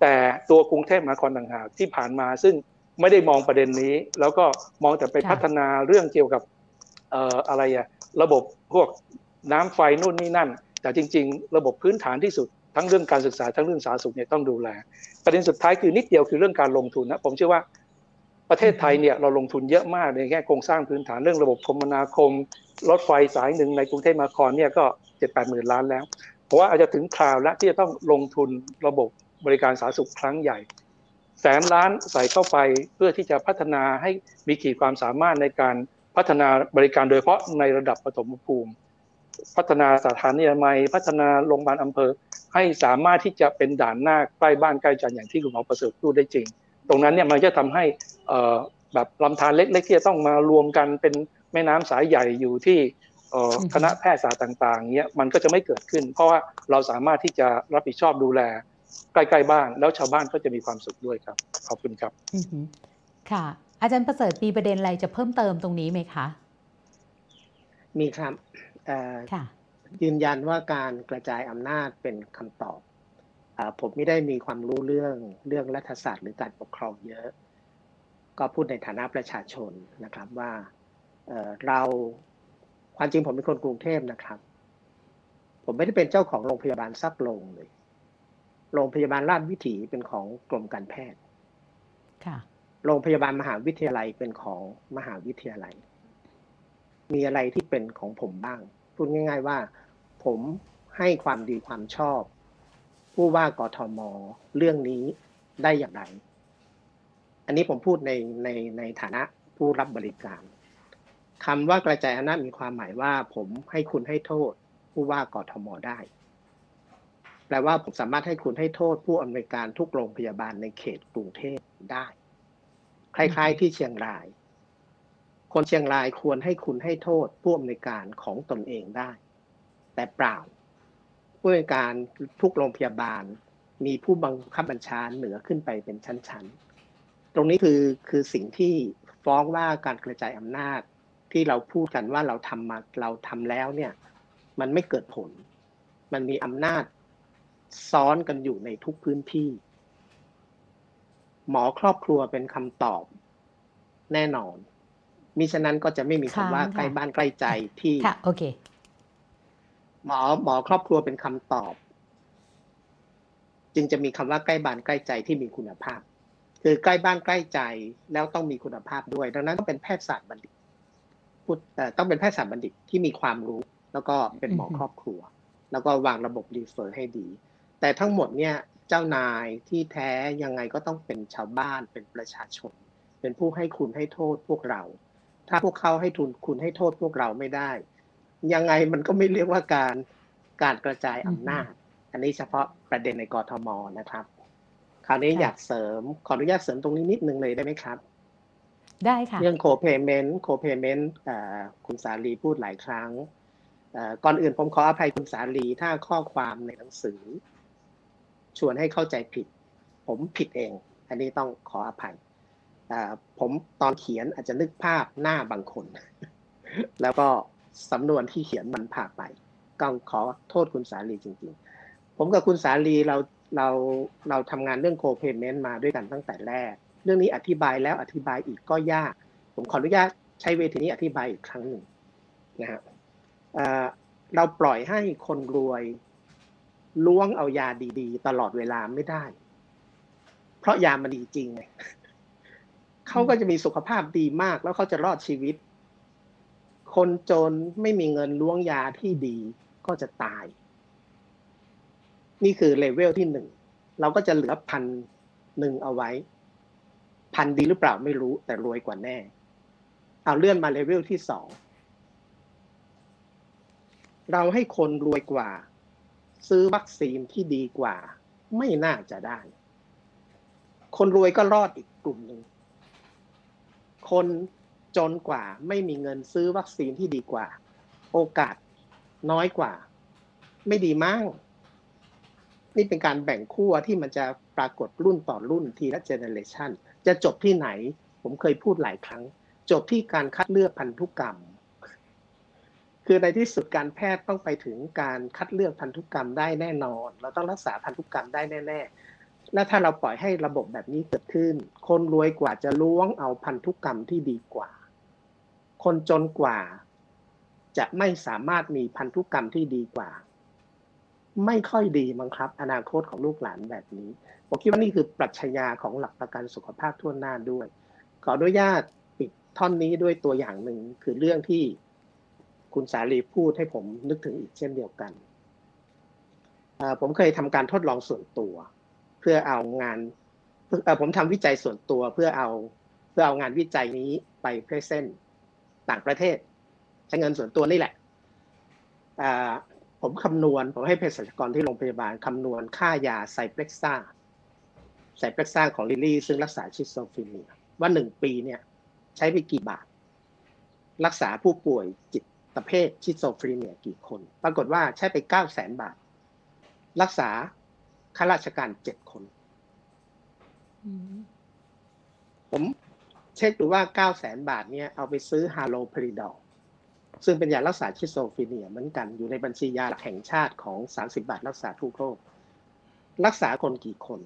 แต่ตัวกรุงเทพมหานครต่างหากที่ผ่านมา ซึ่งไม่ได้มองประเด็นนี้ แล้วก็มองแต่ไปค่ะพัฒนาเรื่องเกี่ยวกับเอะไรอะระบบพวกน้ำไฟนู่นนี่นั่น แต่จริง ๆ ระบบพื้นฐานที่สุดทั้งเรื่องการศึกษาทั้งเรื่องสาธารณสุขเนี่ยต้องดูแล ประเด็นสุดท้ายคือนิดเดียวคือเรื่องการลงทุนนะผมเชื่อว่าประเทศไทยเนี่ยเราลงทุนเยอะมากในแง่โครงสร้างพื้นฐานเรื่องระบบคมนาคม รถไฟสายหนึ่งในกรุงเทพมหานครเนี่ยก็เจ็ดแปดหมื่นล้านแล้วเพราะว่าอาจจะถึงคราวแล้วที่จะต้องลงทุนระบบบริการสาธารณสุขครั้งใหญ่ แสนล้านใส่เข้าไปเพื่อที่จะพัฒนาให้มีขีดความสามารถในการ พัฒนาบริการโดยเฉพาะในระดับปฐมภูมิ พัฒนาสถานีอนามัย พัฒนาโรงพยาบาลอำเภอ ให้สามารถที่จะเป็นด่านหน้าใกล้บ้านใกล้จันอย่างที่คุณหมอประเสริฐพูดได้จริง ตรงนั้นเนี่ยมันจะทำให้เอ่อแบบลำธารเล็กๆที่จะต้องมารวมกันเป็นแม่น้ำสายใหญ่อยู่ที่เอ่ออือฮึคณะแพทยศาสตร์ต่างๆเนี่ยมันก็จะไม่เกิดขึ้น เพราะว่าเราสามารถที่จะรับผิดชอบดูแล ใกล้ ๆ บ้าน แล้วชาวบ้านก็จะมีความสุขด้วยครับ ขอบคุณครับอือหือค่ะ อาจารย์ประเสริฐมีประเด็นอะไรจะเพิ่มเติมตรงนี้ไหมคะ มีครับเอ่อค่ะยืนยันว่าการกระจายอำนาจเป็นคำตอบอาผมไม่ได้มีความรู้เรื่องเรื่องรัฐศาสตร์หรือการปกครองเยอะ ก็พูดในฐานะประชาชนนะครับว่าเอ่อเราความจริงผมเป็นคนกรุงเทพนะครับ ผมไม่ได้เป็นเจ้าของโรงพยาบาลสักโรงเลย โรงพยาบาลราชวิถีเป็นของกรมการแพทย์ค่ะ โรงพยาบาลมหาวิทยาลัยเป็นของมหาวิทยาลัย มีอะไรที่เป็นของผมบ้าง พูดง่าย ๆว่า ผมให้ความดีความชอบ ผู้ว่ากทมเรื่องนี้ได้อย่างไร อันนี้ผมพูดในในในฐานะผู้รับบริการคำว่ากระจายอำนาจมีความหมายว่า ผมให้คุณให้โทษ ผู้ว่ากทมได้ แปลว่าผมสามารถให้คุณให้โทษ ผู้อำนวยการทุกโรงพยาบาลในเขตกรุงเทพได้ คล้ายๆ ที่เชียงราย คนเชียงรายควรให้คุณให้โทษผู้อำนวยการของตนเองได้ แต่เปล่าผู้อำนวยการทุกโรงพยาบาล มีผู้บังคับบัญชาเหนือขึ้นไปเป็นชั้นๆ ตรงนี้คือคือสิ่งที่ฟ้องว่าการกระจายอำนาจที่เราพูดกันว่าเราทำมาเราทำแล้วเนี่ย มันไม่เกิดผล มันมีอำนาจซ้อนกันอยู่ในทุกพื้นที่ หมอครอบครัวเป็นคำตอบแน่นอน มิฉะนั้นก็จะไม่มีคำว่าค้างค่ะใกล้บ้านใกล้ใจที่ค่ะโอเค หมอหมอครอบครัวเป็นคำตอบ จึงจะมีคำว่าใกล้บ้านใกล้ใจที่มีคุณภาพ คือใกล้บ้านใกล้ใจแล้วต้องมีคุณภาพด้วย ดังนั้นต้องเป็นแพทยศาสตร์บัณฑิตพูดเอ่อต้องเป็นแพทยศาสตร์บัณฑิตที่มีความรู้ แล้วก็เป็นหมออือฮึครอบครัว แล้วก็วางระบบรีเฟอร์ให้ดี แต่ทั้งหมดเนี่ย เจ้านายที่แท้ยังไงก็ต้องเป็นชาวบ้านเป็นประชาชน เป็นผู้ให้คุณให้โทษพวกเรา ถ้าพวกเขาให้ทุนคุณให้โทษพวกเราไม่ได้ ยังไงมันก็ไม่เรียกว่าการการกระจายอำนาจ อันนี้เฉพาะประเด็นในกรทมนะครับ คราวนี้ค่ะอยากเสริมขออนุญาตเสริมตรงนี้นิดนึงเลยได้ไหมครับ ได้ค่ะ เรื่อง co-payment co-payment เอ่อคุณสาลีพูดหลายครั้งเอ่อก่อนอื่นผมขออภัยคุณสาลีถ้าข้อความในหนังสือ ชวนให้เข้าใจผิด ผมผิดเอง อันนี้ต้องขออภัยผมตอนเขียนอาจจะนึกภาพหน้าบางคน แล้วก็สำนวนที่เขียนมันผ่าไปก็ขอโทษคุณสาลีจริง ๆ ผมกับคุณสาลีเราเราเราทำงานเรื่อง co-payment มาด้วยกันตั้งแต่แรก เรื่องนี้อธิบายแล้วอธิบายอีกก็ยาก ผมขออนุญาตใช้เวทีนี้อธิบายอีกครั้งหนึ่งนะฮะเราปล่อยให้คนรวย ล้วงเอายาดีๆ ตลอดเวลาไม่ได้ เพราะยามันดีจริงไงเขาก็จะมีสุขภาพดีมาก แล้วเขาจะรอดชีวิต คนจนไม่มีเงินล้วงยาที่ดีก็จะตาย นี่คือเลเวลที่หนึ่ง เราก็จะเหลือพันหนึ่งเอาไว้ พันดีหรือเปล่าไม่รู้แต่รวยกว่าแน่ เอาเลื่อนมาเลเวลที่สองเราให้คนรวยกว่า ซื้อวัคซีนที่ดีกว่า ไม่น่าจะได้ คนรวยก็รอดอีกกลุ่มหนึ่ง คนจนกว่าไม่มีเงินซื้อวัคซีนที่ดีกว่า โอกาสน้อยกว่า ไม่ดีมากนี่เป็นการแบ่งขั้วที่มันจะปรากฏรุ่นต่อรุ่นทีละเจเนเรชันจะจบที่ไหน ผมเคยพูดหลายครั้ง จบที่การคัดเลือกพันธุกรรม คือในที่สุดการแพทย์ต้องไปถึงการคัดเลือกพันธุกรรมได้แน่นอน เราต้องรักษาพันธุกรรมได้แน่ๆ และถ้าเราปล่อยให้ระบบแบบนี้เกิดขึ้น คนรวยกว่าจะล้วงเอาพันธุกรรมที่ดีกว่า คนจนกว่า จะไม่สามารถมีพันธุกรรมที่ดีกว่า ไม่ค่อยดีมั้งครับ อนาคตของลูกหลานแบบนี้ผมคิดว่านี่คือปรัชญาของหลักประกันสุขภาพทั่วหน้าด้วย ขออนุญาตปิดท่อนนี้ด้วยตัวอย่างหนึ่งคือเรื่องที่ คุณสาลีพูดให้ผมนึกถึงอีกเช่นเดียวกัน ผมเคยทำการทดลองส่วนตัว เพื่อเอางานผมทำวิจัยส่วนตัวเพื่อเอาเพื่อเอางานวิจัยนี้ไป present ต่างประเทศ ใช้เงินส่วนตัวนี่แหละ ผมคำนวณ ผมให้เภสัชกรที่โรงพยาบาลคำนวณค่ายา Zyprexa Zyprexa ของ Lilly ซึ่งรักษา schizophrenia ว่าหนึ่งปีเนี่ย ใช้ไปกี่บาท รักษาผู้ป่วยจิต ประเภท schizophrenia กี่คน ปรากฏว่าใช้ไปเก้าแสนบาท รักษาข้าราชการเจ็ดคน ผมเช็คดูว่าเก้าแสนบาทเนี่ยเอาไปซื้อ haloperidol ซึ่งเป็นยารักษา schizophrenia เหมือนกันอยู่ในบัญชียาหลักแห่งชาติของ30บาทรักษาทุกโรค รักษาคนกี่คน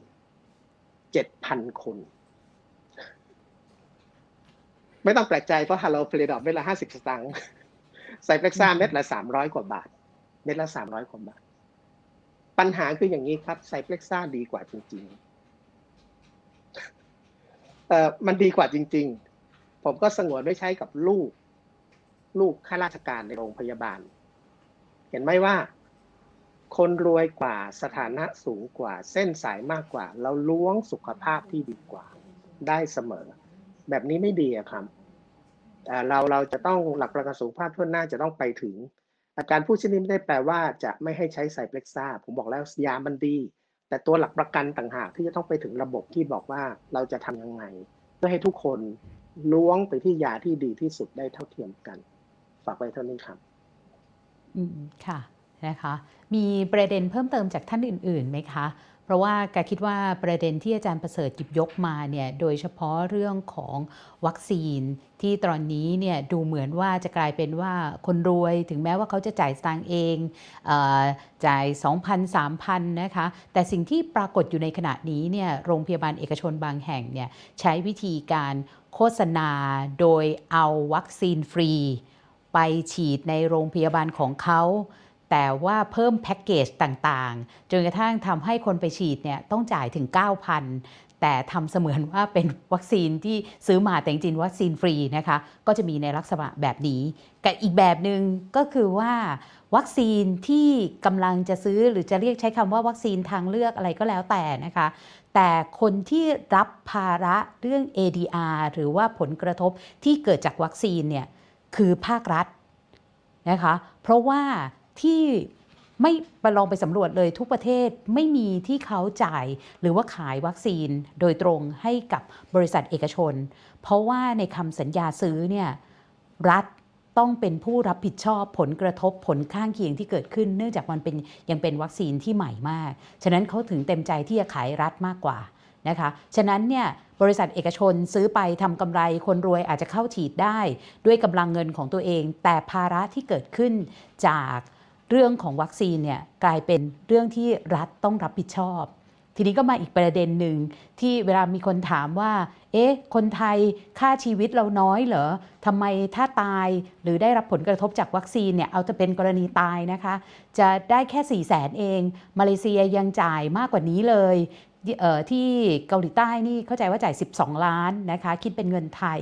เจ็ดพันคน ไม่ต้องแปลกใจเพราะฮาโลพริดอลเม็ดละห้าสิบสตางค์ ไซเปล็กซ่าเม็ดละสามร้อยกว่าบาท เม็ดละสามร้อยกว่าบาท ปัญหาคืออย่างนี้ครับไซเปล็กซ่าดีกว่าจริงๆเอ่อมันดีกว่าจริง ๆ ผมก็สงวนไว้ใช้กับลูก ลูกข้าราชการในโรงพยาบาล เห็นไหมว่า คนรวยกว่าสถานะสูงกว่า เส้นสายมากกว่า เราล้วงสุขภาพที่ดีกว่าได้เสมอ แบบนี้ไม่ดีอะครับอ่า เราเราจะต้องหลักประกันสุขภาพทั่วหน้าจะต้องไปถึง อาการพูดเช่นนี้ไม่ได้แปลว่าจะไม่ให้ใช้ไซเปล็กซ่าผมบอกแล้วยามันดี แต่ตัวหลักประกันต่างหากที่จะต้องไปถึงระบบที่บอกว่าเราจะทำยังไง เพื่อให้ทุกคนล้วงไปที่ยาที่ดีที่สุดได้เท่าเทียมกัน ฝากไว้เท่านี้ครับ อืมค่ะนะคะ มีประเด็นเพิ่มเติมจากท่านอื่นๆไหมคะ เพราะว่าแกคิดว่าประเด็นที่อาจารย์ประเสริฐหยิบยกมาเนี่ยโดยเฉพาะเรื่องของวัคซีนที่ตอนนี้เนี่ยดูเหมือนว่าจะกลายเป็นว่าคนรวยถึงแม้ว่าเขาจะจ่ายสตางค์เองเออจ่าย 2,000 3,000นะคะแต่สิ่งที่ปรากฏอยู่ในขณะนี้เนี่ยโรงพยาบาลเอกชนบางแห่งเนี่ยใช้วิธีการโฆษณาโดยเอาวัคซีนฟรี ไปฉีดในโรงพยาบาลของเขา แต่ว่าเพิ่มแพ็กเกจต่างๆ จนกระทั่งทำให้คนไปฉีดเนี่ยต้องจ่ายถึง 9,000 แต่ทำเสมือนว่าเป็นวัคซีนที่ซื้อมาแต่จริงวัคซีนฟรีนะคะ ก็จะมีในลักษณะแบบนี้ กับอีกแบบหนึ่งก็คือว่าวัคซีนที่กำลังจะซื้อหรือจะเรียกใช้คำว่าวัคซีนทางเลือกอะไรก็แล้วแต่นะคะ แต่คนที่รับภาระเรื่อง ADR หรือว่าผลกระทบที่เกิดจากวัคซีนเนี่ยคือภาครัฐนะคะ เพราะว่า ที่ไม่ไปลองไปสำรวจเลยทุกประเทศไม่มีที่เขาจ่ายหรือว่าขายวัคซีนโดยตรงให้กับบริษัทเอกชน เพราะว่าในคำสัญญาซื้อเนี่ยรัฐต้องเป็นผู้รับผิดชอบผลกระทบผลข้างเคียงที่เกิดขึ้น เนื่องจากมันเป็นยังเป็นวัคซีนที่ใหม่มาก ฉะนั้นเขาถึงเต็มใจที่จะขายรัฐมากกว่านะคะ ฉะนั้นเนี่ยบริษัทเอกชนซื้อไปทำกำไรคนรวยอาจจะเข้าฉีดได้ ด้วยกำลังเงินของตัวเอง แต่ภาระที่เกิดขึ้นจาก เรื่องของวัคซีนเนี่ยกลายเป็นเรื่องที่รัฐต้องรับผิดชอบ ทีนี้ก็มาอีกประเด็นหนึ่งที่เวลามีคนถามว่า เอ๊ะ คนไทยค่าชีวิตเราน้อยเหรอทำไมถ้าตายหรือได้รับผลกระทบจากวัคซีนเนี่ยเอาจะเป็นกรณีตายนะคะ จะได้แค่4ี่แสนเอง มาเลเซียยังจ่ายมากกว่านี้เลย ที่เกาหลีใต้นี่เข้าใจว่าจ่าย 12 ล้านนะคะ คิดเป็นเงินไทย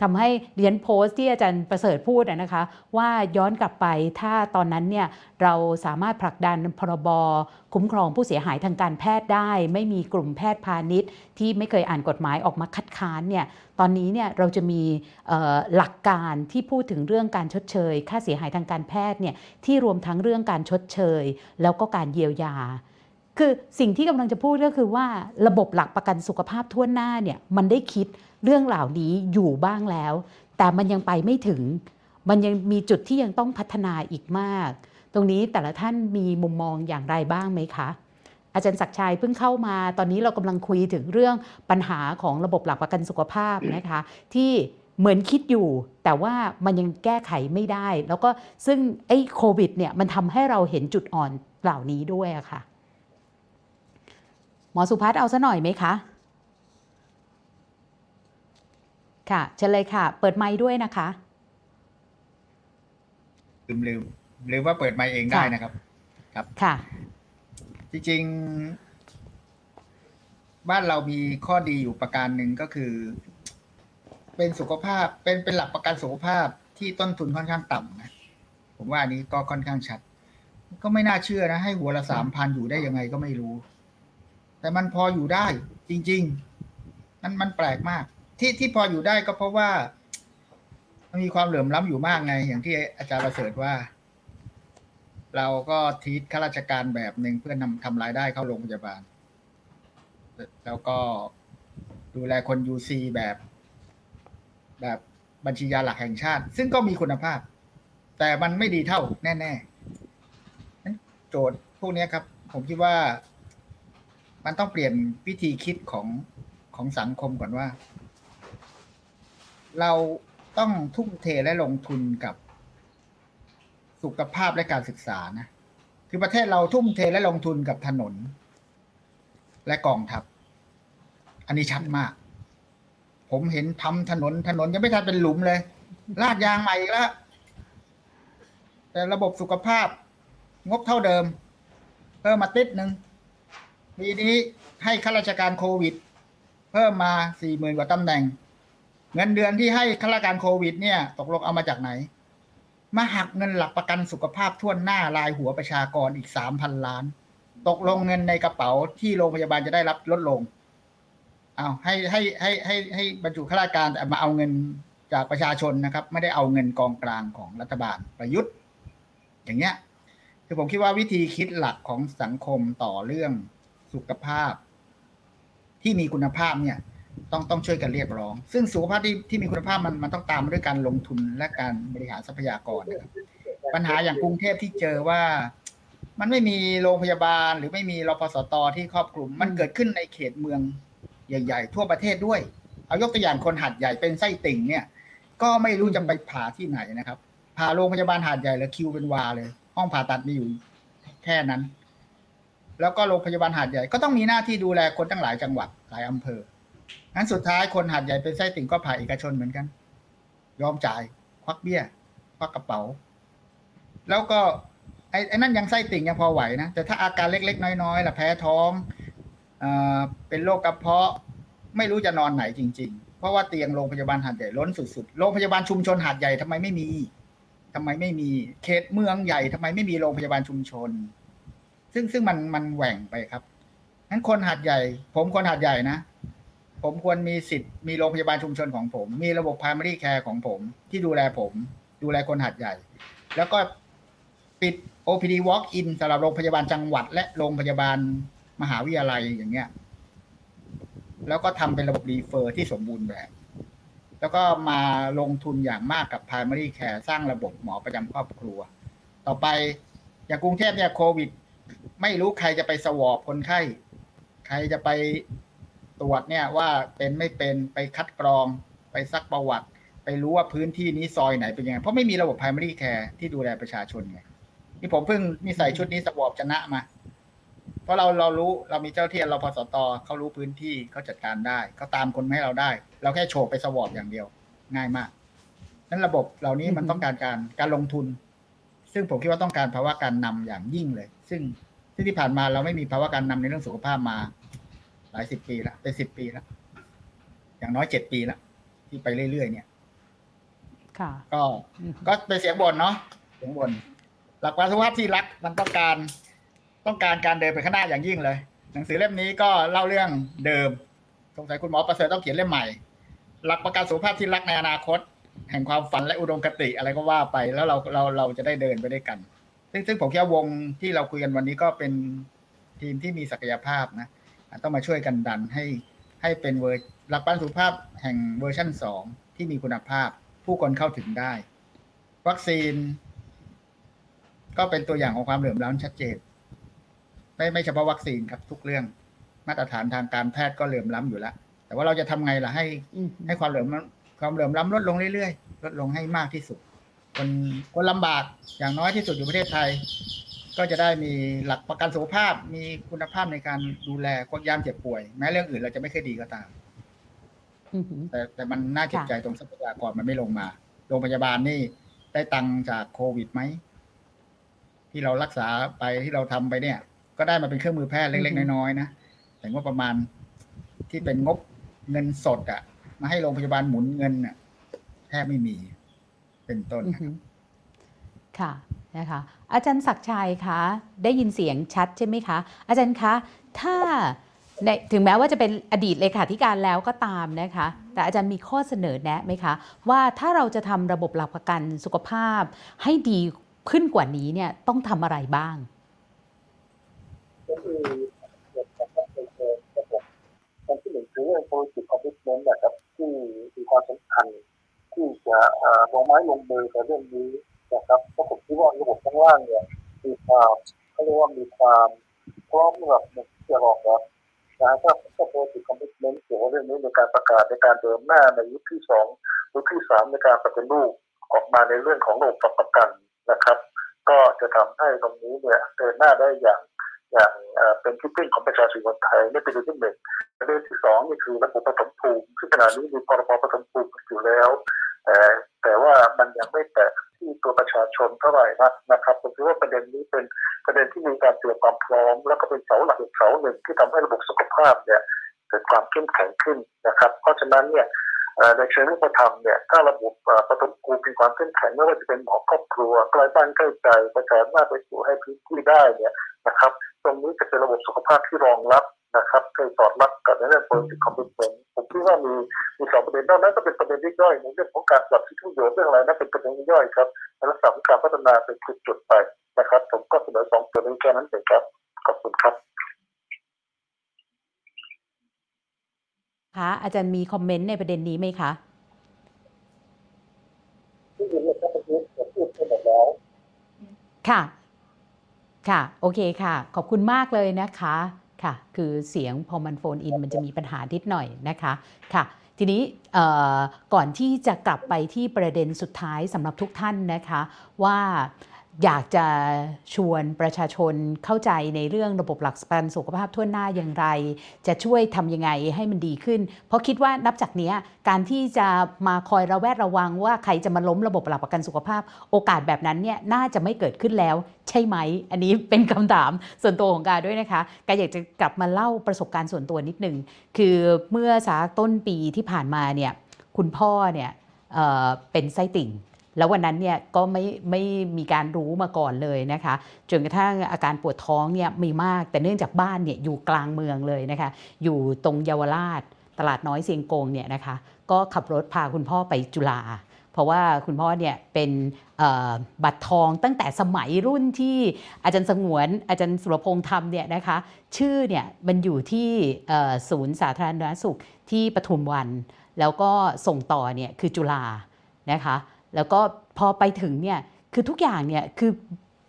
ทำให้เรียนโพสต์ที่อาจารย์ประเสริฐพูดนะคะ ว่าย้อนกลับไปถ้าตอนนั้นเนี่ยเราสามารถผลักดันพรบคุ้มครองผู้เสียหายทางการแพทย์ได้ ไม่มีกลุ่มแพทย์พาณิชย์ ที่ไม่เคยอ่านกฎหมายออกมาคัดค้านเนี่ยตอนนี้เนี่ยเราจะมีหลักการที่พูดถึงเรื่องการชดเชย ค่าเสียหายทางการแพทย์เนี่ยที่รวมทั้งเรื่องการชดเชย แล้วก็การเยียวยา คือสิ่งที่กำลังจะพูดก็คือว่าระบบหลักประกันสุขภาพทั่วหน้าเนี่ยมันได้คิดเรื่องเหล่านี้อยู่บ้างแล้ว แต่มันยังไปไม่ถึง มันยังมีจุดที่ยังต้องพัฒนาอีกมาก ตรงนี้แต่ละท่านมีมุมมองอย่างไรบ้างไหมคะ อาจารย์ศักชัยเพิ่งเข้ามา ตอนนี้เรากำลังคุยถึงเรื่องปัญหาของระบบหลักประกันสุขภาพนะคะ ที่เหมือนคิดอยู่ แต่ว่ามันยังแก้ไขไม่ได้ แล้วก็ซึ่งไอ้โควิดเนี่ยมันทำให้เราเห็นจุดอ่อนเหล่านี้ด้วยอะค่ะ หมอสุพัฒน์เอาซะหน่อยไหมคะ ค่ะเชิญเลยค่ะ เปิดไมค์ด้วยนะคะลืมลืมลืมว่าเปิดไมค์เองได้นะครับ ค่ะ จริงๆ บ้านเรามีข้อดีอยู่ประการหนึ่งก็คือ เป็นสุขภาพ เป็นเป็นหลักประกันสุขภาพที่ต้นทุนค่อนข้างต่ำนะ ผมว่าอันนี้ก็ค่อนข้างชัด ก็ไม่น่าเชื่อนะ ให้หัวละสามพันอยู่ได้ยังไงก็ไม่รู้ แต่มันพออยู่ได้ จริง ๆ มันมันแปลกมาก ที่ที่พออยู่ได้ก็เพราะว่า มันมีความเหลื่อมล้ำอยู่มากไง อย่างที่อาจารย์ประเสริฐว่า เราก็ทีตข้าราชการแบบหนึ่งเพื่อนำทำรายได้เข้าโรงพยาบาล แล้วก็ดูแลคนยูซีแบบ แบบบัญชียาหลักแห่งชาติ ซึ่งก็มีคุณภาพ แต่มันไม่ดีเท่าแน่ๆโจทย์พวกนี้ครับ ผมคิดว่า มันต้องเปลี่ยนวิธีคิดของของสังคมก่อนว่า เราต้องทุ่มเทและลงทุนกับสุขภาพและการศึกษานะ คือประเทศเราทุ่มเทและลงทุนกับถนน และกองทัพ อันนี้ชัดมาก ผมเห็นทำถนนถนนยังไม่ทันเป็นหลุมเลยลาดยางใหม่อีกแล้วแต่ระบบสุขภาพงบเท่าเดิม เพิ่มมาติดหนึ่ง ปีนี้ให้ข้าราชการโควิด เพิ่มมาสี่หมื่นกว่าตำแหน่ง เงินเดือนที่ให้ข้าราชการโควิด เนี่ย ตกลงเอามาจากไหน มาหักเงินหลักประกันสุขภาพทั่วหน้ารายหัวประชากรอีกสามพันล้าน ตกลงเงินในกระเป๋าที่โรงพยาบาลจะได้รับลดลงเอาให้ให้ให้ให้ให้บรรจุข้าราชการแต่มาเอาเงินจากประชาชนนะครับ ไม่ได้เอาเงินกองกลางของรัฐบาลประยุทธ์ อย่างเงี้ยคือผมคิดว่าวิธีคิดหลักของสังคมต่อเรื่อง สุขภาพ ที่มีคุณภาพเนี่ย ต้องต้องช่วยกันเรียกร้อง ซึ่งสุขภาพที่ที่มีคุณภาพมันมันต้องตามมาด้วยการลงทุนและการบริหารทรัพยากรนะครับปัญหาอย่างกรุงเทพที่เจอว่า มันไม่มีโรงพยาบาล หรือไม่มีรพสตที่ครอบคลุม มันเกิดขึ้นในเขตเมืองใหญ่ ๆ ทั่วประเทศด้วย เอายกตัวอย่างคนหัดใหญ่เป็นไส้ติ่งเนี่ย ก็ไม่รู้จะไปผ่าที่ไหนนะครับผ่าโรงพยาบาลหาดใหญ่แล้วคิวเป็นวาเลย ห้องผ่าตัดมีอยู่แค่นั้น แล้วก็โรงพยาบาลหาดใหญ่ก็ต้องมีหน้าที่ดูแลคนตั้งหลายจังหวัดหลายอำเภองั้นสุดท้ายคนหาดใหญ่เป็นไส้ติ่งก็ผ่าเอกชนเหมือนกัน ยอมจ่าย ควักเบี้ย ควักกระเป๋า แล้วก็ไอ้ไอ้นั่นยังไส้ติ่งยังพอไหวนะ แต่ถ้าอาการเล็กๆ น้อยๆล่ะแพ้ท้องเอ่อเป็นโรคกระเพาะ ไม่รู้จะนอนไหนจริง ๆ เพราะว่าเตียงโรงพยาบาลหาดใหญ่ล้นสุดๆ โรงพยาบาลชุมชนหาดใหญ่ทำไมไม่มีทำไมไม่มีเขตเมืองใหญ่ทำไมไม่มีโรงพยาบาลชุมชน ซึ่งซึ่งมันมันแหว่งไปครับงั้นคนหาดใหญ่ ผมคนหาดใหญ่นะ ผมควรมีสิทธิ์มีโรงพยาบาลชุมชนของผม มีระบบ primary care ของผม ที่ดูแลผม ดูแลคนหาดใหญ่ แล้วก็ปิด OPD walk in สำหรับโรงพยาบาลจังหวัด และโรงพยาบาลมหาวิทยาลัยอย่างเงี้ย แล้วก็ทำเป็นระบบรีเฟอร์ที่สมบูรณ์แบบ แล้วก็มาลงทุนอย่างมากกับ primary care สร้างระบบหมอประจำครอบครัว ต่อไปอย่างกรุงเทพเนี่ยโควิด ไม่รู้ใครจะไปสวอปคนไข้ ใครจะไปตรวจเนี่ยว่าเป็นไม่เป็นไปคัดกรอง ไปซักประวัติ ไปรู้ว่าพื้นที่นี้ซอยไหนเป็นยังไง เพราะไม่มีระบบ primary care ที่ดูแลประชาชนไงนี่ผมเพิ่งนี่ใส่ชุดนี้สวอปชนะมา เพราะเราเรารู้เรามีเจ้าที่เราพสตเขารู้พื้นที่เขาจัดการได้เขาตามคนมาให้เราได้ เราแค่โฉบไปสวอปอย่างเดียว ง่ายมากนั้นระบบเหล่านี้มันต้องการการการลงทุน ซึ่งผมคิดว่าต้องการภาวะการนำอย่างยิ่งเลย ซึ่ง ซึ่งที่ผ่านมาเราไม่มีภาวะการนำในเรื่องสุขภาพมา หลายสิบปีแล้วเป็นสิบปีแล้วอย่างน้อยเจ็ดปีแล้วที่ไปเรื่อยๆเนี่ย ค่ะ ก็อืมก็เป็นเสียงบ่นเนาะเสียงบ่นหลักการสุขภาพที่รักมันต้องการต้องการการเดินไปข้างหน้าอย่างยิ่งเลย หนังสือเล่มนี้ก็เล่าเรื่องเดิมสงสัยคุณหมอประเสริฐต้องเขียนเล่มใหม่ หลักประกันสุขภาพที่รักในอนาคต แห่งความฝันและอุดมคติอะไรก็ว่าไปแล้วเราเราเราจะได้เดินไปด้วยกัน ซึ่งซึ่งผมคิดว่าวงที่เราคุยกันวันนี้ก็เป็นทีมที่มีศักยภาพนะ ต้องมาช่วยกันดันให้ให้เป็น ver หลักประกันสุขภาพแห่งเวอร์ชั่นสองที่มีคุณภาพ ผู้คนเข้าถึงได้ วัคซีน ก็เป็นตัวอย่างของความเหลื่อมล้ำชัดเจนไม่ไม่เฉพาะวัคซีนครับทุกเรื่องมาตรฐานทางการแพทย์ก็เหลื่อมล้ำอยู่แล้ว แต่ว่าเราจะทำไงล่ะให้ให้ความเหลื่อมความเหลื่อมล้ำลดลงเรื่อยๆลดลงให้มากที่สุด คนคนลำบากอย่างน้อยที่สุดอยู่ประเทศไทย ก็จะได้มีหลักประกันสุขภาพ มีคุณภาพในการดูแลคนยามเจ็บป่วย แม้เรื่องอื่นเราจะไม่เคอยดีก็ตามอืมแต่แต่มันน่าเจ็บค่ะใจตรงทรัพยากรมันไม่ลงมา โรงพยาบาลนี่ได้ตังค์จากโควิดไหม ที่เรารักษาไปที่เราทำไปเนี่ย ก็ได้มาเป็นเครื่องมือแพทย์เล็กๆน้อยๆนะแต่ว่าประมาณที่เป็นงบเงินสดอะมาให้โรงพยาบาลหมุนเงินน่ะแทบไม่มี เป็นต้นอือนะคฮึรับค่ะนะคะอาจารย์ศักดิ์ชัยคะได้ยินเสียงชัดใช่ไหมคะ อาจารย์คะถ้าในถึงแม้ว่าจะเป็นอดีตเลขาธิการแล้วก็ตามนะคะ แต่อาจารย์มีข้อเสนอแนะไหมคะ ว่าถ้าเราจะทำระบบหลักประกันสุขภาพ ให้ดีขึ้นกว่านี้เนี่ยต้องทำอะไรบ้างก็คือเกี่ยวกับการเป็นระบบการที่หนึ่งคือเรื่อง policy commitment นะครับที่มีความสำคัญ ที่จะเอ่อลงไม้ลงมือกับเรื่องนี้นะครับเพราะผมคิดว่าระบบข้างล่างเนี่ยมีความเขาเรียกว่ามีความพร้อมสำหรับที่จะรองรับนะถ้าถ้า policy commitment เกี่ยวกับเรื่องนี้ในการประกาศในการเดินหน้าในยุคที่สองยุคที่สามในการปฏิรูปออกมาในเรื่องของระบบประกันนะครับ ก็จะทำให้ตรงนี้เนี่ยเดินหน้าได้อย่างอย่างเอ่อเป็นที่พึ่งของประชาชนคนไทยนี่เป็นเรื่องที่หนึ่งประเด็นที่สองนี่คือระบบปฐมภูมิซึ่งขณะนี้มีพรบปฐมภูมิอยู่แล้ว แต่แต่ว่ามันยังไม่แตะที่ตัวประชาชนเท่าไหร่นักนะครับผมคิดว่าประเด็นนี้เป็นประเด็นที่มีการเตรียมความพร้อม แล้วก็เป็นเสาหลักเสาหนึ่งที่ทำให้ระบบสุขภาพเนี่ยเกิดความเข้มแข็งขึ้นนะครับ เพราะฉะนั้นเนี่ยในเชิงรูปธรรมเนี่ยถ้าระบบปฐมภูมิมีความเข้มแข็งไม่ว่าจะเป็นหมอครอบครัวใกล้บ้านใกล้ใจประชาชนไปสู่ให้พื้นที่ได้เนี่ยนะครับ ตรงนี้จะเป็นระบบสุขภาพที่รองรับนะครับเคยสอดรับกับในเรื่อง policy commitment ผมคิดว่ามีมีสองประเด็นนอกนั้นก็เป็นประเด็นย่อยๆในเรื่องของการปรับที่ประโยชน์เรื่องอะไรนั่นเป็นประเด็นย่อยๆครับในลักษณะของการพัฒนาเป็นจุดๆไปนะครับ ผมก็เสนอสองประเด็นแค่นั้นเองครับขอบคุณครับคะอาจารย์มีคอมเมนต์ในประเด็นนี้ไหมคะที่เรียนเนี่ยก็เป็นเรื่องที่พูดไปหมดแล้วค่ะ ค่ะ โอเคค่ะ ขอบคุณมากเลยนะคะค่ะ คือเสียงพอมันโฟนอินมันจะมีปัญหานิดหน่อยนะคะค่ะ ทีนี้ก่อนที่จะกลับไปที่ประเด็นสุดท้ายสำหรับทุกท่านนะคะ ว่า อยากจะชวนประชาชนเข้าใจในเรื่องระบบหลักประกันสุขภาพทั่วหน้าอย่างไร จะช่วยทำยังไงให้มันดีขึ้น เพราะคิดว่านับจากนี้การที่จะมาคอยระแวดระวังว่าใครจะมาล้มระบบหลักประกันสุขภาพ โอกาสแบบนั้นเนี่ยน่าจะไม่เกิดขึ้นแล้ว ใช่ไหม อันนี้เป็นคำถามส่วนตัวของกาด้วยนะคะกาอยากจะกลับมาเล่าประสบการณ์ส่วนตัวนิดหนึ่งคือเมื่อสักต้นปีที่ผ่านมาเนี่ยคุณพ่อเนี่ยเเป็นไส้ติ่ง แล้ววันนั้นเนี่ยก็ไม่ไม่มีการรู้มาก่อนเลยนะคะจนกระทั่งอาการปวดท้องเนี่ยมีมากแต่เนื่องจากบ้านเนี่ยอยู่กลางเมืองเลยนะคะอยู่ตรงเยาวราชตลาดน้อยเซียงกงเนี่ยนะคะก็ขับรถพาคุณพ่อไปจุฬาเพราะว่าคุณพ่อเนี่ยเป็นบัตรทองตั้งแต่สมัยรุ่นที่อาจารย์สงวนอาจารย์สุรพงษ์ทำเนี่ยนะคะชื่อเนี่ยมันอยู่ที่ศูนย์สาธารณสุขที่ปทุมวัน แล้วก็ส่งต่อเนี่ยคือจุฬานะคะ แล้วก็พอไปถึงเนี่ยคือทุกอย่างเนี่ยคือ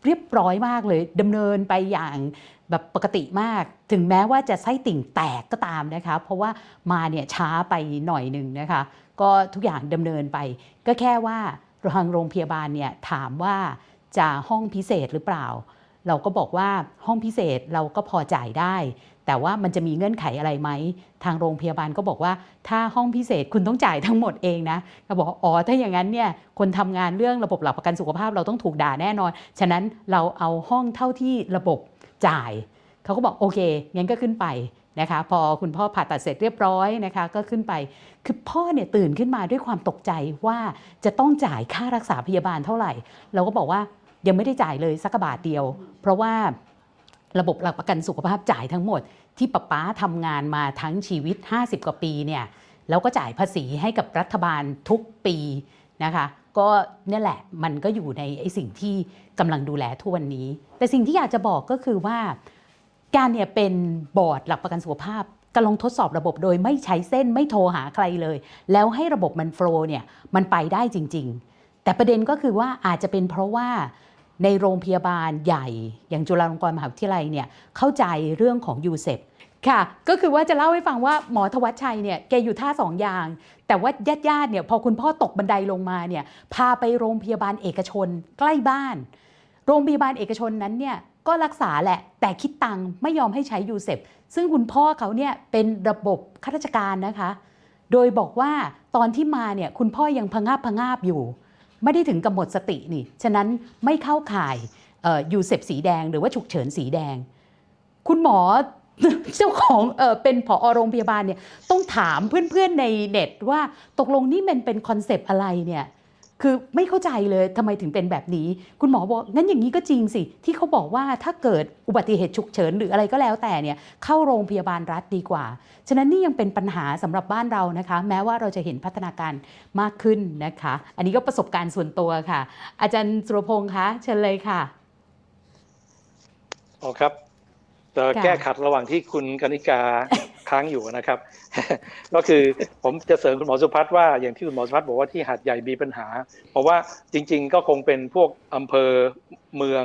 เรียบร้อยมากเลยดำเนินไปอย่างแบบปกติมาก ถึงแม้ว่าจะไส้ติ่งแตกก็ตามนะคะ เพราะว่ามาเนี่ยช้าไปหน่อยหนึ่งนะคะ ก็ทุกอย่างดำเนินไป ก็แค่ว่าทางโรงพยาบาลเนี่ยถามว่าจะห้องพิเศษหรือเปล่า เราก็บอกว่าห้องพิเศษเราก็พอจ่ายได้ แต่ว่ามันจะมีเงื่อนไขอะไรไหม ทางโรงพยาบาลก็บอกว่าถ้าห้องพิเศษคุณต้องจ่ายทั้งหมดเองนะก็บอกอ๋อถ้าอย่างนั้นเนี่ยคนทำงานเรื่องระบบหลักประกันสุขภาพเราต้องถูกด่าแน่นอน ฉะนั้นเราเอาห้องเท่าที่ระบบจ่ายเขาก็บอกโอเคงั้นก็ขึ้นไปนะคะพอคุณพ่อผ่าตัดเสร็จเรียบร้อยนะคะก็ขึ้นไป คือพ่อเนี่ยตื่นขึ้นมาด้วยความตกใจว่าจะต้องจ่ายค่ารักษาพยาบาลเท่าไหร่ เราก็บอกว่ายังไม่ได้จ่ายเลยสักบาทเดียว เพราะว่า ระบบหลักประกันสุขภาพจ่ายทั้งหมด ที่ป๊าป๊าทำงานมาทั้งชีวิต 50 กว่าปีเนี่ยแล้วก็จ่ายภาษีให้กับรัฐบาลทุกปีนะคะก็เนี่ยแหละมันก็อยู่ในไอ้สิ่งที่กำลังดูแลทุกวันนี้ แต่สิ่งที่อยากจะบอกก็คือว่า การเนี่ยเป็นบอร์ดหลักประกันสุขภาพกำลังทดสอบระบบโดยไม่ใช้เส้นไม่โทรหาใครเลย แล้วให้ระบบมัน flow เนี่ยมันไปได้จริง ๆ แต่ประเด็นก็คือว่าอาจจะเป็นเพราะว่า ในโรงพยาบาลใหญ่ อย่างจุฬาลงกรณ์มหาวิทยาลัยเนี่ยเข้าใจเรื่องของ UCEP ค่ะ ก็คือว่าจะเล่าให้ฟังว่าหมอธวัชชัยเนี่ยแกอยู่ท่าสองอย่าง แต่ว่าญาติญาติๆเนี่ยพอคุณพ่อตกบันไดลงมาเนี่ยพาไปโรงพยาบาลเอกชนใกล้บ้าน โรงพยาบาลเอกชนนั้นเนี่ยก็รักษาแหละ แต่คิดตังค์ไม่ยอมให้ใช้ UCEPซึ่งคุณพ่อเขาเนี่ยเป็นระบบข้าราชการนะคะ โดยบอกว่าตอนที่มาเนี่ยคุณพ่อยังพงาบพงาบอยู่ ไม่ได้ถึงกับหมดสตินี่ ฉะนั้นไม่เข้าข่าย UCEP สีแดงหรือว่าฉุกเฉินสีแดง คุณหมอเจ้าของเออเป็นผอโรงพยาบาลเนี่ยต้องถามเพื่อนๆในเน็ตว่าตกลงนี่มันเป็น concept อะไรเนี่ย คือไม่เข้าใจเลยทำไมถึงเป็นแบบนี้ คุณหมอบอกงั้นอย่างนี้ก็จริงสิ ที่เขาบอกว่าถ้าเกิดอุบัติเหตุฉุกเฉินหรืออะไรก็แล้วแต่เนี่ยเข้าโรงพยาบาลรัฐดีกว่า ฉะนั้นนี่ยังเป็นปัญหาสำหรับบ้านเรานะคะ แม้ว่าเราจะเห็นพัฒนาการมากขึ้นนะคะ อันนี้ก็ประสบการณ์ส่วนตัวค่ะ อาจารย์สุรพงษ์คะเชิญเลยค่ะอ๋อครับจะแก้ขัดระหว่างที่คุณกนิกา ค้างอยู่นะครับ ก็คือผมจะเสริมคุณหมอสุพัฒน์ว่าอย่างที่คุณหมอสุพัฒน์บอกว่าที่หาดใหญ่มีปัญหา เพราะว่าจริง ๆ ก็คงเป็นพวกอำเภอเมือง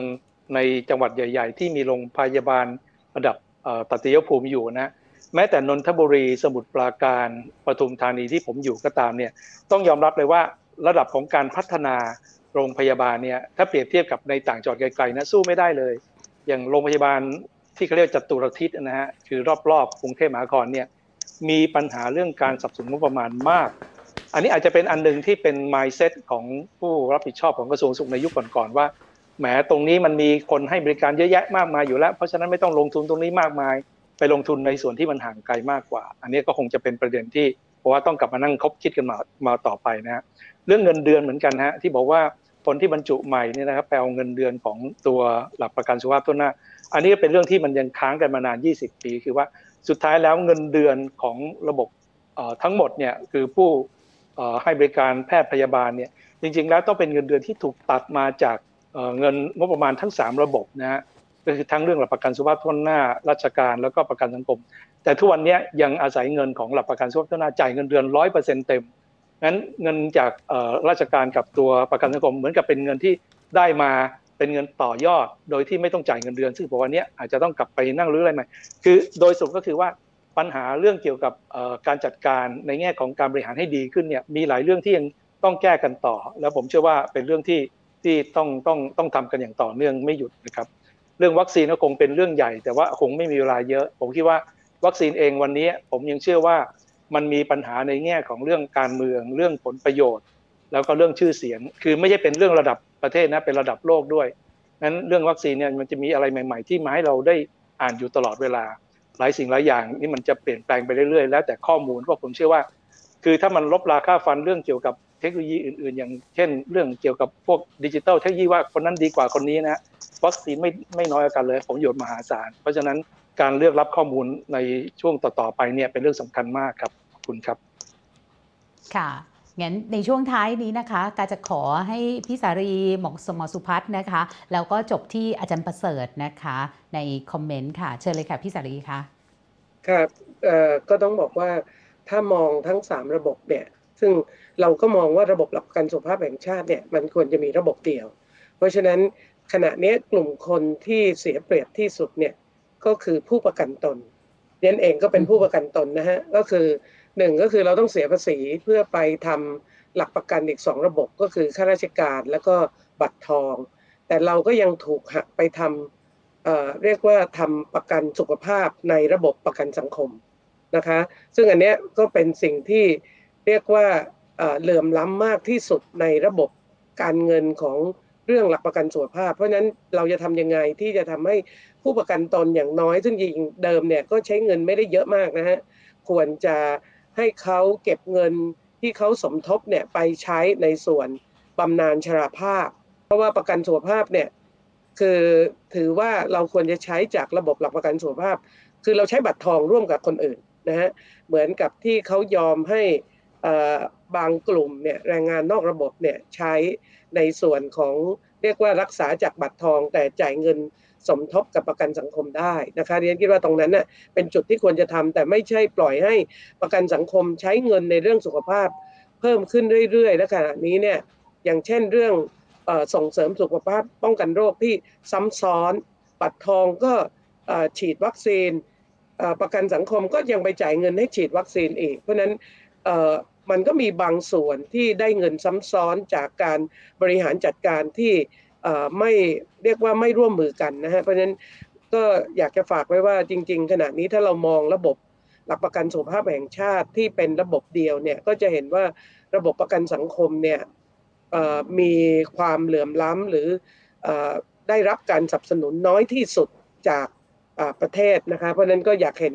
ในจังหวัดใหญ่ ๆ ที่มีโรงพยาบาลระดับเอ่อตัตยภูมิอยู่นะแม้แต่นนทบุรีสมุทรปราการปทุมธานีที่ผมอยู่ก็ตามเนี่ยต้องยอมรับเลยว่าระดับของการพัฒนาโรงพยาบาลเนี่ยถ้าเปรียบเทียบกับในต่างจังหวัดไกลๆนะสู้ไม่ได้เลย อย่างโรงพยาบาล ที่เขาเรียกจัตุรทิศนะฮะคือรอบๆกรุงเทพมหานครเนี่ยมีปัญหาเรื่องการสับสนงบประมาณมาก อันนี้อาจจะเป็นอันหนึ่งที่เป็น mindset ของผู้รับผิดชอบของกระทรวงสุขในยุคก่อนๆว่าแหมตรงนี้มันมีคนให้บริการเยอะแยะมากมายอยู่แล้ว เพราะฉะนั้นไม่ต้องลงทุนตรงนี้มากมาย ไปลงทุนในส่วนที่มันห่างไกลมากกว่า อันนี้ก็คงจะเป็นประเด็นที่เพราะว่าต้องกลับมานั่งคบคิดกันมามาต่อไปนะฮะเรื่องเงินเดือนเหมือนกันฮะที่บอกว่าคนที่บรรจุใหม่เนี่ยนะครับไปเอาเงินเดือนของตัวหลักประกันสุขภาพต้นหน้า อันนี้เป็นเรื่องที่มันยังค้างกันมานาน 20 ปี คือว่าสุดท้ายแล้วเงินเดือนของระบบทั้งหมดเนี่ยคือผู้ให้บริการแพทย์พยาบาลเนี่ยจริง ๆ แล้วต้องเป็นเงินเดือนที่ถูกตัดมาจากเเงินงบประมาณทั้ง 3 ระบบนะฮะก็คือทั้งเรื่องหลักประกันสุขภาพทั่วหน้าราชการแล้วก็ประกันสังคม แต่ทุกวันนี้ยังอาศัยเงินของหลักประกันสุขภาพทั่วหน้าจ่ายเงินเดือนร้อยเปอร์เซ็นต์เต็มงั้นเงินจากราชการกับตัวประกันสังคมเหมือนกับเป็นเงินที่ได้มา เป็นเงินต่อยอดโดยที่ไม่ต้องจ่ายเงินเดือน ซึ่งบอกว่านี้อาจจะต้องกลับไปนั่งรื้ออะไรใหม่ คือโดยสรุปก็คือว่าปัญหาเรื่องเกี่ยวกับการจัดการในแง่ของการบริหารให้ดีขึ้นเนี่ยมีหลายเรื่องที่ยังต้องแก้กันต่อ แล้วผมเชื่อว่าเป็นเรื่องที่ที่ต้องต้องต้องทำกันอย่างต่อเนื่องไม่หยุดนะครับเรื่องวัคซีนก็คงเป็นเรื่องใหญ่ แต่ว่าคงไม่มีเวลาเยอะ ผมคิดว่าวัคซีนเองวันนี้ผมยังเชื่อว่ามันมีปัญหาในแง่ของเรื่องการเมืองเรื่องผลประโยชน์ แล้วก็เรื่องชื่อเสียง คือไม่ใช่เป็นเรื่องระดับประเทศนะ เป็นระดับโลกด้วยนั้นเรื่องวัคซีนเนี่ยมันจะมีอะไรใหม่ ๆ ที่มาให้เราได้อ่านอยู่ตลอดเวลา หลายสิ่งหลายอย่างนี่มันจะเปลี่ยนแปลงไปเรื่อยๆ แล้วแต่ข้อมูลเพราะผมเชื่อว่า คือถ้ามันลบราค่าฟันเรื่องเกี่ยวกับเทคโนโลยีอื่นๆ อย่างเช่น เรื่องเกี่ยวกับพวกดิจิทัลเทคโนโลยีว่าคนนั้นดีกว่าคนนี้นะวัคซีนไม่ไม่น้อยกว่ากันเลยผมโยชน์มหาศาล เพราะฉะนั้นการเลือกรับข้อมูลในช่วงต่อๆไปเนี่ยเป็นเรื่องสำคัญมากครับขอบคุณครับ ค่ะ งั้นในช่วงท้ายนี้นะคะกาจะขอให้พี่สารีหมอสมอสุพัฒน์นะคะ แล้วก็จบที่อาจารย์ประเสริฐนะคะ ในคอมเมนต์ค่ะ เชิญเลยค่ะพี่สารีค่ะครับก็ต้องบอกว่าถ้ามองทั้ง 3 ระบบเนี่ยซึ่งเราก็มองว่าระบบหลักประกันสุขภาพแห่งชาติเนี่ยมันควรจะมีระบบเดียว เพราะฉะนั้นขณะนี้กลุ่มคนที่เสียเปรียบที่สุดเนี่ยก็คือผู้ประกันตนเรียนเองก็เป็นผู้ประกันตนนะฮะก็คือ หนึ่งก็คือเราต้องเสียภาษีเพื่อไปทำหลักประกันอีกสองระบบก็คือข้าราชการแล้วก็บัตรทอง แต่เราก็ยังถูกหักไปทำเเรียกว่าทำประกันสุขภาพในระบบประกันสังคมนะคะ ซึ่งอันเนี้ยก็เป็นสิ่งที่เรียกว่าเหลื่อมล้ำมากที่สุดในระบบการเงินของเรื่องหลักประกันสุขภาพ เพราะฉะนั้นเราจะทำยังไงที่จะทำให้ผู้ประกันตนอย่างน้อย ซึ่งจริงเดิมเนี่ยก็ใช้เงินไม่ได้เยอะมากนะฮะควรจะ ให้เขาเก็บเงินที่เขาสมทบเนี่ยไปใช้ในส่วนบำนาญชราภาพ เพราะว่าประกันสุขภาพเนี่ยคือถือว่าเราควรจะใช้จากระบบหลักประกันสุขภาพ คือเราใช้บัตรทองร่วมกับคนอื่นนะฮะเหมือนกับที่เขายอมให้อ่อบางกลุ่มเนี่ยแรงงานนอกระบบเนี่ยใช้ในส่วนของเรียกว่ารักษาจากบัตรทองแต่จ่ายเงิน สมทบกับประกันสังคมได้นะคะเรียนคิดว่าตรงนั้นเน่ะเป็นจุดที่ควรจะทำแต่ไม่ใช่ปล่อยให้ประกันสังคมใช้เงินในเรื่องสุขภาพ เพิ่มขึ้นเรื่อยๆและขณะนี้เนี่ยอย่างเช่นเรื่องส่งเสริมสุขภาพป้องกันโรคที่ซ้ำซ้อนบัตรทองก็ฉีดวัคซีนประกันสังคมก็ยังไปจ่ายเงินให้ฉีดวัคซีนอีก เพราะฉะนั้นมันก็มีบางส่วนที่ได้เงินซ้ำซ้อนจากการบริหารจัดการที่ ไม่เรียกว่าไม่ร่วมมือกันนะฮะเพราะฉะนั้นก็อยากจะฝากไว้ว่าจริง ๆ ขณะนี้ถ้าเรามองระบบหลักประกันสุขภาพแห่งชาติที่เป็นระบบเดียวเนี่ยก็จะเห็นว่าระบบประกันสังคมเนี่ยมีความเหลื่อมล้ำหรืออได้รับการสนับสนุนน้อยที่สุดจากประเทศนะคะเพราะฉะนั้นก็อยากเห็น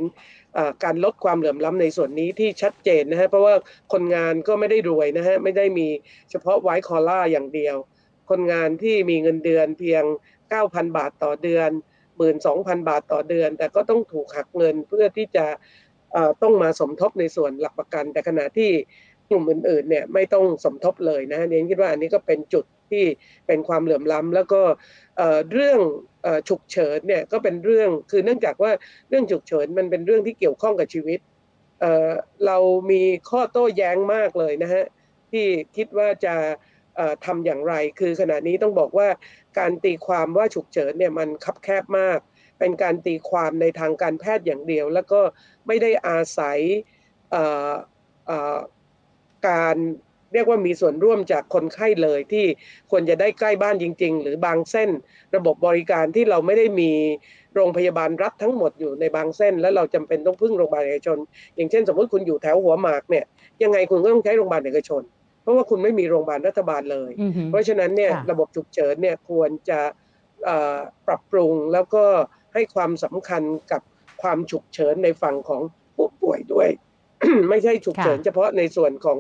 การลดความเหลื่อมล้ำในส่วนนี้ที่ชัดเจนนะฮะเพราะว่าคนงานก็ไม่ได้รวยนะฮะไม่ได้มีเฉพาะไวท์คอล่าอย่างเดียว คนงานที่มีเงินเดือนเพียง 9,000 บาทต่อเดือน 12,000 บาทต่อเดือน แต่ก็ต้องถูกหักเงินเพื่อที่จะต้องมาสมทบในส่วนหลักประกัน แต่ขณะที่กลุ่มอื่นๆเนี่ยไม่ต้องสมทบเลยนะเน้นคิดว่าอันนี้ก็เป็นจุดที่เป็นความเหลื่อมล้ำแล้วก็เรื่องฉุกเฉินเนี่ยก็เป็นเรื่องคือเนื่องจากว่าเรื่องฉุกเฉินมันเป็นเรื่องที่เกี่ยวข้องกับชีวิตเรามีข้อโต้แย้งมากเลยนะฮะที่คิดว่าจะ ทำอย่างไร คือขณะนี้ต้องบอกว่าการตีความว่าฉุกเฉินเนี่ยมันคับแคบมาก เป็นการตีความในทางการแพทย์อย่างเดียว แล้วก็ไม่ได้อาศัยการเรียกว่ามีส่วนร่วมจากคนไข้เลยที่ควรจะได้ใกล้บ้านจริง ๆ หรือบางเส้น ระบบบริการที่เราไม่ได้มีโรงพยาบาลรัฐทั้งหมดอยู่ในบางเส้น แล้วเราจำเป็นต้องพึ่งโรงพยาบาลเอกชน อย่างเช่น สมมติคุณอยู่แถวหัวหมากเนี่ยยังไงคุณก็ต้องใช้โรงพยาบาลเอกชน เพราะว่าคุณไม่มีโรงพยาบาลรัฐบาลเลยอือหือเพราะฉะนั้นเนี่ยค่ะระบบฉุกเฉินเนี่ยควรจะเอ่อปรับปรุงแล้วก็ให้ความสำคัญกับความฉุกเฉินในฝั่งของผู้ป่วยด้วย ไม่ใช่ฉุกเฉินค่ะเฉพาะในส่วนของ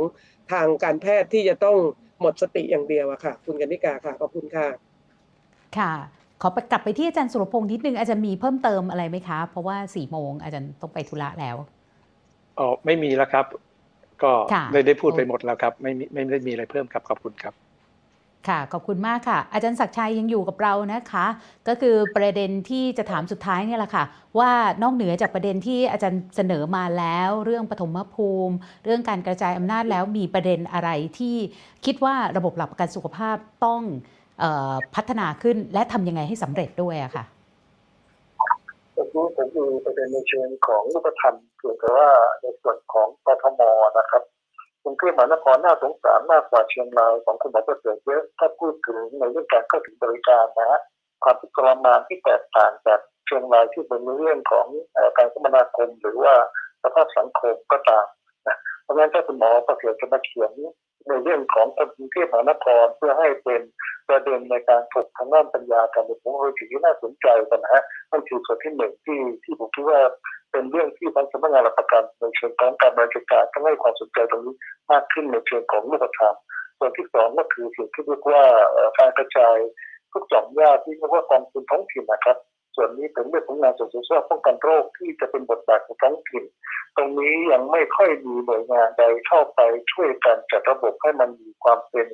ทางการแพทย์ที่จะต้องหมดสติอย่างเดียวอะค่ะ คุณกนิกาค่ะขอบคุณค่ะค่ะขอไปกลับไปที่อาจารย์สุรพงศ์นิดนึงอาจารย์มีเพิ่มเติมอะไรไหมคะ เพราะว่าสี่โมงอาจารย์ต้องไปธุระแล้วอ๋อไม่มีแล้วครับ ก็ค่ะได้ได้พูดไปหมดแล้วครับ ไม่มีไม่ได้มีอะไรเพิ่มครับขอบคุณครับค่ะ ขอบคุณมากค่ะ อาจารย์ศักดิ์ชัยยังอยู่กับเรานะคะ ก็คือประเด็นที่จะถามสุดท้ายเนี่ยแหละค่ะ ว่านอกเหนือจากประเด็นที่อาจารย์เสนอมาแล้ว เรื่องปฐมภูมิ เรื่องการกระจายอำนาจแล้วมีประเด็นอะไรที่คิดว่าระบบหลักประกันสุขภาพต้องเออพัฒนาขึ้นและทำยังไงให้สำเร็จด้วยอะค่ะ ผมดูผมดูประเด็นในเชิงของรูปธรรมเกี่ยวกับว่าในส่วนของกทมนะครับกรุงเทพมหานครน่าสงสารมากกว่าเชียงรายของคุณหมอประเสริฐเยอะถ้าพูดถึงในเรื่องการเข้าถึงบริการนะฮะความทุกข์ทรมานที่แตกต่างจากเชียงรายที่เป็นเรื่องของอ่อการคมนาคมหรือว่าสภาพสังคมก็ตามนะเพราะฉะนั้นถ้าคุณหมอประเสริฐจะมาเขียน ในเรื่องของกรุงเทพมหานครเพื่อให้เป็นประเด็นในการถกทางด้านปัญญากันเนี่ยผมว่าเป็นสิ่งที่น่าสนใจกันนะฮะนั่นคือส่วนที่หนึ่งที่ที่ผมคิดว่าเป็นเรื่องที่ทางสำนักงานหลักประกันในเชิงของการบริการต้องให้ความสนใจตรงนี้มากขึ้นในเชิงของรูปธรรมส่วนที่สองก็คือสิ่งที่เรียกว่าการกระจายทุกจ่อมยาที่เรียกว่ากองทุนท้องถิ่นนะครับ ส่วนนี้เป็นเรื่องของงานส่งเสริมสุขภาพป้องกันโรคที่จะเป็นบทบาทของท้องถิ่น ตรงนี้ยังไม่ค่อยมีหน่วยงานใดเข้าไปช่วยกันจัดระบบให้มันมีความเป็น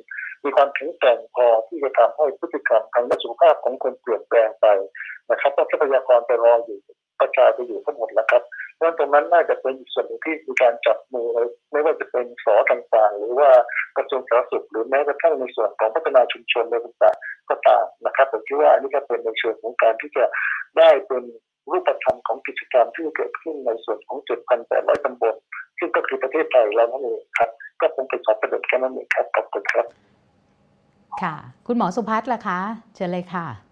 มีความแข็งแกร่งพอที่จะทำให้พฤติกรรมทางด้านสุขภาพของคนเปลี่ยนแปลงไปนะครับเพราะทรัพยากรไปรออยู่กระจายไปอยู่ทั้งหมดแล้วครับ เพราะฉะนั้นตรงนั้นน่าจะเป็นอีกส่วนหนึ่งที่มีการจับมือไม่ว่าจะเป็นสอต่างๆ หรือว่ากระทรวงสาธารณสุขหรือแม้กระทั่งในส่วนของพัฒนาชุมชนในต่างๆก็ตามนะครับผมคิดว่าอันนี้ก็เป็นในเชิงของการที่จะได้เป็นรูปธรรมของกิจกรรมที่เกิดขึ้นในส่วนของ7,800ตำบลซึ่งก็คือประเทศไทยเรานั่นเองครับก็คงเป็นสองประเด็นแค่นั้นเองครับขอบคุณครับ ค่ะ คุณหมอสุพัฒน์ล่ะคะ เชิญเลยค่ะ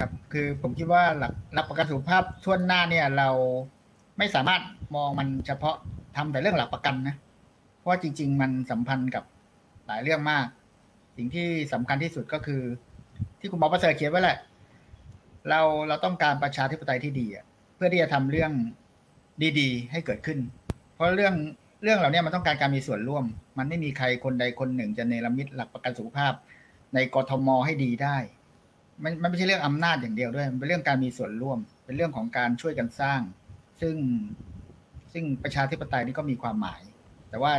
ครับ คือผมคิดว่าหลักหลักประกันสุขภาพทั่วหน้าเนี่ย เราไม่สามารถมองมันเฉพาะทำแต่เรื่องหลักประกันนะ เพราะว่าจริง ๆ มันสัมพันธ์กับหลายเรื่องมาก สิ่งที่สำคัญที่สุดก็คือ ที่คุณหมอประเสริฐเขียนไว้แหละ เราเราต้องการประชาธิปไตยที่ดีอะเพื่อที่จะทำเรื่องดีๆ ให้เกิดขึ้น เพราะเรื่องเรื่องเหล่านี้มันต้องการการมีส่วนร่วม มันไม่มีใครคนใดคนหนึ่งจะเนรมิตหลักประกันสุขภาพ ในกรทมให้ดีได้ มันมันไม่ใช่เรื่องอำนาจอย่างเดียวด้วย มันเป็นเรื่องการมีส่วนร่วม เป็นเรื่องของการช่วยกันสร้าง ซึ่งซึ่งประชาธิปไตยนี่ก็มีความหมาย แต่ว่า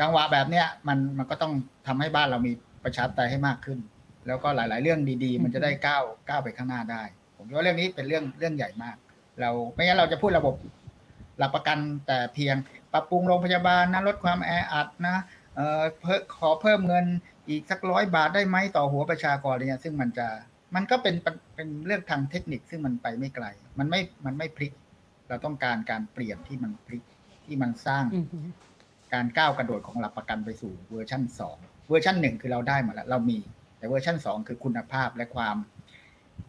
จังหวะแบบเนี้ยมันมันก็ต้องทำให้บ้านเรามีประชาธิปไตยให้มากขึ้น แล้วก็หลาย ๆ เรื่องดี ๆ มันจะได้ก้าวก้าวไปข้างหน้าได้ ผมคิดว่าเรื่องนี้เป็นเรื่องเรื่องใหญ่มาก เราไม่งั้นเราจะพูดระบบหลักประกันแต่เพียง ปรับปรุงโรงพยาบาลนะลดความแออัดนะเอ่อเพิ่มขอเพิ่มเงิน อีกสักร้อยบาทได้ไหมต่อหัวประชากรอะไรเนี่ยซึ่งมันจะมันก็เป็นเป็นเป็นเรื่องทางเทคนิคซึ่งมันไปไม่ไกล มันไม่มันไม่พลิก เราต้องการการเปลี่ยนที่มันพลิกที่มันสร้างอือฮึการก้าวกระโดดของหลักประกันไปสู่เวอร์ชันสองเวอร์ชันหนึ่งคือเราได้มาแล้ว เรามี แต่เวอร์ชันสองคือคุณภาพและความ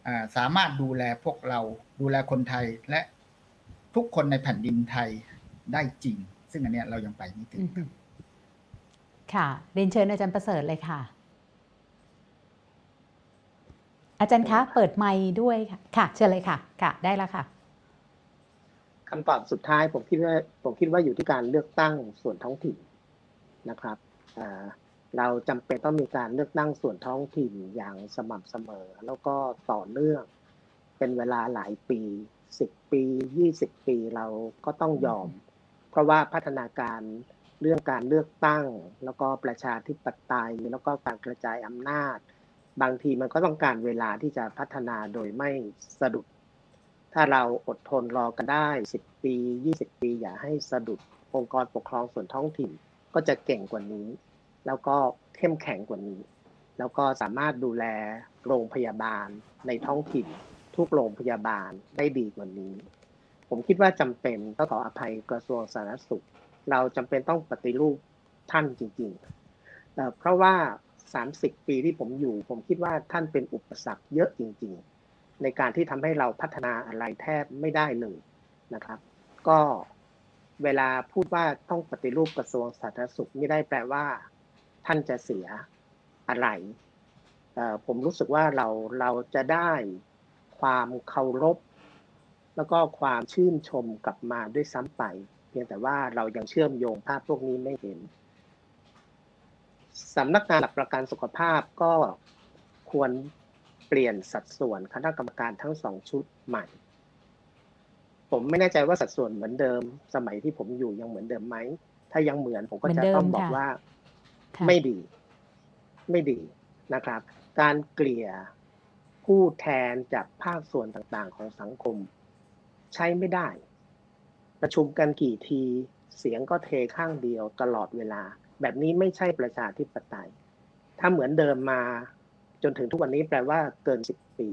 อ่าสามารถดูแลพวกเราดูแลคนไทยและทุกคนในแผ่นดินไทยได้จริง ซึ่งอันเนี้ยเรายังไปไม่ถึงอือฮึ ค่ะเรียนเชิญอาจารย์ประเสริฐเลยค่ะ อาจารย์คะเปิดไมค์ด้วยค่ะค่ะเชิญเลยค่ะ ค่ะ ได้แล้วค่ะคำตอบสุดท้ายผมคิดว่าผมคิดว่าอยู่ที่การเลือกตั้งส่วนท้องถิ่นนะครับอ่าเราจำเป็นต้องมีการเลือกตั้งส่วนท้องถิ่นอย่างสม่ำเสมอ แล้วก็ต่อเนื่องเป็นเวลาหลายปีสิบปียี่สิบปีเราก็ต้องยอม เพราะว่าพัฒนาการ เรื่องการเลือกตั้ง แล้วก็ประชาธิปไตย แล้วก็การกระจายอำนาจ บางทีมันก็ต้องการเวลาที่จะพัฒนาโดยไม่สะดุด ถ้าเราอดทนรอกันได้ 10 ปี 20 ปีอย่าให้สะดุดองค์กรปกครองส่วนท้องถิ่นก็จะเก่งกว่านี้ แล้วก็เข้มแข็งกว่านี้ แล้วก็สามารถดูแลโรงพยาบาลในท้องถิ่น ทุกโรงพยาบาลได้ดีกว่านี้ ผมคิดว่าจำเป็นต้องขออภัยกระทรวงสาธารณสุข เราจำเป็นต้องปฏิรูปท่านจริงๆเเพราะว่า 30 ปีที่ผมอยู่ ผมคิดว่าท่านเป็นอุปสรรคเยอะจริง ๆ ในการที่ทำให้เราพัฒนาอะไรแทบไม่ได้เลยนะครับ ก็เวลาพูดว่าต้องปฏิรูปกระทรวงสาธารณสุขไม่ได้แปลว่า ท่านจะเสียอะไร ผมรู้สึกว่าเราเราจะได้ความเคารพ แล้วก็ความชื่นชมกลับมาด้วยซ้ำไป พียงแต่ว่าเรายังเชื่อมโยงภาพพวกนี้ไม่เห็นสำนักงานหลักประกันสุขภาพก็ควรเปลี่ยนสัดส่วนคณะกรรมการทั้งสองชุดใหม่ ผมไม่แน่ใจว่าสัดส่วนเหมือนเดิม สมัยที่ผมอยู่ยังเหมือนเดิมไหม ถ้ายังเหมือนผมก็จะต้องบอกว่าค่ะไม่ดี ไม่ดีนะครับ การเกลี่ยผู้แทนจากภาคส่วนต่างๆ ของสังคม ใช้ไม่ได้ ประชุมกันกี่ทีเสียงก็เทข้างเดียวตลอดเวลา แบบนี้ไม่ใช่ประชาธิปไตย ถ้าเหมือนเดิมมาจนถึงทุกวันนี้แปลว่าเกินสิบปี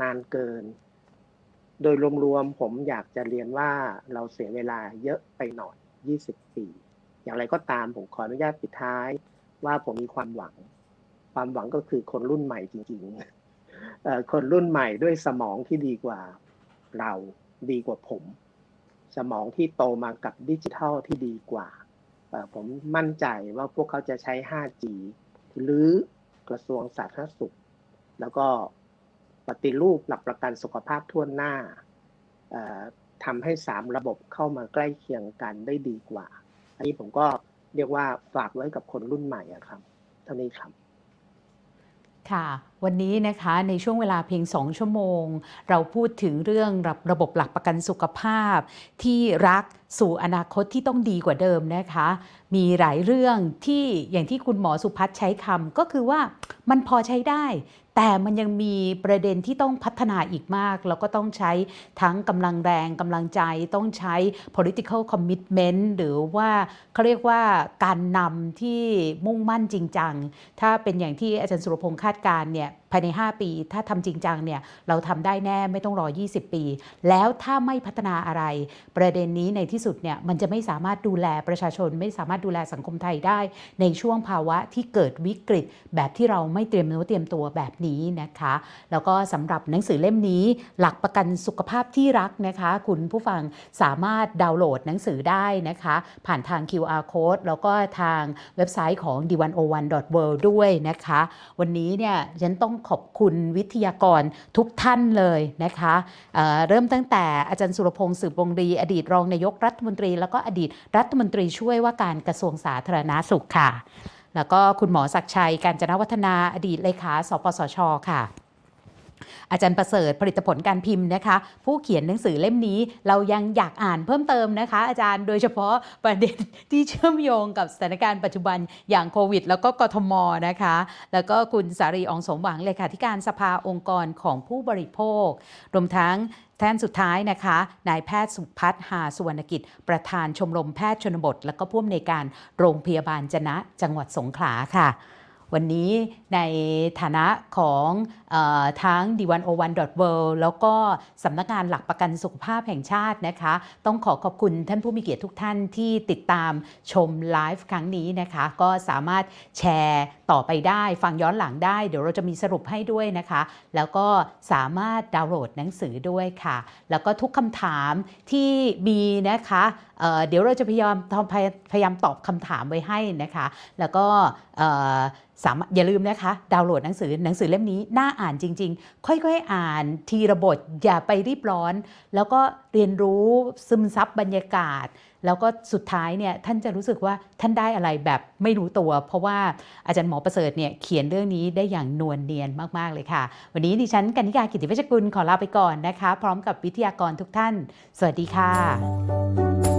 นานเกิน โดยรวมๆผมอยากจะเรียนว่าเราเสียเวลาเยอะไปหน่อย20ปี อย่างไรก็ตามผมขออนุญาตปิดท้าย ว่าผมมีความหวัง ความหวังก็คือคนรุ่นใหม่จริงๆคนรุ่นใหม่ด้วยสมองที่ดีกว่าเราดีกว่าผม สมองที่โตมากับดิจิทัลที่ดีกว่า ผมมั่นใจว่าพวกเขาจะใช้ 5G หรือกระทรวงสาธารณสุข แล้วก็ปฏิรูปหลักประกันสุขภาพทั่วหน้าทำให้สามระบบเข้ามาใกล้เคียงกันได้ดีกว่า อันนี้ผมก็เรียกว่าฝากไว้กับคนรุ่นใหม่ครับ เท่านี้ครับ ค่ะวันนี้นะคะในช่วงเวลาเพียง 2 ชั่วโมง เราพูดถึงเรื่องระระบบหลักประกันสุขภาพ ที่รักสู่อนาคตที่ต้องดีกว่าเดิมนะคะ มีหลายเรื่องที่อย่างที่คุณหมอสุพัฒน์ใช้คำก็คือว่ามันพอใช้ได้ แต่มันยังมีประเด็นที่ต้องพัฒนาอีกมาก แล้วก็ต้องใช้ทั้งกำลังแรงกำลังใจต้องใช้ political commitment หรือว่าเขาเรียกว่าการนำที่มุ่งมั่นจริงจัง ถ้าเป็นอย่างที่อาจารย์สุรพงษ์คาดการณ์เนี่ย때ภายใน 5 ปี ถ้าทำจริงจังเนี่ยเราทำได้แน่ไม่ต้องรอ 20 ปี แล้วถ้าไม่พัฒนาอะไร ประเด็นนี้ในที่สุดเนี่ยมันจะไม่สามารถดูแลประชาชน ไม่สามารถดูแลสังคมไทยได้ ในช่วงภาวะที่เกิดวิกฤต แบบที่เราไม่เตรียมเนื้อเตรียมตัวแบบนี้นะคะ แล้วก็สำหรับหนังสือเล่มนี้ หลักประกันสุขภาพที่รักนะคะ คุณผู้ฟังสามารถดาวน์โหลดหนังสือได้นะคะ ผ่านทาง QR code แล้วก็ทางเว็บไซต์ของ d101.world ด้วยนะคะ วันนี้เนี่ยฉันต้องขอบคุณวิทยากรทุกท่านเลยนะคะเเริ่มตั้งแต่อาจารย์สุรพงศ์สืบวงดีอดีตรองนายกรัฐมนตรี แล้วก็อดีตรัฐมนตรีช่วยว่าการกระทรวงสาธารณาสุขค่ะ แล้วก็คุณหมอศักชัย การจนวัฒนาอดีตเลขาสปสชค่ะ อาจารย์ประเสริฐผลิตผลการพิมพ์นะคะ ผู้เขียนหนังสือเล่มนี้เรายังอยากอ่านเพิ่มเติมนะคะ อาจารย์โดยเฉพาะประเด็นที่เชื่อมโยงกับสถานการณ์ปัจจุบันอย่างโควิด แล้วก็กทมนะคะ แล้วก็คุณสารีอองสมหวังเลขาธิการสภาองค์กรของผู้บริโภค รวมทั้งท่านสุดท้ายนะคะ นายแพทย์สุพัฒน์หาสุวรรณกิจ ประธานชมรมแพทย์ชนบท และก็ผู้อำนวยการโรงพยาบาลจนะจังหวัดสงขลาค่ะ วันนี้ในฐานะของทั้ง d101.world แล้วก็สำนักงานหลักประกันสุขภาพแห่งชาตินะคะ ต้องขอขอบคุณท่านผู้มีเกียรติทุกท่านที่ติดตามชมไลฟ์ครั้งนี้นะคะ ก็สามารถแชร์ต่อไปได้ ฟังย้อนหลังได้ เดี๋ยวเราจะมีสรุปให้ด้วยนะคะ แล้วก็สามารถดาวน์โหลดหนังสือด้วยค่ะ แล้วก็ทุกคำถามที่มีนะคะเเดี๋ยวเราจะพยายามพยายามตอบคำถามไว้ให้นะคะ แล้วก็เอ่อสามารถอย่าลืมนะคะ ดาวน์โหลดหนังสือหนังสือเล่มนี้น่าอ่านจริง ๆ ค่อยๆอ่านทีระบทอย่าไปรีบร้อน แล้วก็เรียนรู้ซึมซับบรรยากาศ แล้วก็สุดท้ายเนี่ยท่านจะรู้สึกว่าท่านได้อะไรแบบไม่รู้ตัว เพราะว่าอาจารย์หมอประเสริฐเนี่ยเขียนเรื่องนี้ได้อย่างนวลเนียนมากๆเลยค่ะ วันนี้ดิฉันกนิกากิติเวชกุลขอลาไปก่อนนะคะ พร้อมกับวิทยากรทุกท่าน สวัสดีค่ะ